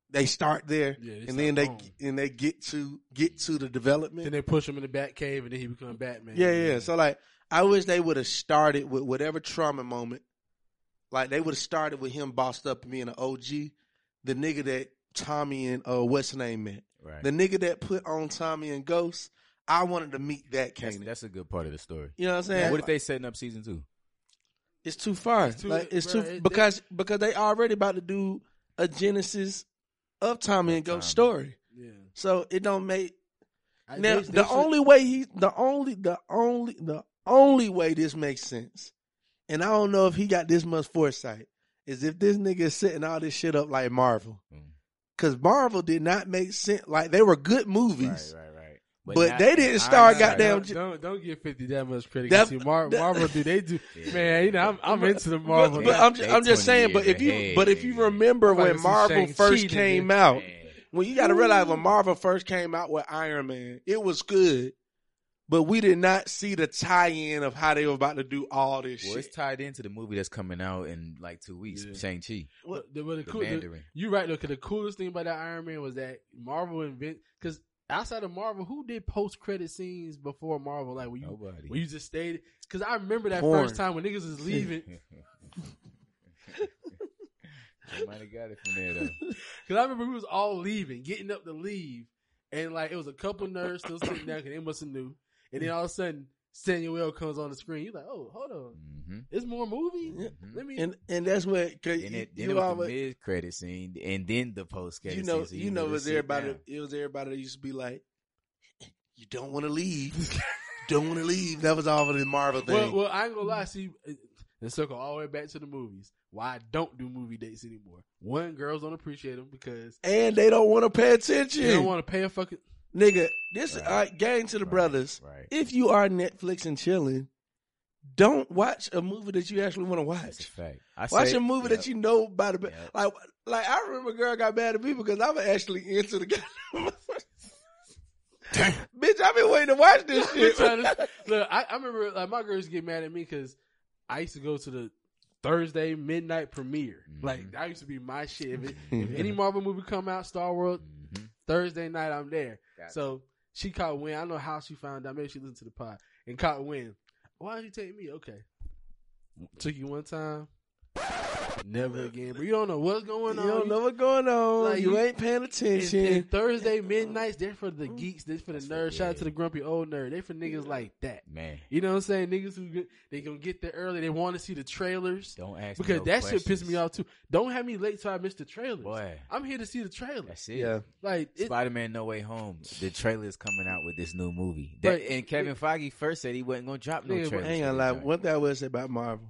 they start there, Yeah, they and start then they wrong. and they get to get to the development. Then they push him in the Bat Cave, and then he become Batman. Yeah, yeah. So like, I wish they would have started with whatever trauma moment. Like they would have started with him bossed up and being an OG, the nigga that Tommy and uh what's his name met, right. the nigga that put on Tommy and Ghost. I wanted to meet that that's, Kanan. that's a good part of the story. You know what I'm saying? what if they setting up season two? It's too far. It's too- like it's bro, too it- because because they already about to do a genesis of Tommy and Ghost Tommy. story. yeah. So it don't make I- now they- they the should- only way he the only the only the only way this makes sense, and I don't know if he got this much foresight, is if this nigga is setting all this shit up like Marvel. Mm. Cause Marvel did not make sense. Like they were good movies, Right, right, right. But, now- they didn't in start hindsight- goddamn. Don't, don't don't give Fifty that much credit. That- See, Mar- that- Marvel do they do? [LAUGHS] Yeah. Man, you know I'm, I'm into the But, Marvel. but now. I'm, just, I'm just saying. But if you ahead, but if you remember I'm when Marvel Shang-Chi first came out, Man. when you got to realize when Marvel first came out with Iron Man, it was good, but we did not see the tie-in of how they were about to do all this Well, shit. it's tied into the movie that's coming out in like two weeks, Yeah. Shang Chi, But the, but the the cool, the, Mandarin. you right though. Cause the coolest thing about that Iron Man was that Marvel invent. Because outside of Marvel, who did post credit scenes before Marvel? Like when you Nobody. when you just stayed. Because I remember that Porn. first time when niggas was leaving. [LAUGHS] you might have got it from there though. [LAUGHS] Because I remember we was all leaving, getting up to leave, and like it was a couple nerds still sitting down because they must have knew. And then all of a sudden, Samuel comes on the screen. You're like, oh, hold on, hmm it's more movie. Yeah. Let me. and and that's what cause And you, it, then you it was the mid credit scene, and then the post credit you know, scene. so you know, it was everybody. down. It was everybody that used to be like, "You don't want to leave, don't want to leave." That was all of the Marvel thing. well, well, I ain't gonna lie. See, the circle all the way back to the movies. Why I don't do movie dates anymore? One, girls don't appreciate them because and they don't want to pay attention. they don't want to pay a fucking. Nigga, this Right. all right, gang to the Right, brothers. right. If you are Netflix and chilling, don't watch a movie that you actually want to That's a watch. Watch say- a movie Yep. that you know by the Yep. like. Like I remember, a girl got mad at me because I was actually into the [LAUGHS] goddamn. Bitch, I've been waiting to watch this [LAUGHS] shit. To- Look, I, I remember like my girls get mad at me because I used to go to the Thursday midnight premiere. Mhm. Like that used to be my shit. If, it, if [LAUGHS] any Marvel movie come out, Star Wars, Mhm. Thursday night, I'm there. So she caught wind. I know how she found out. Maybe she listened to the pod and caught wind. Why did you take me? Okay, took you one time, never again. But you don't know what's going on. You don't know what's going on. Like, you you- ain't paying attention. and Thursday midnights, they're for the geeks, they're for the That's nerds. Shout out to the grumpy old nerd. They for niggas like that. Man, You know what I'm saying? Niggas who they gonna get there early. They want to see the trailers don't ask because me no that shit piss me off too. Don't have me late so I miss the trailers. Boy, I'm here to see the trailers. that's it. yeah, Like Spider Man No Way Home. The trailer is coming out with this new movie. That, But- and Kevin Feige first said he wasn't gonna drop no Nigga, trailer. I ain't gonna lie. One thing I will say about Marvel,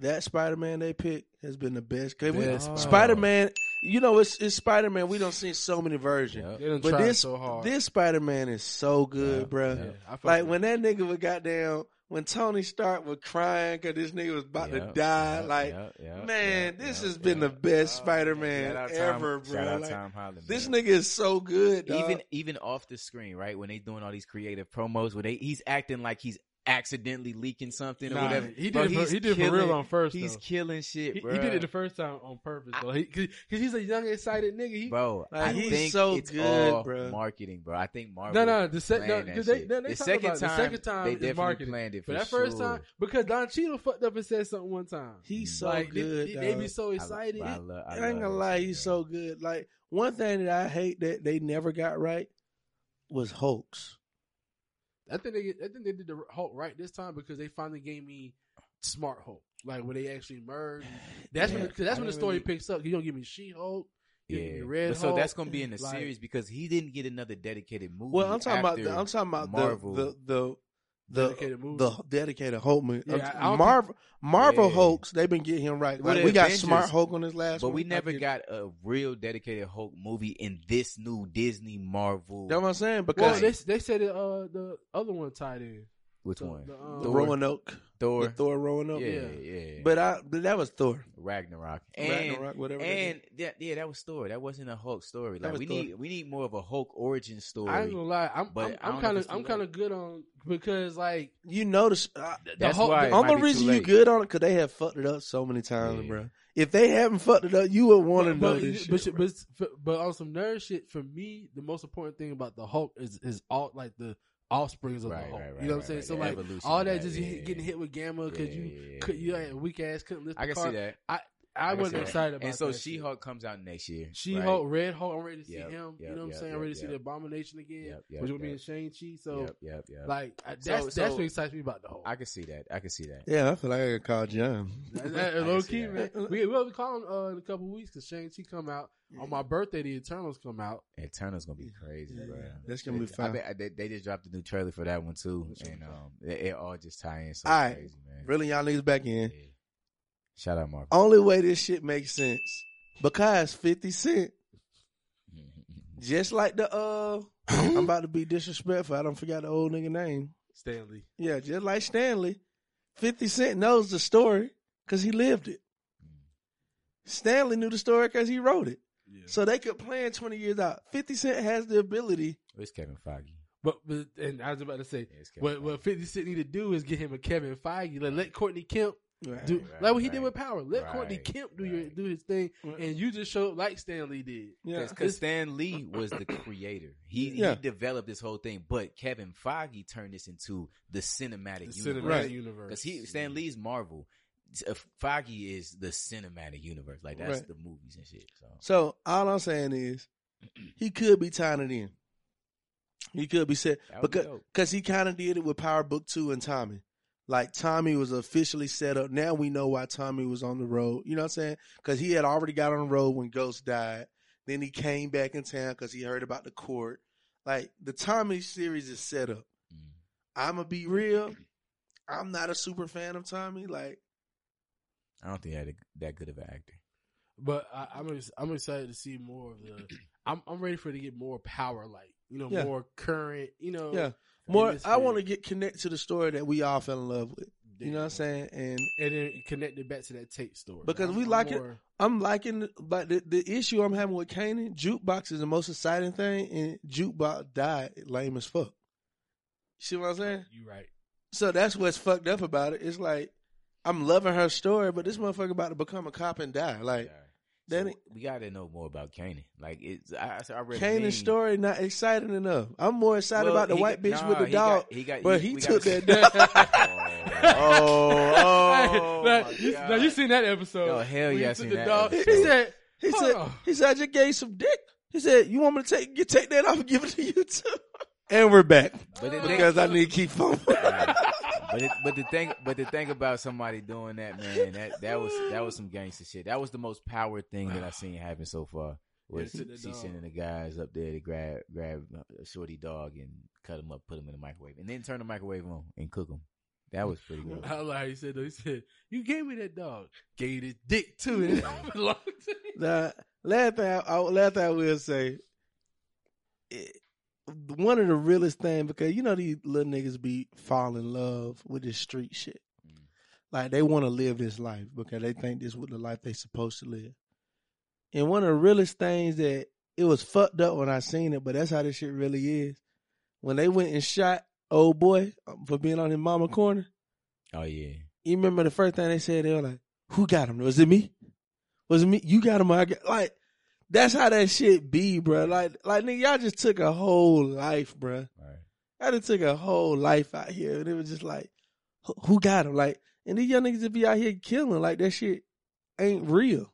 that Spider Man they picked has been the best. Best Spider Man, you know, it's, it's Spider Man. We don't see so many versions. Yep. they But this so hard. this Spider Man is so good, Yeah, bruh. yeah, I fuck Like when that nigga was goddamn when Tony Stark was crying because this nigga was about to die. yep, like yep, yep, man, yep, this yep, has been yep. the best Spider Man out Tom- ever, bro. Shout out Like, Tom Holland. this man. nigga is so good. dog. even even off the screen, right? When they doing all these creative promos, where they he's acting like he's accidentally leaking something or whatever. he did Bro, it for- he did it for real on first, He's though. killing shit, he, bro. he did it the first time on purpose, though. Because he's a young, excited nigga. He, bro. Like, I he's think so it's good, all bro. marketing, bro. I think Marvel. no, no, the second, no, that they, shit. they, they the second time, the second time they is definitely marketing. planned it for but that first time, because Don Cheadle fucked up and said something one time. he's mm. so like, they- good. They, they be so excited. I, love, I, I ain't gonna lie, shit, he's so good. Like one thing that I hate that they never got right was Hulks. I think they I think they did the Hulk right this time because they finally gave me Smart Hulk, like where they actually merged. [SIGHS] That's when Yeah. cause that's I when the story really- picks up. You don't give me She Hulk, you give me Yeah, Red but so Hulk. that's gonna be in the like- series because he didn't get another dedicated movie. Well, I'm talking about the, I'm talking about Marvel. the the the the, Dedicated movie. the dedicated Hulk movie. Yeah, Uh, I don't Marvel Marvel Yeah. Hulks, they've been getting him right. Like, we got Avengers- Smart Hulk on this last but one. we never Like, got a real dedicated Hulk movie in this new Disney Marvel. That's what I'm saying well, because they they said it, uh the other one tied in. Which the- one? the, um, the Thor. Roanoke, Thor. the Thor Roanoke. yeah, yeah. yeah, But I but that was Thor. Ragnarok and Ragnarok, whatever. and that, yeah, that was Thor. That wasn't a Hulk story. That Like was we Thor. need we need more of a Hulk origin story. I ain't gonna lie, I'm But I I'm, don't I'm know kind of I'm kind of good on because like you notice uh, the That's Hulk, why the- it only might be too reason you late. good on it because they have fucked it up so many times, Yeah. bro. If they haven't fucked it up, you would want to know but, this but, shit. but, but, but on some nerd shit, for me, the most important thing about the Hulk is is all like the offsprings of Right, the right, right, you know what I'm saying? So like all that just yeah, getting hit with gamma because Yeah, you could you had weak ass couldn't lift I can car. see that. I I can wasn't excited about And so She shit. Hulk comes out next year. She right? Hulk, Red Hulk. I'm ready to see Yep, him. yep, you know what I'm yep, saying? I'm ready yep, to see the Abomination again, Yep, yep, which will be in Shang Chi. So Yep, yep, yep. like I, that's So- that's what excites me about the Hulk. I can see that. I can see that. yeah, I feel like I could call John. That- that- [LAUGHS] I low can see key, man. We we'll be calling uh, in a couple weeks because Shang Chi come out on my birthday. The Eternals come out. Eternals gonna be crazy, Yeah, bro. that's gonna be I fun. bet they, they just dropped a new trailer for that one too, and um, it, it all just tie in so All right. crazy, man. Really, y'all niggas back in. Yeah. Shout out Marvel. Only way this shit makes sense because Fifty Cent [LAUGHS] Just like the uh, I'm [LAUGHS] about to be disrespectful. I don't forget the old nigga name. Stan Lee. Yeah, just like Stan Lee, Fifty Cent knows the story because he lived it. Stan Lee knew the story because he wrote it. Yeah. So they could plan twenty years out. Fifty Cent has the ability. It's Kevin Feige. But, but and I was about to say Yeah, what what Fifty Cent need to do is get him a Kevin Feige. Like, let Courtney Kemp Right, do right, like what he did with Power. Let Courtney Kemp do your do his thing, and you just show up like Stan Lee did. Yeah, Because Stan Lee was the creator. He, Yeah. he developed this whole thing, but Kevin Feige turned this into the cinematic The universe. cinematic universe. Because he Stan Lee's Marvel. Uh, Feige is the cinematic universe. Like that's Right. the movies and shit. So So all I'm saying is, [CLEARS THROAT] he could be tying it in. He could be set That be because because he kind of did it with Power Book Two and Tommy. Like Tommy was officially set up. Now we know why Tommy was on the road. You know what I'm saying? Because he had already got on the road when Ghost died. Then he came back in town because he heard about the court. Like the Tommy series is set up. Mm. I'm gonna be real. I'm not a super fan of Tommy. Like I don't think he that that good of an actor. But I, I'm I'm excited to see more of the. I'm I'm ready for it to get more power, like you know, Yeah. more current. You know, yeah, in more. I want to get connected to the story that we all fell in love with. You know what I'm saying? And and then connect it back to that tape story Because we like it. I'm liking, but the, the issue I'm having with Kanan, jukebox is the most exciting thing, and jukebox died lame as fuck. See what I'm saying? You right. So that's what's fucked up about it. It's like I'm loving her story, but this motherfucker about to become a cop and die. Like So we got to know more about Kanan. Like it's I, I read a meme. Kanan's story not exciting enough. I'm more excited Well, about the white got- bitch nah, with the he dog, got- he got- but he- he we took that [LAUGHS] dog. oh, now, you, now you seen that episode? Yo, hell when yeah, he I seen the that dog. He said, He Hold said, he said, I just gave some dick. He said, you want me to take, you take that off and give it to you too? And we're back. But the thing- because I need to keep [LAUGHS] phone. But it, but the thing but the thing about somebody doing that, man, that that was that was some gangster shit. That was the most power thing that I've [SIGHS] seen happen so far. Was Yeah, she dog. sending the guys up there to grab grab a shorty dog and cut him up, put him in the microwave, and then turn the microwave on and cook him. That was pretty good. I like how he said though. He said, "You gave me that dog, gave you this dick too, and [LAUGHS] it belonged to me." The last thing I, I, last thing I will say, it, one of the realest thing because you know these little niggas be fall in love with this street shit. Like they want to live this life because they think this is the life they supposed to live. And one of the realest things that it was fucked up when I seen it, but that's how this shit really is. When they went and shot old boy um, for being on his mama corner, Oh yeah, you remember the first thing they said? They were like, "Who got him? Was it me? Was it me? You got him? or I got like." That's how that shit be, bro. Like, like nigga, y'all just took a whole life, bro. right. I just took a whole life out here, and it was just like, who- who got him? Like, and these young niggas just be out here killing, like that shit ain't real.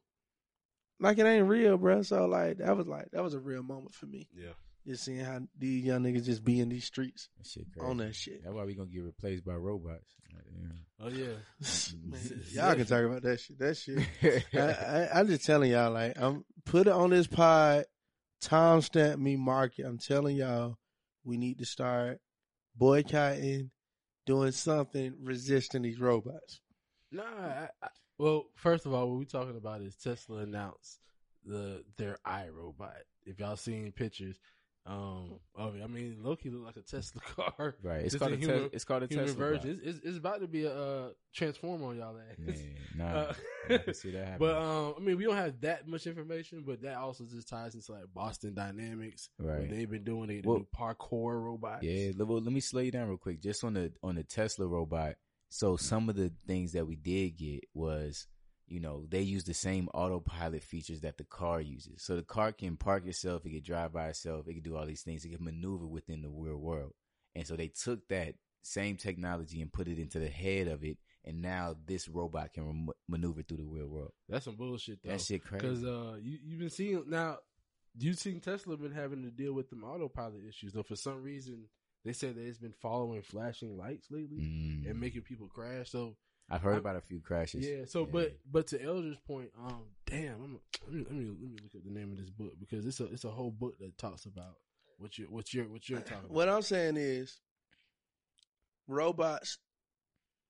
Like it ain't real, bro. So like, that was like that was a real moment for me. Yeah. Just seeing how these young niggas just be in these streets That shit crazy. on that shit. That's why we gonna get replaced by robots. Like, Oh yeah. [LAUGHS] Man, y'all can talk about that shit. That shit. [LAUGHS] I, I, I'm just telling y'all, like, I'm put it on this pod. Tom stamp me, mark it. I'm telling y'all, we need to start boycotting, doing something, resisting these robots. Nah. I, I, well, first of all, what we're talking about is Tesla announced the their iRobot. If y'all seen pictures, um, of it, I mean, Loki looked like a Tesla [LAUGHS] car. Right. It's Just called a human- it's called a human Tesla version. It's, it's, it's about to be a uh, transformer on y'all ass. Man, nah, Uh, I see that [LAUGHS] happening. But um, I mean, we don't have that much information, but that also just ties into like Boston Dynamics. Right. They've been doing they, the Well- new parkour robots. Yeah, well, let me slow you down real quick. Just on the on the Tesla robot. So some of the things that we did get was, you know, they use the same autopilot features that the car uses. So the car can park itself, it can drive by itself, it can do all these things, it can maneuver within the real world. And so they took that same technology and put it into the head of it, and now this robot can rem- maneuver through the real world. That's some bullshit though. That shit crazy. Because uh, you you've been seeing now. You've seen Tesla been having to deal with them autopilot issues though. For some reason, they said that it's been following flashing lights lately Mm. and making people crash. So I've heard I'm- about a few crashes. yeah. So but but to Elder's point, um, damn, I'm, let me let me let me look at the name of this book because it's a it's a whole book that talks about what you what you're what you're talking [LAUGHS] about. What I'm saying is, robots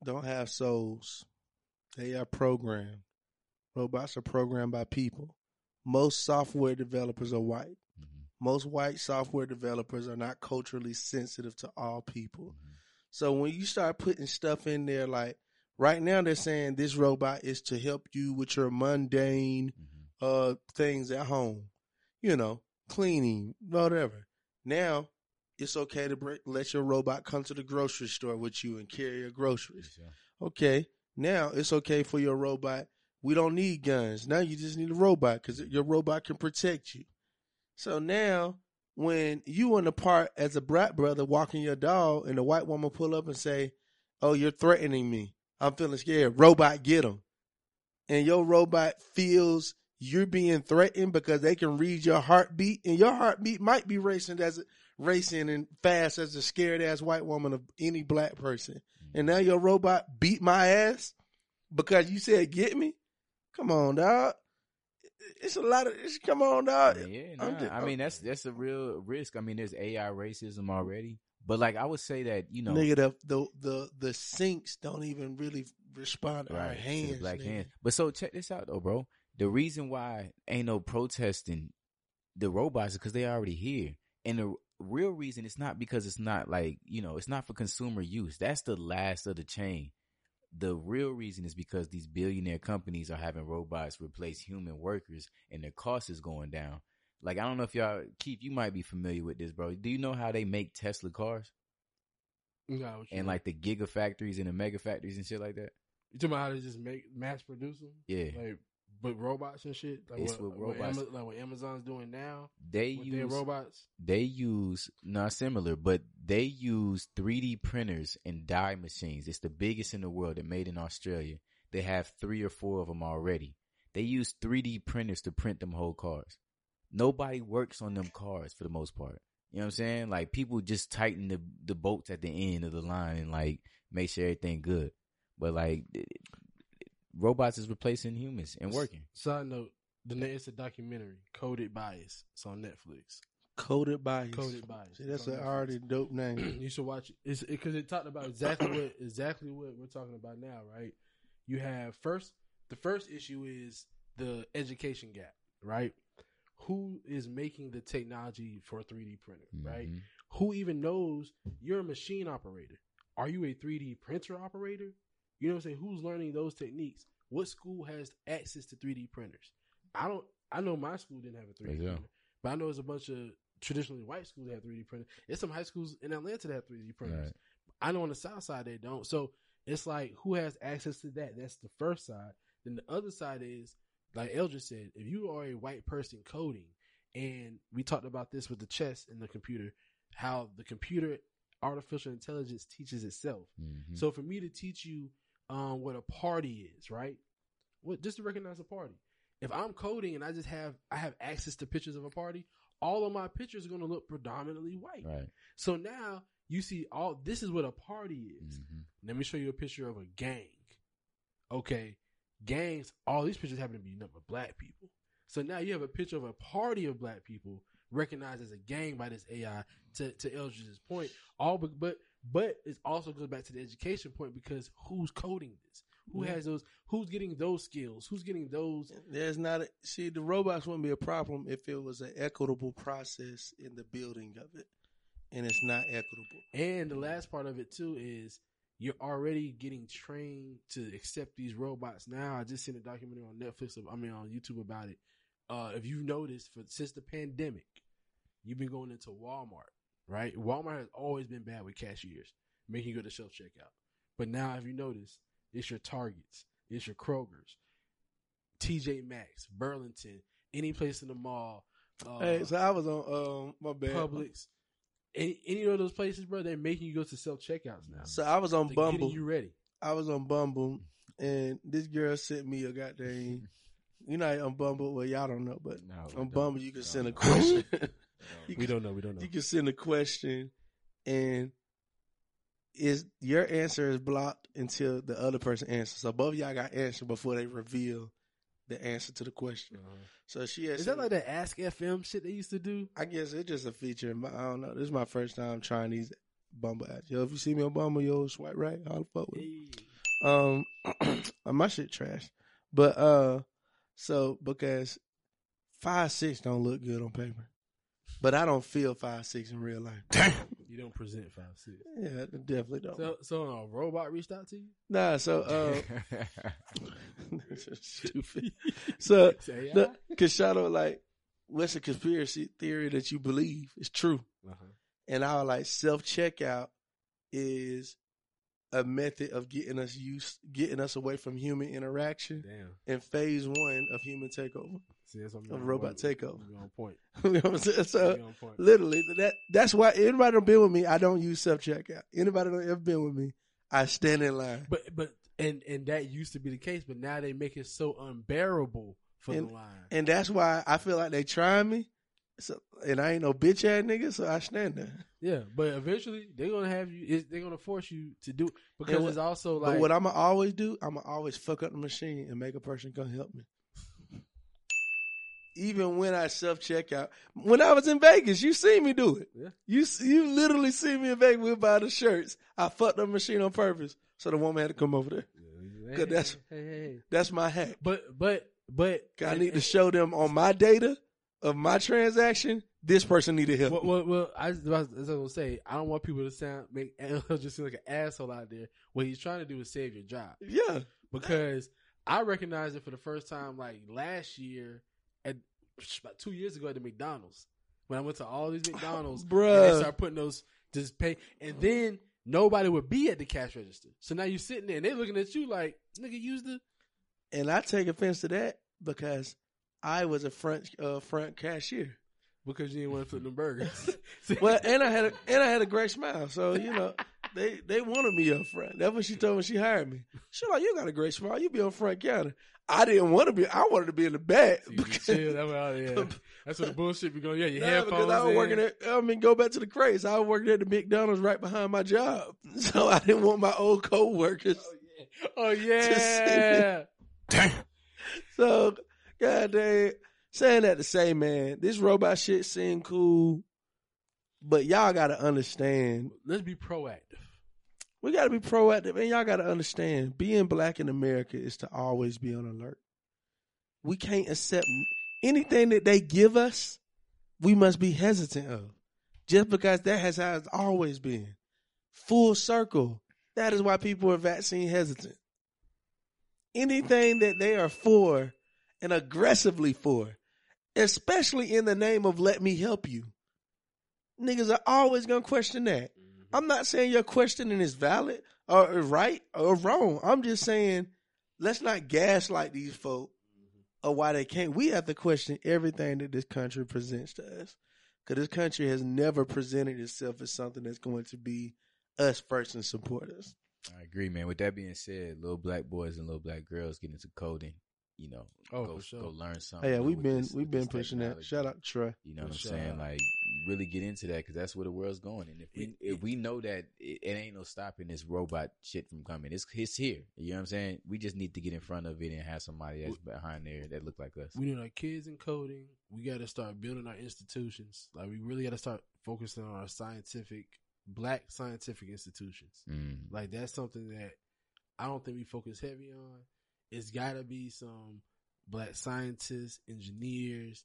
don't have souls. They are programmed. Robots are programmed by people. Most software developers are white. most white software developers are not culturally sensitive to all people. So when you start putting stuff in there, like right now, they're saying this robot is to help you with your mundane uh things at home, you know, cleaning, whatever. Now it's okay to br- let your robot come to the grocery store with you and carry your groceries. Okay, now it's okay for your robot. We don't need guns. Now you just need a robot because your robot can protect you. So now, when you in the park as a brat brother walking your dog, and the white woman pull up and say, "Oh, you're threatening me. I'm feeling scared." Robot, get him. And your robot feels you're being threatened because they can read your heartbeat, and your heartbeat might be racing as racing and fast as a scared ass white woman of any black person. And now your robot beat my ass because you said get me. Come on, dog. It's a lot of. It's, come on, dog. Yeah, nah, just- I mean that's that's a real risk. I mean, there's AI racism already, but like I would say that you know, nigga, the, the the the sinks don't even really respond to our right, to the hands. black nigga. hands. But so check this out though, bro. The reason why ain't no protesting the robots is because they already here, and the real reason it's not because it's not like you know it's not for consumer use. That's the last of the chain. The real reason is because these billionaire companies are having robots replace human workers, and their cost is going down. Like I don't know if y'all, Keith, you might be familiar with this, bro. Do you know how they make Tesla cars No, what and like the gigafactories and the mega factories and shit like that? You talking about how they just make mass produce them? Yeah. like but robots and shit. Like It's what, what robots. Ama- like what Amazon's doing now. They use robots. They use not similar, but they use 3D printers and die machines. It's the biggest in the world. They're made in Australia. They have three or four of them already. They use 3D printers to print them whole cars. Nobody works on them cars for the most part. You know what I'm saying? Like people just tighten the the bolts at the end of the line and like make sure everything good. But like robots is replacing humans and working. Side note: the net it's a documentary, Coded Bias. It's on Netflix. Coded bias. Coded Bias. See, that's an Netflix. already dope name. [CLEARS THROAT] you should watch it. It's because it, talked about exactly what exactly what we're talking about now, right? You have first the first issue is the education gap, right? Who is making the technology for a 3D printer, right? Mhm. Who even knows you're a machine operator? Are you a 3D printer operator? You know what I'm saying? Who's learning those techniques? What school has access to 3D printers? I don't. I know my school didn't have a 3D Yeah. printer, but I know there's a bunch of traditionally white schools that have 3D printers. There's some high schools in Atlanta that have 3D printers. Right. I know on the south side they don't. So it's like who has access to that? That's the first side. Then the other side is like Eldridge said, if you are a white person coding, and we talked about this with the chess and the computer, how the computer artificial intelligence teaches itself. Mhm. So for me to teach you um, what a party is, right? What just to recognize a party. If I'm coding and I just have I have access to pictures of a party, all of my pictures are going to look predominantly white. Right. So now you see all this is what a party is. Mhm. Let me show you a picture of a gang. Okay, gangs. All these pictures happen to be but black people. So now you have a picture of a party of black people recognized as a gang by this AI. To to Eldridge's point, all but but but it also goes back to the education point because who's coding this? Who Yeah. has those? Who's getting those skills? Who's getting those? There's not a, see the robots wouldn't be a problem if it was an equitable process in the building of it, and it's not equitable. And the last part of it too is you're already getting trained to accept these robots now. I just seen a documentary on Netflix, I mean on YouTube about it. Uh, if you've noticed, for since the pandemic, you've been going into Walmart, right? Walmart has always been bad with cashiers, making you go to self checkout. But now, if you notice, it's your Targets, it's your Krogers, TJ Maxx, Burlington, any place in the mall. Uh, hey, so I was on um my bad. Publix. Any, any of those places, bro, they're making you go to self checkouts now. So I was on They're Bumble. you ready. I was on Bumble, and this girl sent me a goddamn. You know, I'm on Bumble, well, y'all don't know, but No, we on don't. Bumble, you can No. send a question. [LAUGHS] you, We can, don't know. We don't know. you can send a question, and is your answer is blocked until the other person answers. So both of y'all got answer before they reveal the answer to the question. So she has. Is that like that Ask FM shit they used to do? I guess it's just a feature. I don't know. This is my first time trying these Bumble apps. Yo, if you see me on Bumble, yo, swipe right. I'll fuck with. me. Um, [CLEARS THROAT] my shit trash, but uh, so because five six don't look good on paper. but I don't feel five six in real life. Damn. Don't present five six. Yeah, definitely don't. So, so a robot reached out to you? nah, so uh, [LAUGHS] [LAUGHS] stupid. [LAUGHS] So the Kashado like, what's a conspiracy theory that you believe is true? Uh-huh. And I was like, self checkout is a method of getting us used, getting us away from human interaction Damn. in phase one of human takeover. See, that's what I'm Of on robot point. takeover. On point. [LAUGHS] you know what I'm saying? So point. literally, that that's why anybody don't been with me, I don't use self checkout. Anybody don't ever been with me, I stand in line. But but and and that used to be the case, but now they make it so unbearable for And- the line. And that's why I feel like they trying me. So, and I ain't no bitch ass nigga, so I stand there. yeah, but eventually they're gonna have you. They're gonna force you to do it because what- it's also But like what I'm gonna always do, I'm gonna always fuck up the machine and make a person come help me. Even when I self checkout, when I was in Vegas, you see me do it. Yeah. You you literally see me in Vegas with buy the shirts. I fucked up the machine on purpose, so the woman had to come over there. Hey, 'Cause that's- hey, hey. That's my hack. But but but I need to show them on my data of my transaction. This person needed help. Well, well, well I as I was gonna say, I don't want people to sound make [LAUGHS] just seem like an asshole out there. What he's trying to do is save your job yeah, because I recognized it for the first time like last year about two years ago at the McDonald's when I went to all these [LAUGHS] McDonald's and Bruh. they start putting those just pay and then nobody would be at the cash register. So now you're sitting there and they're looking at you like nigga use the and I take offense to that because I was a front uh, front cashier. because you didn't want to flip them burgers. [LAUGHS] Well, and I had a and I had a great smile, so you know [LAUGHS] they they wanted me up front. That's what she told me. She hired me. She like, you got a great smile. You be on front counter. I didn't want to be. I wanted to be in the back. So you chill. Oh, [LAUGHS] That's what, yeah. That's what the bullshit be going. Yeah, your Nah, headphones. because I was in. working at. I mean, go back to the crates. I was working at the McDonald's right behind my job, [LAUGHS] so I didn't want my old coworkers. Oh yeah. Oh, [LAUGHS] see yeah. Damn. So, goddamn, saying that to say, man, this robot shit seem cool, but y'all got to understand. Let's be proactive. We got to be proactive, and y'all got to understand. Being black in America is to always be on alert. We can't accept anything that they give us. We must be hesitant of, just because that has how it's always been. Full circle. That is why people are vaccine hesitant. Anything that they are for and aggressively for, especially in the name of let me help you, niggas are always gonna question that. I'm not saying your questioning is valid or right or wrong. I'm just saying let's not gaslight these folk or why they can't. We have to question everything that this country presents to us. Because this country has never presented itself as something that's going to be us first and support us. I agree, man. With that being said, little black boys and little black girls get into coding. You know, Oh, go for sure. go learn something. yeah, we've been this- we've been this pushing that. technology. Shout out to Troy. You know what I'm For saying? Like, really get into that because that's where the world's going. And if we It- if we know that it, it ain't no stopping this robot shit from coming, it's it's here. You know what I'm saying? We just need to get in front of it and have somebody that's behind there that look like us. We need our kids in coding. We got to start building our institutions. Like we really got to start focusing on our scientific, black scientific institutions. Mm. Like that's something that I don't think we focus heavy on. It's got to be some black scientists, engineers,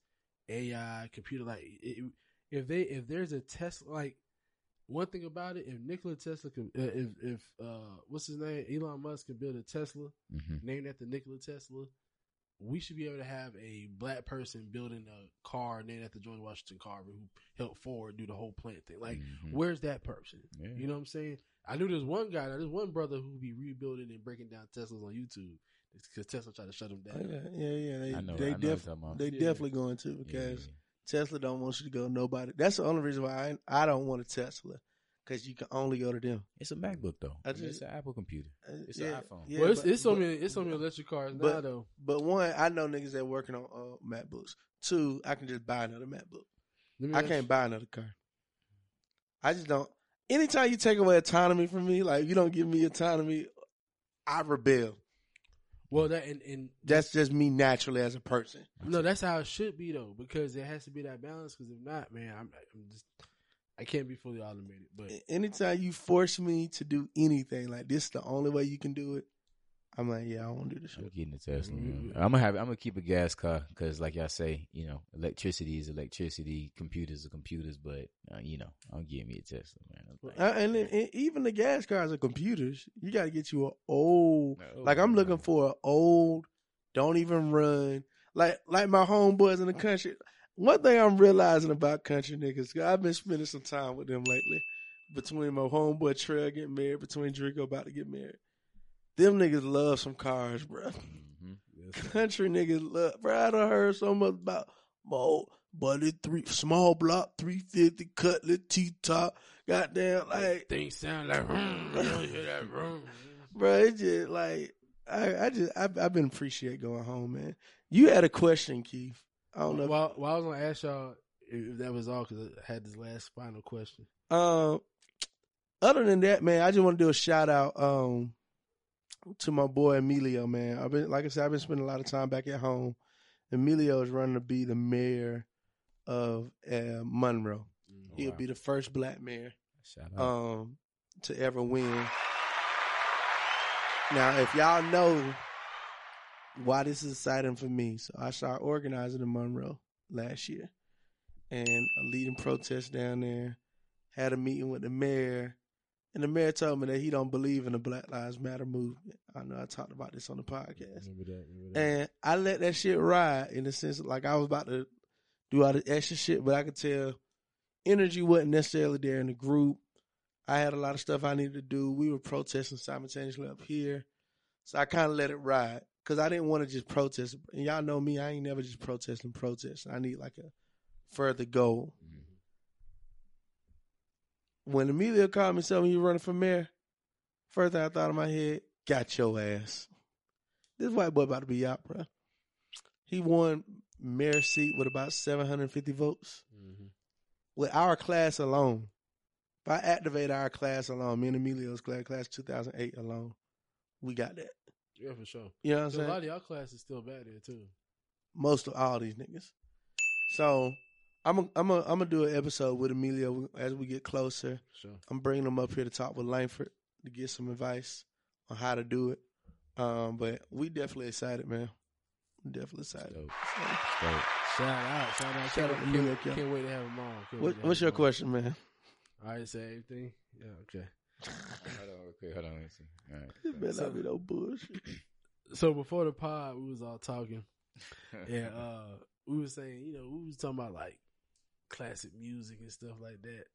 AI, computer. Like it, if they if there's a test like one thing about it, if Nikola Tesla could, uh, if if uh what's his name, Elon Musk can build a Tesla hmm named after Nikola Tesla, we should be able to have a black person building a car named after George Washington Carver who helped Ford do the whole plant thing. Like, Mhm. where's that person? Yeah. You know what I'm saying? I knew there's one guy, there's one brother who be rebuilding and breaking down Teslas on YouTube because Tesla tried to shut him Oh, down. Yeah, yeah, yeah. They, I know- they, I def- you're talking about. they Yeah. definitely going to Yeah, because yeah, Tesla don't want you to go nobody. That's the only reason why I, I don't want a Tesla because you can only go to them. It's a MacBook though. I I mean, it's an Apple computer. Uh, It's an iPhone. yeah, well, it's, but- it's so but- many it's so many electric cars now but- though. But one, I know niggas that working on uh, MacBooks. Two, I can just buy another MacBook. I can't you- buy another car. I just don't. Anytime you take away autonomy from me, like you don't give me autonomy, I rebel. Well, that and, and That's just me naturally as a person. no, that's how it should be though, because it has to be that balance. Because if not, man, I'm, I'm just I can't be fully automated. But Anytime you force me to do anything, like this, is the only way you can do it. I'm like, yeah, I won't do the show. I'm getting a Tesla. man. I'm gonna have. I'm gonna keep a gas car because, like y'all say, you know, electricity is electricity, computers are computers. But uh, you know, I'm getting me a Tesla, man. Like, Uh, and, then, and even the gas cars are computers. You got to get you a old. No, like I'm looking no. for an old, don't even run. Like like my homeboys in the country. One thing I'm realizing about country niggas, 'cause I've been spending some time with them lately. Between my homeboy Trail getting married, between Draco about to get married, them niggas love some cars, bro. mhm. Country niggas love, bro. I done heard so much about mo buddy three small block three fifty Cutlass T top, goddamn like Things sound like vroom, don't hear that vroom. bro. It just like I, I just I, I've been appreciate going home, man. You had a question, Keith. I don't know. Well, well, I was gonna ask y'all if if that was all because I had this last final question. Um, other than that, man, I just want to do a shout out um to my boy Emilio, man. I've been like I said, I've been spending a lot of time back at home. Emilio is running to be the mayor of uh, Monroe. He'll wow. be the first black mayor Shout out. um to ever win. Now, if y'all know why this is exciting for me, so I started organizing in Monroe last year, and a leading protest down there. Had a meeting with the mayor, and the mayor told me that he don't believe in the Black Lives Matter movement. I know I talked about this on the podcast. Remember that? Remember that? And I let that shit ride in the sense of, like I was about to do all the extra shit, but I could tell energy wasn't necessarily there in the group. I had a lot of stuff I needed to do. We were protesting simultaneously up here. So I kind of let it ride because I didn't want to just protest. And y'all know me, I ain't never just protesting, protest. I need like a further goal. Mm-hmm. When Emilio called me told me you running for mayor, first thing I thought in my head, got your ass. This white boy about to be out, bro. He won mayor seat with about 750 votes. Mhm. With our class alone, if I activate our class alone, me and Emilio's class, class 2008 alone, we got that. Yeah, for sure. You know what I'm So a lot of y'all class is still bad there too. Most of all these niggas. So I'm a, I'm a, I'm gonna do an episode with Emilio as we get closer. Sure. I'm bringing him up here to talk with Langford to get some advice on how to do it. Um, but we definitely excited, man. Definitely excited. Dope. So, Dope. Shout out, shout out, Shout shout out out. to Can't, Emilio, can't, wait to have him on. What, what's your on. question, man? All right, say everything. Yeah, okay. [LAUGHS] Hold on, okay, hold on. Let's see. All right. It better So- not be no bullshit. [CLEARS THROAT] So before the pod, we was all talking, [LAUGHS] and uh, we was saying, you know, we was talking about like classic music and stuff like that.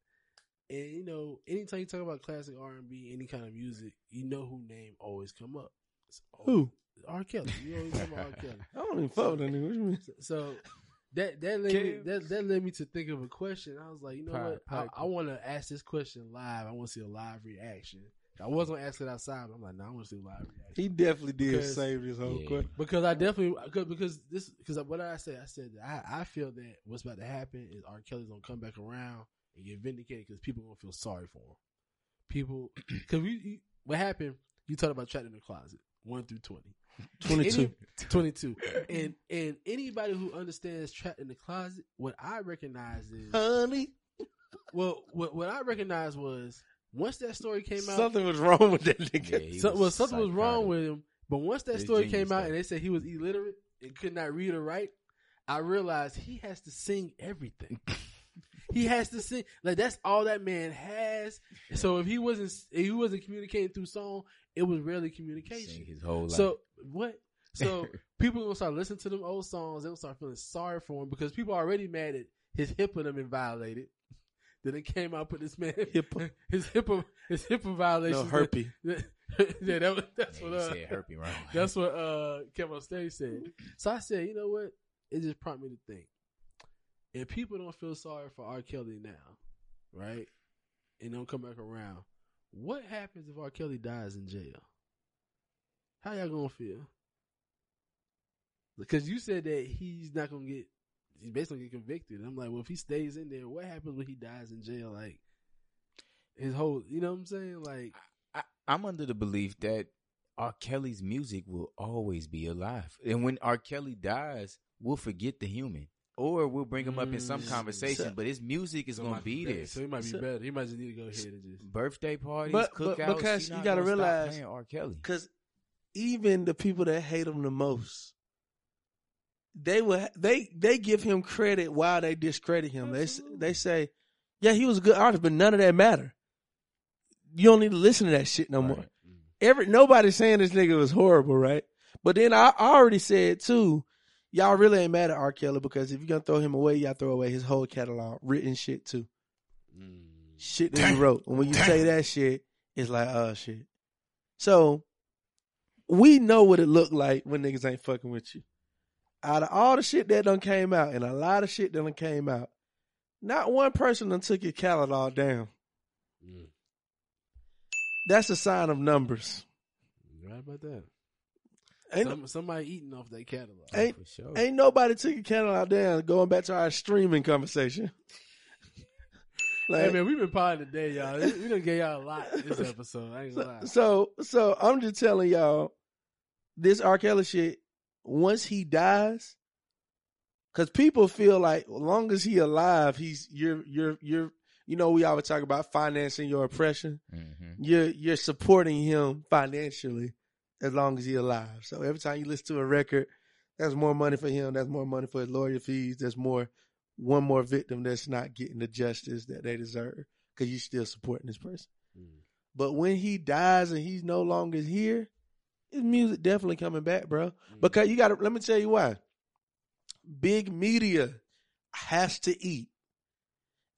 And you know, anytime you talk about classic R and B, any kind of music, you know who name always come up. Always- Who? R. Kelly. You always talk about R. Kelly. [LAUGHS] I don't even fuck with that nigga. What you mean? So, so that that led me, that that led me to think of a question. I was like, you know what? I, I want to ask this question live. I want to see a live reaction. I was gonna ask it outside, but I'm like, no, I want to see a live reaction. He definitely did Because- save this whole Yeah. question. Because I definitely because, because this because what did I say? I said that I, I feel that what's about to happen is R. Kelly's gonna come back around and get vindicated because people gonna feel sorry for him. People [CLEARS THROAT] because we what happened? You talked about trapped in the closet one through twenty. [LAUGHS] 22. Any- 22. And and anybody who understands trapped in the closet, what I recognize is Honey, well what what I recognize was once that story came out something was wrong with that nigga. he so, was well, something was wrong with him. But once that It's story genius, came out though. and they said he was illiterate and could not read or write, I realized he has to sing everything. [LAUGHS] he has to sing like that's all that man has. So if he wasn't if he wasn't communicating through song, it was rarely communication. his whole life. So what? So [LAUGHS] people gonna start listening to them old songs. They gonna start feeling sorry for him because people are already mad at his hip HIPAA them been violated. Then it came out, with this man HIPAA. [LAUGHS] his HIPAA his HIPAA No, violations. herpy. [LAUGHS] yeah, that was, that's Yeah, what you uh, said herpy right? [LAUGHS] that's what uh Kevin Stage said. So I said, you know what? It just prompted me to think. If people don't feel sorry for R. Kelly now, right, and don't come back around, what happens if R. Kelly dies in jail? How y'all gonna feel? Because you said that he's not gonna get, he's basically gonna get convicted. I'm like, well, if he stays in there, what happens when he dies in jail? Like his whole, you know what I'm saying? Like, I, I'm under the belief that R. Kelly's music will always be alive, and when R. Kelly dies, we'll forget the human, or we'll bring him up in some Mm. conversation. So- but his music is so gonna be there. So he might be So- better. He might just need to go ahead and just. Birthday parties, But- but- because you're you not gotta realize- R. Kelly. Because even the people that hate him the most, they will they they give him credit while they discredit him. They they say, yeah, he was a good artist, but none of that matter. You don't need to listen to that shit no more. Mm. Every nobody's saying this nigga was horrible, right? But then I, I already said too, y'all really ain't mad at R. Kelly because if you're gonna throw him away, y'all throw away his whole catalog, written shit too. Mm. Shit that he wrote. And when you say that shit, it's like, oh shit. So we know what it looked like when niggas ain't fucking with you. Out of all the shit that done came out, and a lot of shit that done came out, not one person done took your catalog down. Mm. That's a sign of numbers. Right about that? Ain't, Some, somebody eating off that catalog. ain't, For sure. ain't nobody took your catalog down. Going back to our streaming conversation. [LAUGHS] Hey Like, man, we've been potting today, y'all. We done gave y'all a lot this episode. I ain't gonna lie. so so I'm just telling y'all, this R. Kelly shit. Once he dies, because people feel like as long as he alive, he's you're you're you're you know we always talk about financing your oppression. Mhm. You're you're supporting him financially as long as he alive. So every time you listen to a record, that's more money for him. That's more money for his lawyer fees. That's more one more victim that's not getting the justice that they deserve because you're still supporting this person. But when he dies and he's no longer here, his music definitely coming back, bro. Mm-hmm. Because you got to let me tell you why. Big media has to eat.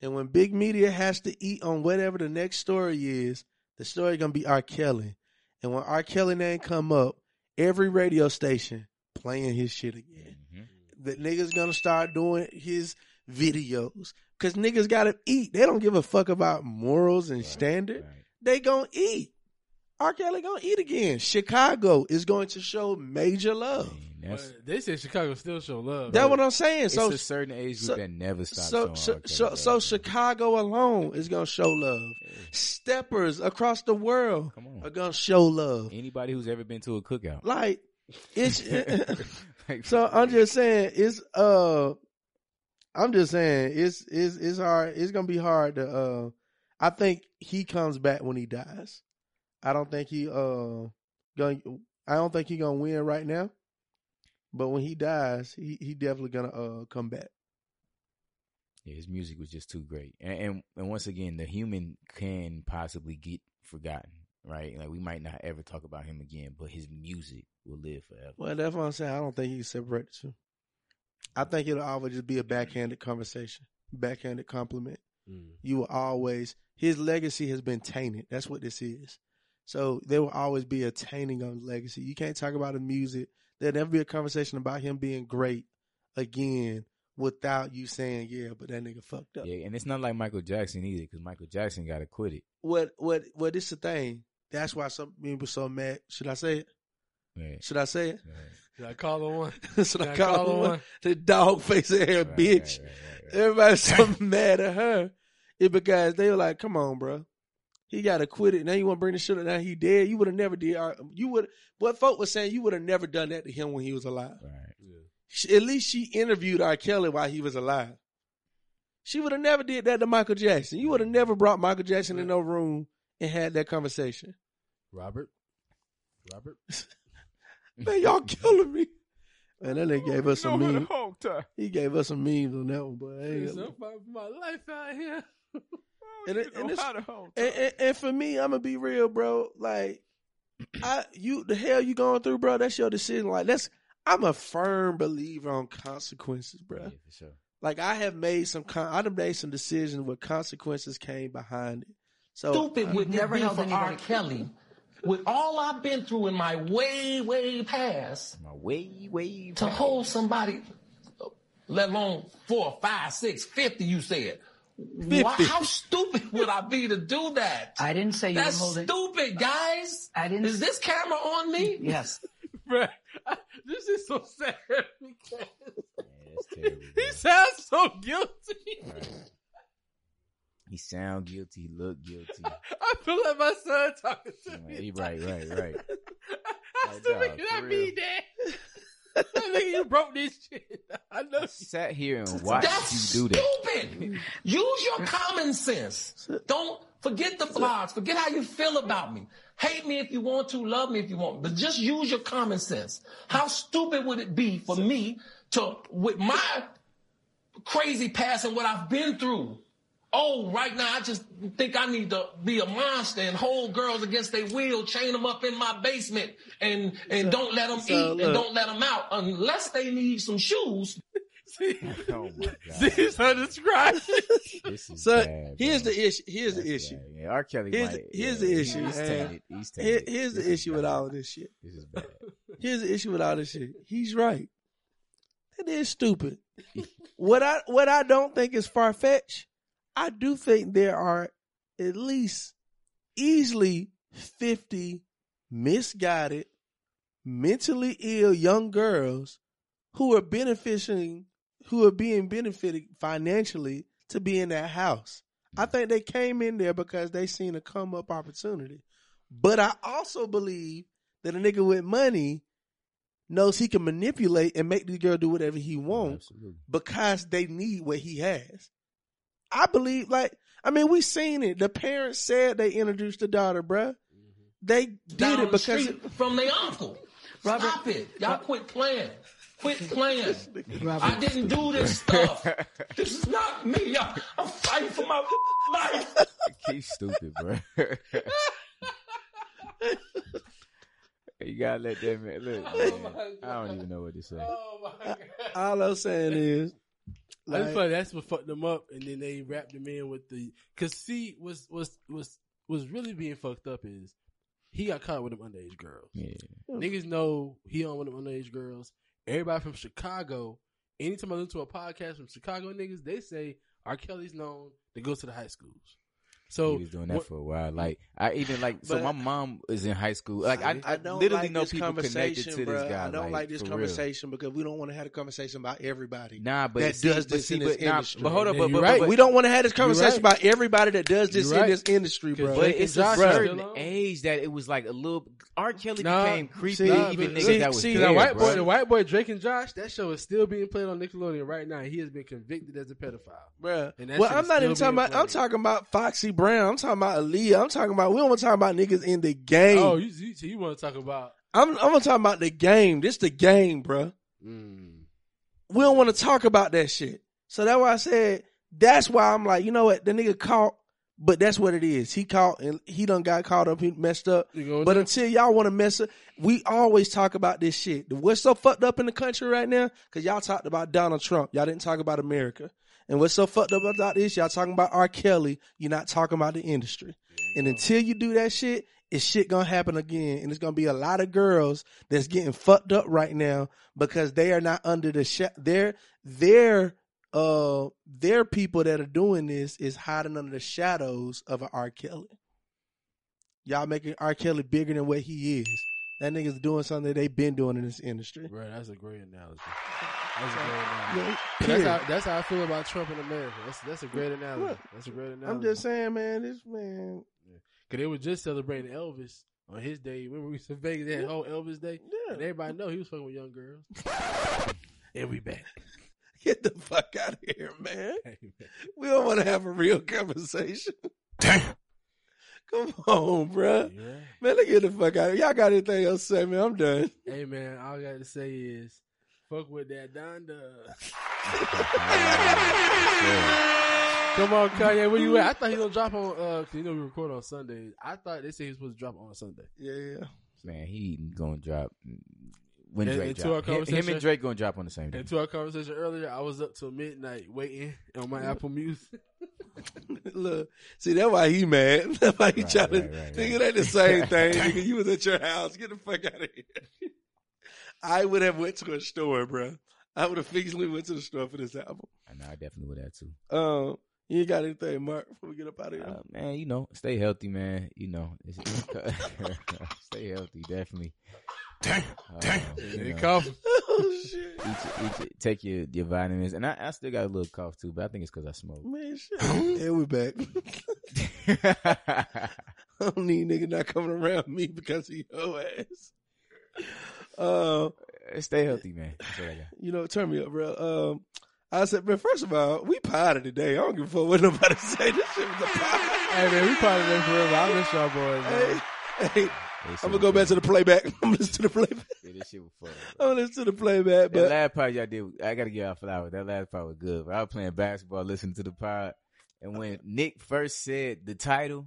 And when big media has to eat on whatever the next story is, the story gonna be R. Kelly. And when R. Kelly name come up, every radio station playing his shit again. Mm-hmm. The niggas gonna start doing his videos. Cause niggas gotta eat. They don't give a fuck about morals and standard. They gonna eat. R. Kelly gonna eat again. Chicago is going to show major love. That's, But they said Chicago still show love. That's what I'm saying. it's So a certain age group so- that never stops so so, so, so. Chicago alone is gonna show love. Steppers across the world are gonna show love. Anybody who's ever been to a cookout. Like it's [LAUGHS] [LAUGHS] so I'm just saying it's uh I'm just saying it's it's it's hard it's gonna be hard to uh I think he comes back when he dies. I don't think he uh going I don't think he gonna win right now. But when he dies, he he definitely gonna uh come back. Yeah, his music was just too great, and, and and once again, the human can possibly get forgotten, right? Like we might not ever talk about him again, but his music will live forever. Well, that's what I'm saying. I don't think he can separate the two. I think it'll always just be a backhanded conversation, backhanded compliment. You will always his legacy has been tainted. That's what this is. So there will always be a tainting of legacy. You can't talk about his music. There'll never be a conversation about him being great again without you saying, "Yeah, but that nigga fucked up." Yeah, and it's not like Michael Jackson either, because Michael Jackson got acquitted. What? What? What is the thing? That's why some people so mad. Should I say it? Right. Should I say it? Should I call on one? Should [LAUGHS] Should I I call call her her one? one? The dog face ass Right, bitch. right, right, right, right. Everybody's so [LAUGHS] mad at her. It because they were like, "Come on, bro. He got acquitted. Now you want to bring the shit up? Now he dead. You would have never did. uh, You would. What folk was saying, you would have never done that to him when he was alive. Right. She- At least she interviewed R. Kelly while he was alive. She would have never did that to Michael Jackson. You would have never brought Michael Jackson in no room and had that conversation. Robert. Robert. [LAUGHS] Man, y'all killing me. Man, that nigga gave us some No, memes. the whole time. He gave us some memes on that one, but I ain't Yes, gonna- I'm fighting for my life out here. [LAUGHS] [LAUGHS] and, it, and, it's- How and, and, and for me, I'm gonna be real, bro. Like, I you the hell you going through, bro? That's your decision. Like, that's I'm a firm believer on consequences, bro. Yeah, for sure. Like, I have made some con- I have made some decisions where consequences came behind it. So stupid uh, would never never be held for R. anybody- Kelly. With all I've been through in my way, way past, My way, way. to back. hold somebody, let alone four, five, six, fifty, you said. Why, how stupid would I be to do that? I didn't say you That's were holding. stupid, guys. I didn't. Is this camera on me? Yes. [LAUGHS] Bruh, this is so sad because [LAUGHS] Yeah, terrible. he bro. sounds so guilty. Right. He sound guilty. He look guilty. [LAUGHS] I feel like my son talking to Like, me. he right, right, right. How Like, stupid dog, can for I be, Dad? I think you broke this shit. [LAUGHS] I know. I sat here and watched That's you do that. stupid. Use your common sense. Don't forget the flaws. Forget how you feel about me. Hate me if you want to, love me if you want, but just use your common sense. How stupid would it be for me to, with my crazy past and what I've been through, Oh, right now I just think I need to be a monster and hold girls against their will, chain them up in my basement, and and don't let them so eat look. and don't let them out unless they need some shoes. [LAUGHS] Oh my [LAUGHS] god. See, so describe. [LAUGHS] This is So bad, here's bro. the issue. Here's the issue. bad. Yeah, R. Kelly. Here's might, the- here's yeah, the issue, He's tainted. He's Here- tainted. here's This the is issue with all of this shit. This is bad. Here's the issue with all this shit. He's right. That is stupid. what I what I don't think is far fetched. I do think there are at least easily fifty misguided, mentally ill young girls who are benefiting, who are being benefited financially to be in that house. I think they came in there because they seen a come up opportunity. But I also believe that a nigga with money knows he can manipulate and make the girl do whatever he wants Absolutely. because they need what he has. I believe, like, I mean, we seen it. The parents said they introduced the daughter, bruh. They did down it because street from their uncle. Stop it. Y'all quit playing. Quit [LAUGHS] playing. I didn't do this stuff. [LAUGHS] this is not me. I, I'm fighting for my life. [LAUGHS] He's stupid, bro. you gotta let that man look. Oh Man, I don't even know what to say. Oh all I'm saying is, That's like. That's what fucked them up, and then they wrapped them in with the. Cause see, was was was was really being fucked up is he got caught with them underage girls. Yeah. Niggas know he on with them underage girls. Everybody from Chicago. Anytime I listen to a podcast from Chicago niggas, they say R. Kelly's known to go to the high schools. So he was doing that what- for a while. Like I even like so my mom is in high school. Like I, I, I don't literally like know this people connected conversation, to this guy. I don't like, this for real. conversation because we don't want to have a conversation about everybody. Nah, but that see, does but this see, in this nah, industry. but hold up, Yeah, but, but, right. but, we don't want to have this conversation right. about everybody that does this You're in this industry, bro. Cause But it's and a certain age that it was like a little. R. Kelly Nah, became creepy. see, even but- niggas see- that was see, there, Now, white boy, the white boy Drake and Josh, that show is still being played on Nickelodeon right now. He has been convicted as a pedophile. Bruh. And that Well, I'm not even talking about. I'm talking about Foxy Brown. I'm talking about Aaliyah. I'm talking about. We don't want to talk about niggas in the game. Oh, you you, you want to talk about? I'm. I'm gonna talk about the game. This the game, bruh. Mm, We don't want to talk about that shit. So that's why I said. That's why I'm like, you know what? The nigga caught, but that's what it is. He caught and he done got caught up. He messed up. You go with But that? until y'all want to mess up, we always talk about this shit. What's so fucked up in the country right now? Because y'all talked about Donald Trump. Y'all didn't talk about America. And what's so fucked up about this? Y'all talking about R. Kelly. You're not talking about the industry. And until you do that shit, it's shit gonna happen again. And it's gonna be a lot of girls that's getting fucked up right now because they are not under the sh- their their uh their people that are doing this is hiding under the shadows of an R. Kelly. Y'all making R. Kelly bigger than what he is. That nigga's doing something that they've been doing in this industry. Right, that's a great analogy. [LAUGHS] That's a great analogy. Yeah, That's how, that's how I feel about Trump in America. That's that's a great analogy. Look, That's a great analogy. I'm just saying, man, this man. Cause they were just celebrating Elvis on his day. Remember we was in Vegas that whole Elvis day, Yeah. and everybody know he was fucking with young girls. [LAUGHS] and we back. Get the fuck out of here, [LAUGHS] man. We don't want to have a real conversation. [LAUGHS] Damn. Come on, bruh. You right. Man, let's get the fuck out of here. Y'all got anything else to say, man? I'm done. Hey man, all I got to say is, fuck with that Donda. [LAUGHS] Come on, Kanye, where you at? I thought he gonna drop on. uh 'cause you know we record on Sundays. I thought they said he was supposed to drop on Sunday. Yeah, yeah. Man, he gonna drop when And- Drake and to drop. Him, him and Drake gonna drop on the same day. And to our conversation earlier, I was up till midnight waiting on my Apple Music. [LAUGHS] Look, see, that's why he mad. [LAUGHS] That's why he Right, trying to. right, right, nigga, right. that the same thing. nigga, you was at your house. Get the fuck out of here. I would have went to a store, bro. I would have easily went to the store for this album. I know I definitely would have too. Um, you ain't got anything, Mark, before we get up out of here? Uh, man, you know, stay healthy, man. You know, it's, it's- [LAUGHS] [LAUGHS] stay healthy, definitely. Damn. Uh, Damn. you They know, cough. [LAUGHS] oh, shit. eat, eat, take your, your vitamins, and I, I still got a little cough too, but I think it's because I smoke. Man, shit. and we back. I don't need nigga not coming around me because of your ass. Uh, stay healthy, man. That's what I got. you know, turn me up, bro. Um, I said, man, first of all, we potted today. I don't give a fuck what nobody [LAUGHS] say. This shit was a pot. Hey man, we probably there forever. I miss y'all boys. Man. Hey, Hey, I'm gonna go back to the playback. [LAUGHS] I'm gonna listen to the playback. Yeah, this shit was fun. I'm gonna listen to the playback. That But last part y'all did, I gotta give y'all flowers. That last part was good. I was playing basketball, listening to the pod, and when Nick first said the title,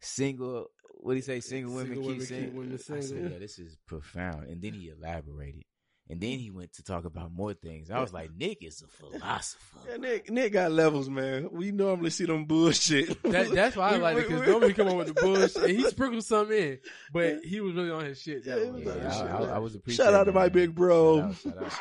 single, what did he say? Single women Single keep singing. women I said, yeah, this is profound. And then he elaborated, and then he went to talk about more things. I was like, Nick is a philosopher. yeah, Nick, Nick got levels, man. We normally see them bullshit. That, that's why I like it because nobody come on with the bullshit. and he sprinkled some in, but he was really on his shit. That Yeah, was Yeah, I, shit, I, man. I was appreciating. Shout out to my big bro. Shout out, shout out.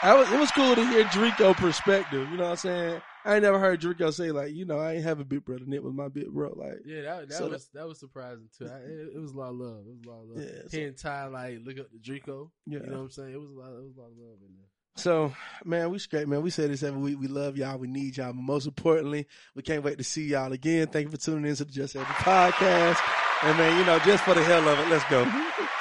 I was, it was cool to hear Drico perspective. You know what I'm saying? I ain't never heard Drico say like, you know, I ain't have a big brother. Nick was my big bro. Like, Yeah, that, that So was that was surprising too. I, it, it was a lot of love. It was a lot of love. Yeah, so- Hearing Ty like look up to Drico. Yeah. You know what I'm saying? It was a lot. It was a lot of love in there. So, man, we straight, man. We say this every week. We love y'all. We need y'all. But most importantly, we can't wait to see y'all again. Thank you for tuning in to the Just Every podcast. And man, you know, just for the hell of it, let's go. [LAUGHS]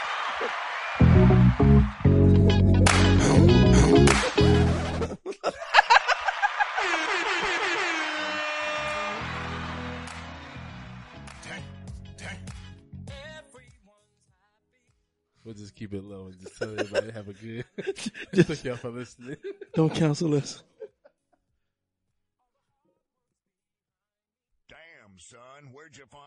keep it low and just tell everybody have a good. [LAUGHS] Just- Thank y'all for listening. Don't cancel us. Damn, son, where'd you find this?